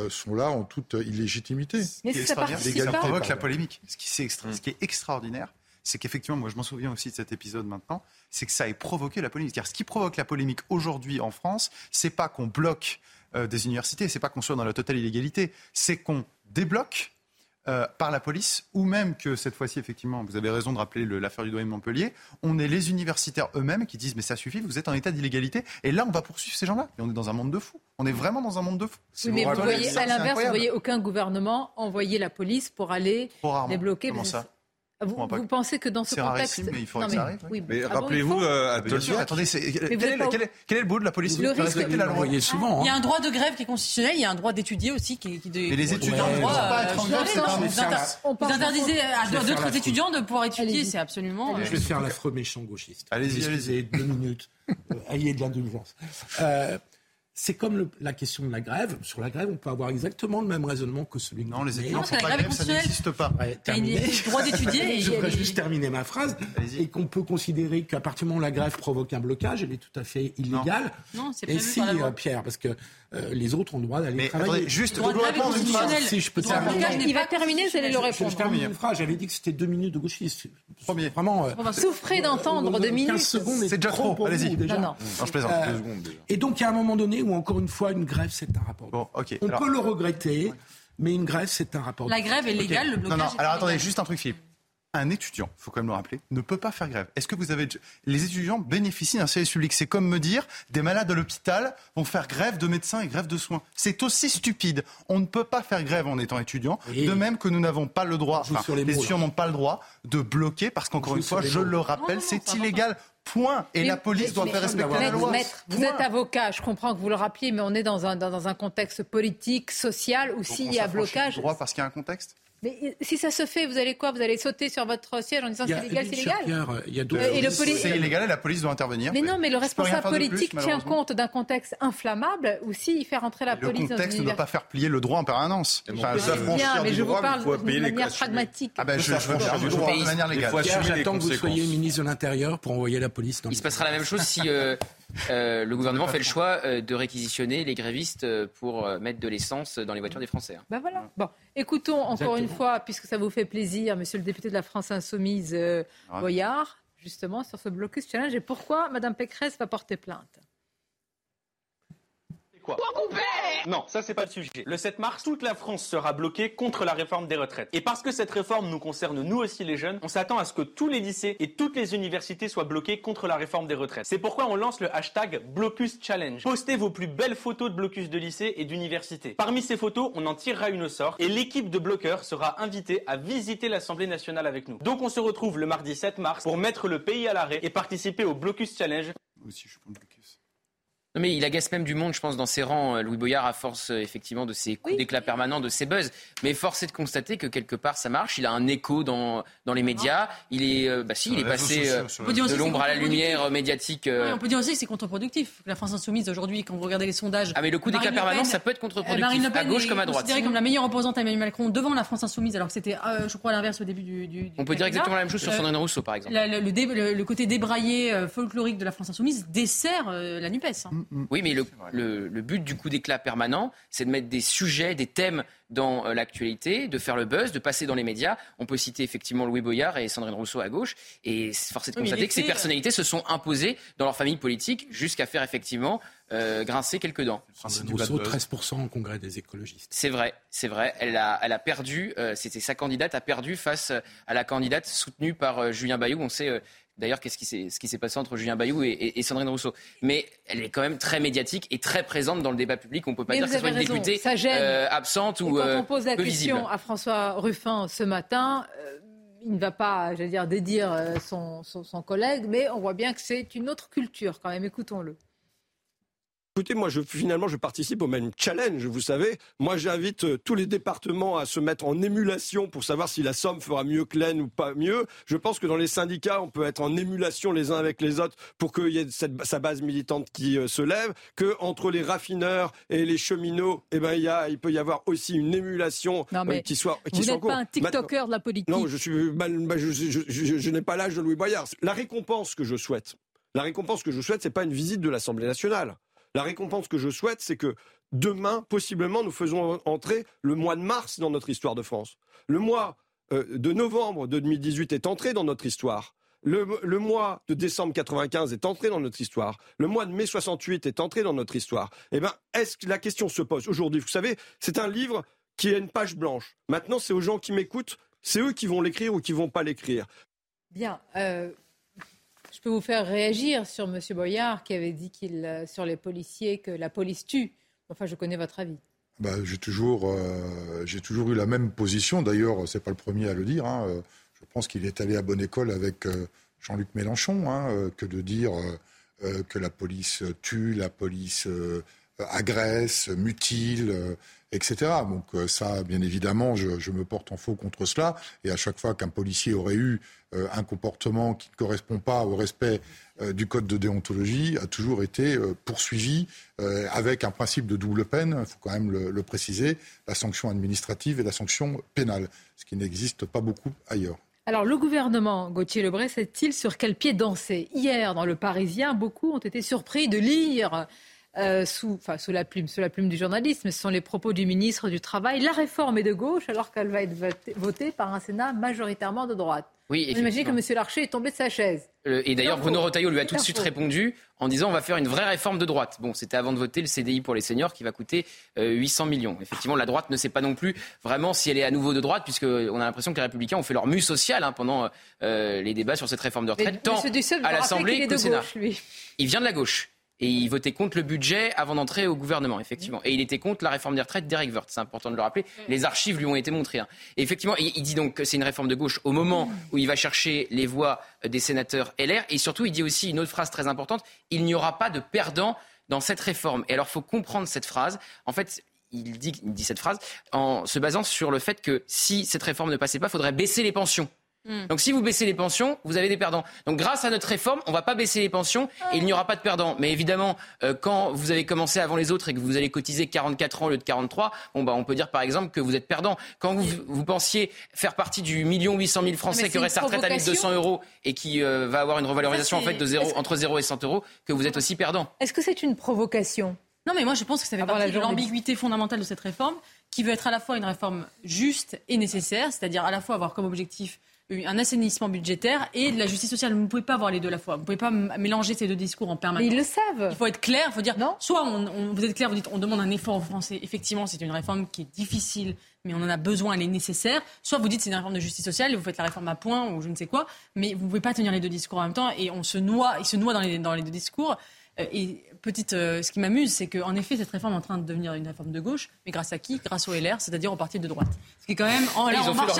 S11: sont là en toute illégitimité.
S8: Mais ce qui provoque la polémique. Ce qui, ce qui est extraordinaire, c'est qu'effectivement, moi je m'en souviens aussi de cet épisode maintenant, c'est que ça ait provoqué la polémique. Car ce qui provoque la polémique aujourd'hui en France, c'est pas qu'on bloque des universités, c'est pas qu'on soit dans la totale illégalité, c'est qu'on débloque euh, par la police, ou même que cette fois-ci, effectivement, vous avez raison de rappeler l'affaire du doyen de Montpellier, on est les universitaires eux-mêmes qui disent mais ça suffit, vous êtes en état d'illégalité, et là on va poursuivre ces gens-là. Et on est dans un monde de fous. On est vraiment dans un monde de fous.
S1: mais vous voyez, à l'inverse, vous voyez aucun gouvernement envoyer la police pour aller débloquer.
S8: Comment ça?
S1: Vous, vous, pensez que dans ce contexte,
S8: mais il faudrait que ça arrive.
S15: Oui. Mais ah rappelez-vous, euh,
S8: attendez, quel, est, le bout de la police
S1: le respecter
S13: la loi souvent.
S12: Il y a un droit de grève qui est constitutionnel, il y a un droit d'étudier aussi qui, qui
S8: Mais les étudiants ne doivent pas être
S12: en Vous interdisez à d'autres étudiants de pouvoir étudier, c'est absolument.
S13: Je vais faire l'affreux méchant gauchiste.
S8: Allez-y,
S13: allez-y. Deux minutes. Euh, ayez de l'indulgence. C'est comme la question de la grève. Sur la grève, on peut avoir exactement le même raisonnement que celui
S8: Non, les étudiants font pas grève, ça n'existe pas.
S12: Ouais, le droit d'étudier.
S13: Je voudrais juste terminer ma phrase. Et qu'on peut considérer qu'à partir du moment où la grève provoque un blocage, elle est tout à fait illégale.
S12: Non, c'est
S13: Et si, euh, Pierre, parce que euh, les autres ont le droit d'aller travailler. Attendez,
S8: juste,
S12: droit répondre une phrase.
S8: Si je peux terminer.
S1: Il va terminer, vous allez le répondre.
S13: Je termine une phrase. J'avais dit que c'était deux minutes de gauchiste.
S8: Premier.
S13: Vraiment.
S1: Euh, on va souffrir d'entendre deux minutes. 15
S13: secondes.
S8: C'est déjà trop. Allez-y.
S1: Non,
S8: non. je plaisante. Deux secondes
S13: déjà. Et donc, il y a un moment donné où, encore une fois, une grève, c'est un rapport.
S8: Bon, ok.
S13: On peut le regretter, mais une grève, c'est un rapport.
S12: La grève est légale, le blocage.
S8: Non, non. Alors attendez, juste un truc, Philippe un étudiant, il faut quand même le rappeler, ne peut pas faire grève. Est-ce que vous avez les étudiants bénéficient d'un service public? C'est comme me dire des malades à l'hôpital vont faire grève de médecins et grève de soins. C'est aussi stupide. On ne peut pas faire grève en étant étudiant. De même que nous n'avons pas le droit, les, étudiants n'ont pas le droit de bloquer parce qu'encore une fois, je le rappelle, c'est illégal. Point. Et la police doit faire respecter la loi.
S1: vous êtes avocat, je comprends que vous le rappeliez, mais on est dans un, dans un contexte politique, social, où s'il y a blocage.
S8: droit parce qu'il y a un contexte
S1: mais si ça se fait, vous allez quoi? Vous allez sauter sur votre siège en disant c'est illégal, c'est illégal
S13: Il y a
S8: C'est illégal et la police doit intervenir.
S1: Mais non, mais le responsable politique tient compte d'un contexte inflammable ou s'il fait rentrer la police
S8: Le contexte ne doit pas faire plier le droit en permanence.
S1: Enfin, ça bien, mais je vous parle de manière pragmatique.
S8: Ah ben, je franchir du droit de manière légale.
S13: J'attends que vous soyez ministre de l'Intérieur pour envoyer la police.
S31: Il se passera la même chose si euh, le gouvernement fait le choix euh, de réquisitionner les grévistes euh, pour mettre de l'essence dans les voitures des Français.
S1: Ben voilà. Bon, écoutons encore une fois, puisque ça vous fait plaisir, Monsieur le député de la France Insoumise, Boyard, justement sur ce blocus challenge, et pourquoi Madame Pécresse va porter plainte?
S34: Quoi Non, ça c'est pas le sujet. Le 7 mars, toute la France sera bloquée contre la réforme des retraites. Et parce que cette réforme nous concerne nous aussi les jeunes, on s'attend à ce que tous les lycées et toutes les universités soient bloqués contre la réforme des retraites. C'est pourquoi on lance le hashtag Blocus Challenge. Postez vos plus belles photos de blocus de lycée et d'université. Parmi ces photos, on en tirera une au sort et l'équipe de bloqueurs sera invitée à visiter l'Assemblée nationale avec nous. Donc on se retrouve le mardi 7 mars pour mettre le pays à l'arrêt et participer au Blocus Challenge.
S8: Aussi, je blocus.
S31: Non mais il agace même du monde, je pense, dans ses rangs, euh, Louis Boyard, à force euh, effectivement de ses coups d'éclat permanents, de ses buzz. Mais force est de constater que quelque part ça marche. Il a un écho dans, dans les médias. Il est, euh, bah si, il est passé de l'ombre à la lumière médiatique.
S12: on peut dire aussi que c'est contre-productif. La France insoumise aujourd'hui, quand vous regardez les sondages.
S31: Ah mais le coup d'éclat permanent, ça peut être contre-productif, à gauche comme à droite.
S12: considérée comme la meilleure opposante à Emmanuel Macron devant la France insoumise, alors que c'était, je crois, l'inverse au début du. du
S31: on peut dire exactement la même chose sur Sandrine Rousseau, par exemple.
S12: Le, le, côté débraillé folklorique de la France insoumise dessert la Nupes. Hein. Mm,
S31: mm. Oui, mais le le, but du coup d'éclat permanent, c'est de mettre des sujets, des thèmes dans euh, l'actualité, de faire le buzz, de passer dans les médias. On peut citer effectivement Louis Boyard et Sandrine Rousseau à gauche. Et force est de constater que ces personnalités se sont imposées dans leur famille politique jusqu'à faire effectivement euh, grincer quelques dents.
S13: Sandrine Rousseau, 13% au congrès des écologistes.
S31: C'est vrai, c'est vrai. Elle a, elle a perdu, euh, c'était sa candidate, a perdu face à la candidate soutenue par Julien Bayou. On sait D'ailleurs, qu'est-ce qui s'est, ce qui s'est passé entre Julien Bayou et, Sandrine Rousseau? Mais elle est quand même très médiatique et très présente dans le débat public. On ne peut pas dire que ce soit une députée euh, absente ou
S1: quand
S31: on
S1: pose la question à François Ruffin ce matin, euh, il ne va pas, j'allais dire, dédire euh, son, son collègue, mais on voit bien que c'est une autre culture quand même. Écoutons-le.
S35: Écoutez, moi, je, finalement, je participe au même challenge, vous savez. Moi, j'invite euh, tous les départements à se mettre en émulation pour savoir si la Somme fera mieux que l'Aisne ou pas mieux. Je pense que dans les syndicats, on peut être en émulation les uns avec les autres pour qu'il y ait cette, sa base militante qui euh, se lève. Que entre les raffineurs et les cheminots, eh ben, il, y a, il peut y avoir aussi une émulation euh, qui soit qui
S1: Vous n'êtes pas un TikToker de la politique.
S35: Non, je suis, bah, je, je, je, je n'ai pas l'âge de Louis Boyard. La récompense que je souhaite, la récompense que je souhaite, c'est pas une visite de l'Assemblée nationale. La récompense que je souhaite, c'est que demain, possiblement, nous faisons entrer le mois de mars dans notre histoire de France. Le mois euh, de novembre de 2018 est entré dans notre histoire. Le, mois de décembre 95 est entré dans notre histoire. Le mois de mai 68 est entré dans notre histoire. Eh bien, est-ce que la question se pose aujourd'hui? Vous savez, c'est un livre qui a une page blanche. Maintenant, c'est aux gens qui m'écoutent, c'est eux qui vont l'écrire ou qui vont pas l'écrire.
S1: Bien. Euh, je peux vous faire réagir sur M. Boyard qui avait dit qu'il, euh, sur les policiers que la police tue. Enfin, je connais votre avis.
S11: Bah, j'ai toujours, euh, toujours eu la même position. D'ailleurs, c'est pas le premier à le dire. Hein. Je pense qu'il est allé à bonne école avec euh, Jean-Luc Mélenchon, hein, que de dire que la police tue, la police agresse, mutile, etc. Donc ça, bien évidemment, je, me porte en faux contre cela. Et à chaque fois qu'un policier aurait eu euh, un comportement qui ne correspond pas au respect euh, du code de déontologie a toujours été euh, poursuivi avec un principe de double peine, il faut quand même le, préciser, la sanction administrative et la sanction pénale, ce qui n'existe pas beaucoup ailleurs.
S1: Alors, le gouvernement, Gauthier Lebray, sait-il sur quel pied danser? Hier, dans le Parisien, beaucoup ont été surpris de lire sous, enfin, sous, la plume, sous la plume du journalisme, ce sont les propos du ministre du Travail. La réforme est de gauche alors qu'elle va être votée par un Sénat majoritairement de droite. Oui, imaginez que M. Larcher est tombé de sa chaise.
S31: Euh, et d'ailleurs, Bruno Retailleau lui a tout de suite répondu en disant on va faire une vraie réforme de droite. Bon, c'était avant de voter le CDI pour les seniors qui va coûter 800 euh, millions. Effectivement, la droite ne sait pas non plus vraiment si elle est à nouveau de droite, puisqu'on a l'impression que les Républicains ont fait leur mue sociale hein, pendant euh, les débats sur cette réforme de retraite, tant à l'Assemblée qu'au Sénat. Il vient de la gauche. Et il votait contre le budget avant d'entrer au gouvernement, effectivement. Et il était contre la réforme des retraites d'Eric Woerth. C'est important de le rappeler. Les archives lui ont été montrées. Hein. Et effectivement, il dit donc que c'est une réforme de gauche au moment où il va chercher les voix des sénateurs LR. Et surtout, il dit aussi une autre phrase très importante. Il n'y aura pas de perdants dans cette réforme. Et alors, il faut comprendre cette phrase. En fait, il dit, il dit cette phrase en se basant sur le fait que si cette réforme ne passait pas, il faudrait baisser les pensions. Hmm. Donc si vous baissez les pensions, vous avez des perdants. Donc grâce à notre réforme, on ne va pas baisser les pensions et il n'y aura pas de perdants. Mais évidemment, euh, quand vous avez commencé avant les autres et que vous allez cotiser 44 ans au lieu de 43, bon bah on peut dire par exemple que vous êtes perdant. Quand vous, vous pensiez faire partie du million 800 000 Français qui aurait sa retraite à 1200 euros et qui euh, va avoir une revalorisation en fait de 0, entre 0 et 100 euros, que vous êtes aussi perdant.
S1: Est-ce que c'est une provocation?
S12: Non, mais moi je pense que ça fait partie de l'ambiguïté fondamentale de cette réforme, qui veut être à la fois une réforme juste et nécessaire, c'est-à-dire à la fois avoir comme objectif un assainissement budgétaire et de la justice sociale. Vous ne pouvez pas avoir les deux à la fois. Vous ne pouvez pas mélanger ces deux discours en permanence.
S1: Mais ils le savent.
S12: Il faut être clair. Il faut dire, non soit on, vous êtes clair, vous dites on demande un effort aux Français. Effectivement, c'est une réforme qui est difficile, mais on en a besoin, elle est nécessaire. Soit vous dites c'est une réforme de justice sociale et vous faites la réforme à point ou je ne sais quoi, mais vous ne pouvez pas tenir les deux discours en même temps et on se noie, il se noie dans les, dans les deux discours. et petite, euh, ce qui m'amuse, c'est qu'en effet, cette réforme est en train de devenir une réforme de gauche, mais grâce à qui? Grâce au LR, c'est-à-dire au parti de droite. Ce qui est quand même.
S31: Oh, là, ils ont fait leur.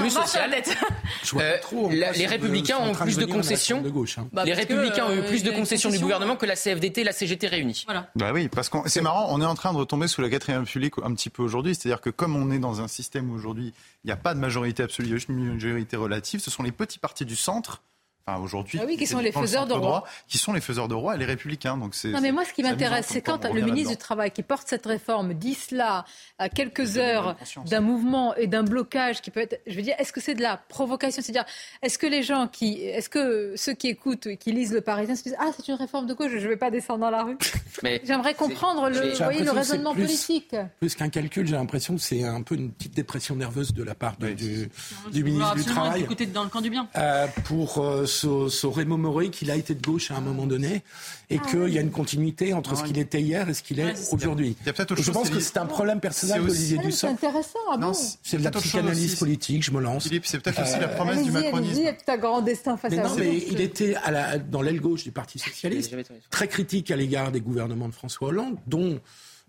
S31: Euh, les Républicains ont plus de concessions. Hein. Bah, les Républicains ont eu plus de concessions du gouvernement que la CFDT et la CGT réunies.
S8: Voilà. Bah oui, parce que c'est marrant, on est en train de retomber sous la quatrième République un petit peu aujourd'hui. C'est-à-dire que comme on est dans un système où aujourd'hui, il n'y a pas de majorité absolue, il y a une majorité relative, ce sont les petits partis du centre Enfin, aujourd'hui,
S1: ah oui, qui sont les faiseurs de roi.
S8: Qui sont les faiseurs de roi et les républicains.
S1: Donc c'est. Non, mais moi, ce qui m'intéresse, c'est quand le ministre du Travail qui porte cette réforme dit cela à quelques heures d'un mouvement et d'un blocage qui peut être. Je veux dire, est-ce que c'est de la provocation? C'est-à-dire, est-ce que les gens qui, est-ce que ceux qui écoutent, qui lisent le Parisien se disent ah c'est une réforme de gauche, je ne vais pas descendre dans la rue? Mais J'aimerais comprendre le, voyez, le raisonnement politique.
S13: Plus qu'un calcul, j'ai l'impression que c'est un peu une petite dépression nerveuse de la part du, du, ministre du Travail.
S12: Côté dans le camp du bien.
S13: Euh, pour euh, saurait Momori qu'il a été de gauche à un moment donné et ah qu'il y a une continuité entre ce qu'il était hier et ce qu'il est aujourd'hui. Je pense que c'est un problème personnel d'Olivier
S1: ah, Dussopt. C'est intéressant. Ah
S13: c'est de la psychanalyse politique, je me lance.
S8: Philippe, c'est peut-être aussi la euh, promesse du macronisme.
S1: un grand destin face à
S13: non, mais il était à la, dans l'aile gauche du Parti socialiste, très critique à l'égard des gouvernements de François Hollande, dont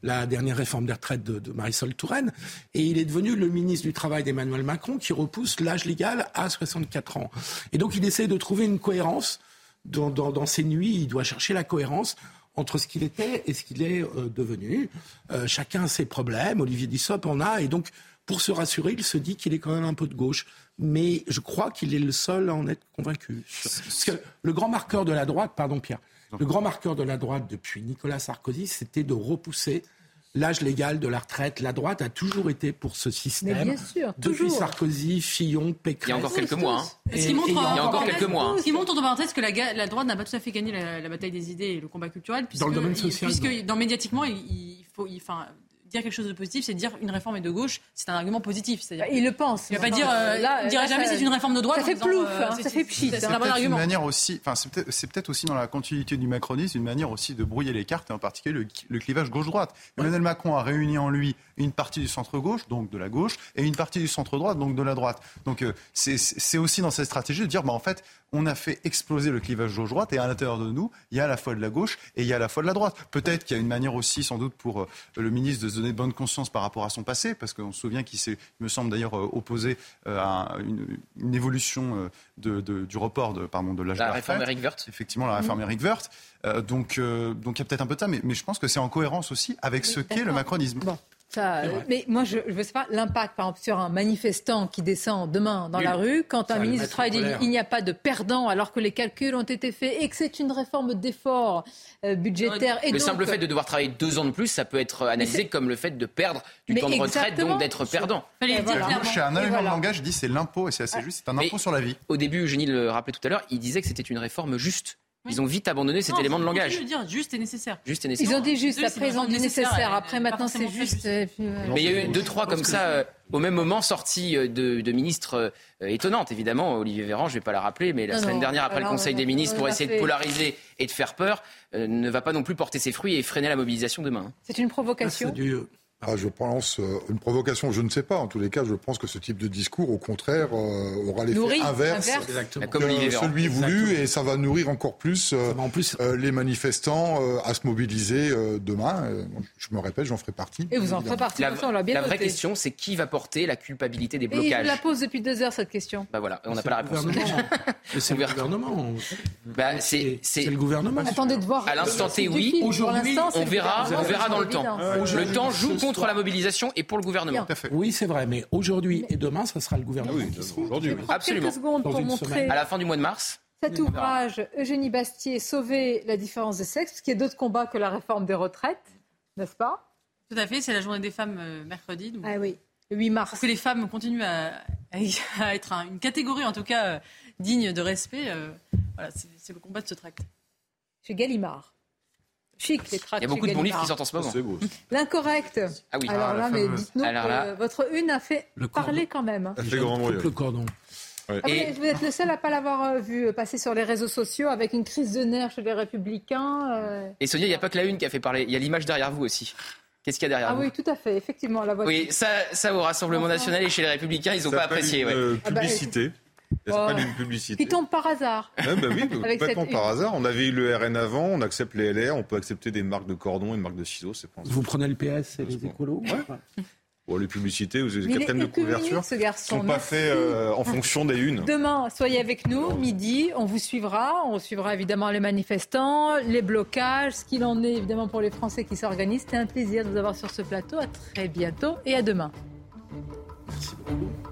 S13: la dernière réforme des retraites de, Marisol Touraine. Et il est devenu le ministre du Travail d'Emmanuel Macron qui repousse l'âge légal à 64 ans. Et donc il essaie de trouver une cohérence dans, ses nuits. Il doit chercher la cohérence entre ce qu'il était et ce qu'il est euh, devenu. Euh, chacun a ses problèmes. Olivier Dussopt en a. Et donc, pour se rassurer, il se dit qu'il est quand même un peu de gauche. Mais je crois qu'il est le seul à en être convaincu. Parce que le grand marqueur de la droite, pardon Pierre, le grand marqueur de la droite depuis Nicolas Sarkozy, c'était de repousser l'âge légal de la retraite. La droite a toujours été pour ce système.
S1: Mais bien sûr,
S13: depuis Sarkozy, Fillon, Pécresse.
S31: Il y a encore quelques mois. Hein.
S12: il y a encore quelques mois. Ce qui montre entre parenthèses que la, la, droite n'a pas tout à fait gagné la, bataille des idées et le combat culturel.
S13: Puisque, dans le domaine social.
S12: Puisque dans, médiatiquement, il, faut, il, enfin, dire quelque chose de positif, c'est dire une réforme est de gauche, c'est un argument positif.
S1: Il le pense.
S12: Il ne va pas dire, euh, là, il dira jamais c'est une réforme de droite.
S1: Ça fait plouf, euh, hein, ça fait pchit.
S8: C'est un bon argument. Une manière aussi, enfin, c'est peut-être aussi dans la continuité du macronisme, une manière aussi de brouiller les cartes, et en particulier le, clivage gauche-droite. Emmanuel Macron a réuni en lui une partie du centre-gauche, donc de la gauche, et une partie du centre-droite, donc de la droite. Donc euh, c'est aussi dans cette stratégie de dire, bah, en fait, on a fait exploser le clivage gauche-droite et à l'intérieur de nous, il y a à la fois de la gauche et il y a à la fois de la droite. Peut-être qu'il y a une manière aussi, sans doute, pour euh, le ministre de se donner bonne conscience par rapport à son passé, parce qu'on se souvient qu'il s'est, me semble d'ailleurs, euh, opposé euh, à une, évolution du report de, pardon, de l'âge
S31: de la réforme Eric Wirth.
S8: Effectivement, la réforme Eric Wirth. donc, donc il y a peut-être un peu de ça, mais, mais je pense que c'est en cohérence aussi avec ce qu'est le macronisme.
S1: Euh, mais moi, je ne sais pas l'impact, par exemple, sur un manifestant qui descend demain dans la rue, quand un ministre du Travail dit qu'il n'y a pas de perdant alors que les calculs ont été faits et que c'est une réforme d'effort euh, budgétaire.
S31: Et le simple fait de devoir travailler deux ans de plus, ça peut être analysé comme le fait de perdre du temps de retraite, donc d'être perdant.
S8: Chez un élément de langage, je dis c'est l'impôt, et c'est assez juste, c'est un impôt sur la vie.
S31: Au début, Eugénie le rappelait tout à l'heure, il disait que c'était une réforme juste. Ils ont vite abandonné cet élément de langage.
S12: dire juste et nécessaire.
S31: Juste et nécessaire.
S1: Ils ont dit juste, après ils ont dit nécessaire. Après maintenant c'est juste.
S31: Mais il y a eu deux, trois comme ça euh, au même moment sortis euh, de, ministres euh, étonnantes. Évidemment, Olivier Véran, je ne vais pas la rappeler, mais la semaine dernière, après le Conseil des ministres, pour essayer de polariser et de faire peur, ne va pas non plus porter ses fruits et freiner la mobilisation demain.
S1: C'est une provocation.
S11: Ah, je pense euh, une provocation, je ne sais pas. En tous les cas, je pense que ce type de discours, au contraire, euh, aura l'effet inverse, que celui voulu, et ça va nourrir encore plus, euh, en plus les manifestants à se mobiliser demain. je me répète, j'en ferai partie.
S1: Et vous en ferez partie.
S31: La, la vraie question, c'est qui va porter la culpabilité des blocages
S1: et Je la pose depuis deux heures cette question.
S31: Bah voilà, on n'a pas la réponse.
S13: c'est le gouvernement.
S31: Bah, c'est
S13: le gouvernement.
S1: Attendez de voir.
S31: À l'instant T, oui. Aujourd'hui, on verra, on verra dans le temps. Le temps joue contre contre la mobilisation et pour le gouvernement.
S13: Oui, c'est vrai, mais aujourd'hui et demain, ce sera le gouvernement.
S8: Oui, aujourd'hui.
S31: Absolument.
S1: Secondes pour montrer
S31: à la fin du mois de mars.
S1: Cet ouvrage, Eugénie Bastier, Sauver la différence de sexe, y a d'autres combats que la réforme des retraites, n'est-ce pas?
S12: Tout à fait, c'est la journée des femmes euh, mercredi.
S1: ah oui, le 8 mars.
S12: Pour que les femmes continuent à, être une catégorie, en tout cas, euh, digne de respect, euh, voilà, c'est le combat de ce tract.
S1: Chez Gallimard.
S31: Il y a beaucoup de bons livres qui sortent en ce moment.
S1: L'incorrect.
S31: Ah oui.
S1: Alors ah, là, mais dites-nous votre une a fait parler quand même.
S8: Fait grand.
S13: Le cordon.
S1: Ah, vous êtes le seul à ne pas l'avoir euh, vu euh, passer sur les réseaux sociaux avec une crise de nerfs chez les Républicains. Euh.
S31: Et Sonia, il n'y a pas que la une qui a fait parler, il y a l'image derrière vous aussi. Qu'est-ce qu'il y a derrière
S1: ah
S31: vous
S1: Ah oui, tout à fait, effectivement. La
S31: oui, ça, ça au Rassemblement national et chez les Républicains, ils n'ont pas apprécié.
S8: Une, ouais. publicité.
S15: Une publicité.
S1: Qui tombe par hasard.
S15: bah oui, complètement par hasard. On avait eu le RN avant, on accepte les LR, on peut accepter des marques de cordon et des marques de ciseaux. C'est
S13: Vous prenez le PS et les écolos
S15: Bon, les publicités, les quatrièmes de couverture
S1: ce garçon.
S15: sont pas faits euh, en fonction des unes.
S1: Demain, soyez avec nous, midi, on vous suivra. On suivra évidemment les manifestants, les blocages, ce qu'il en est évidemment pour les Français qui s'organisent. C'était un plaisir de vous avoir sur ce plateau. À très bientôt et à demain. Merci beaucoup.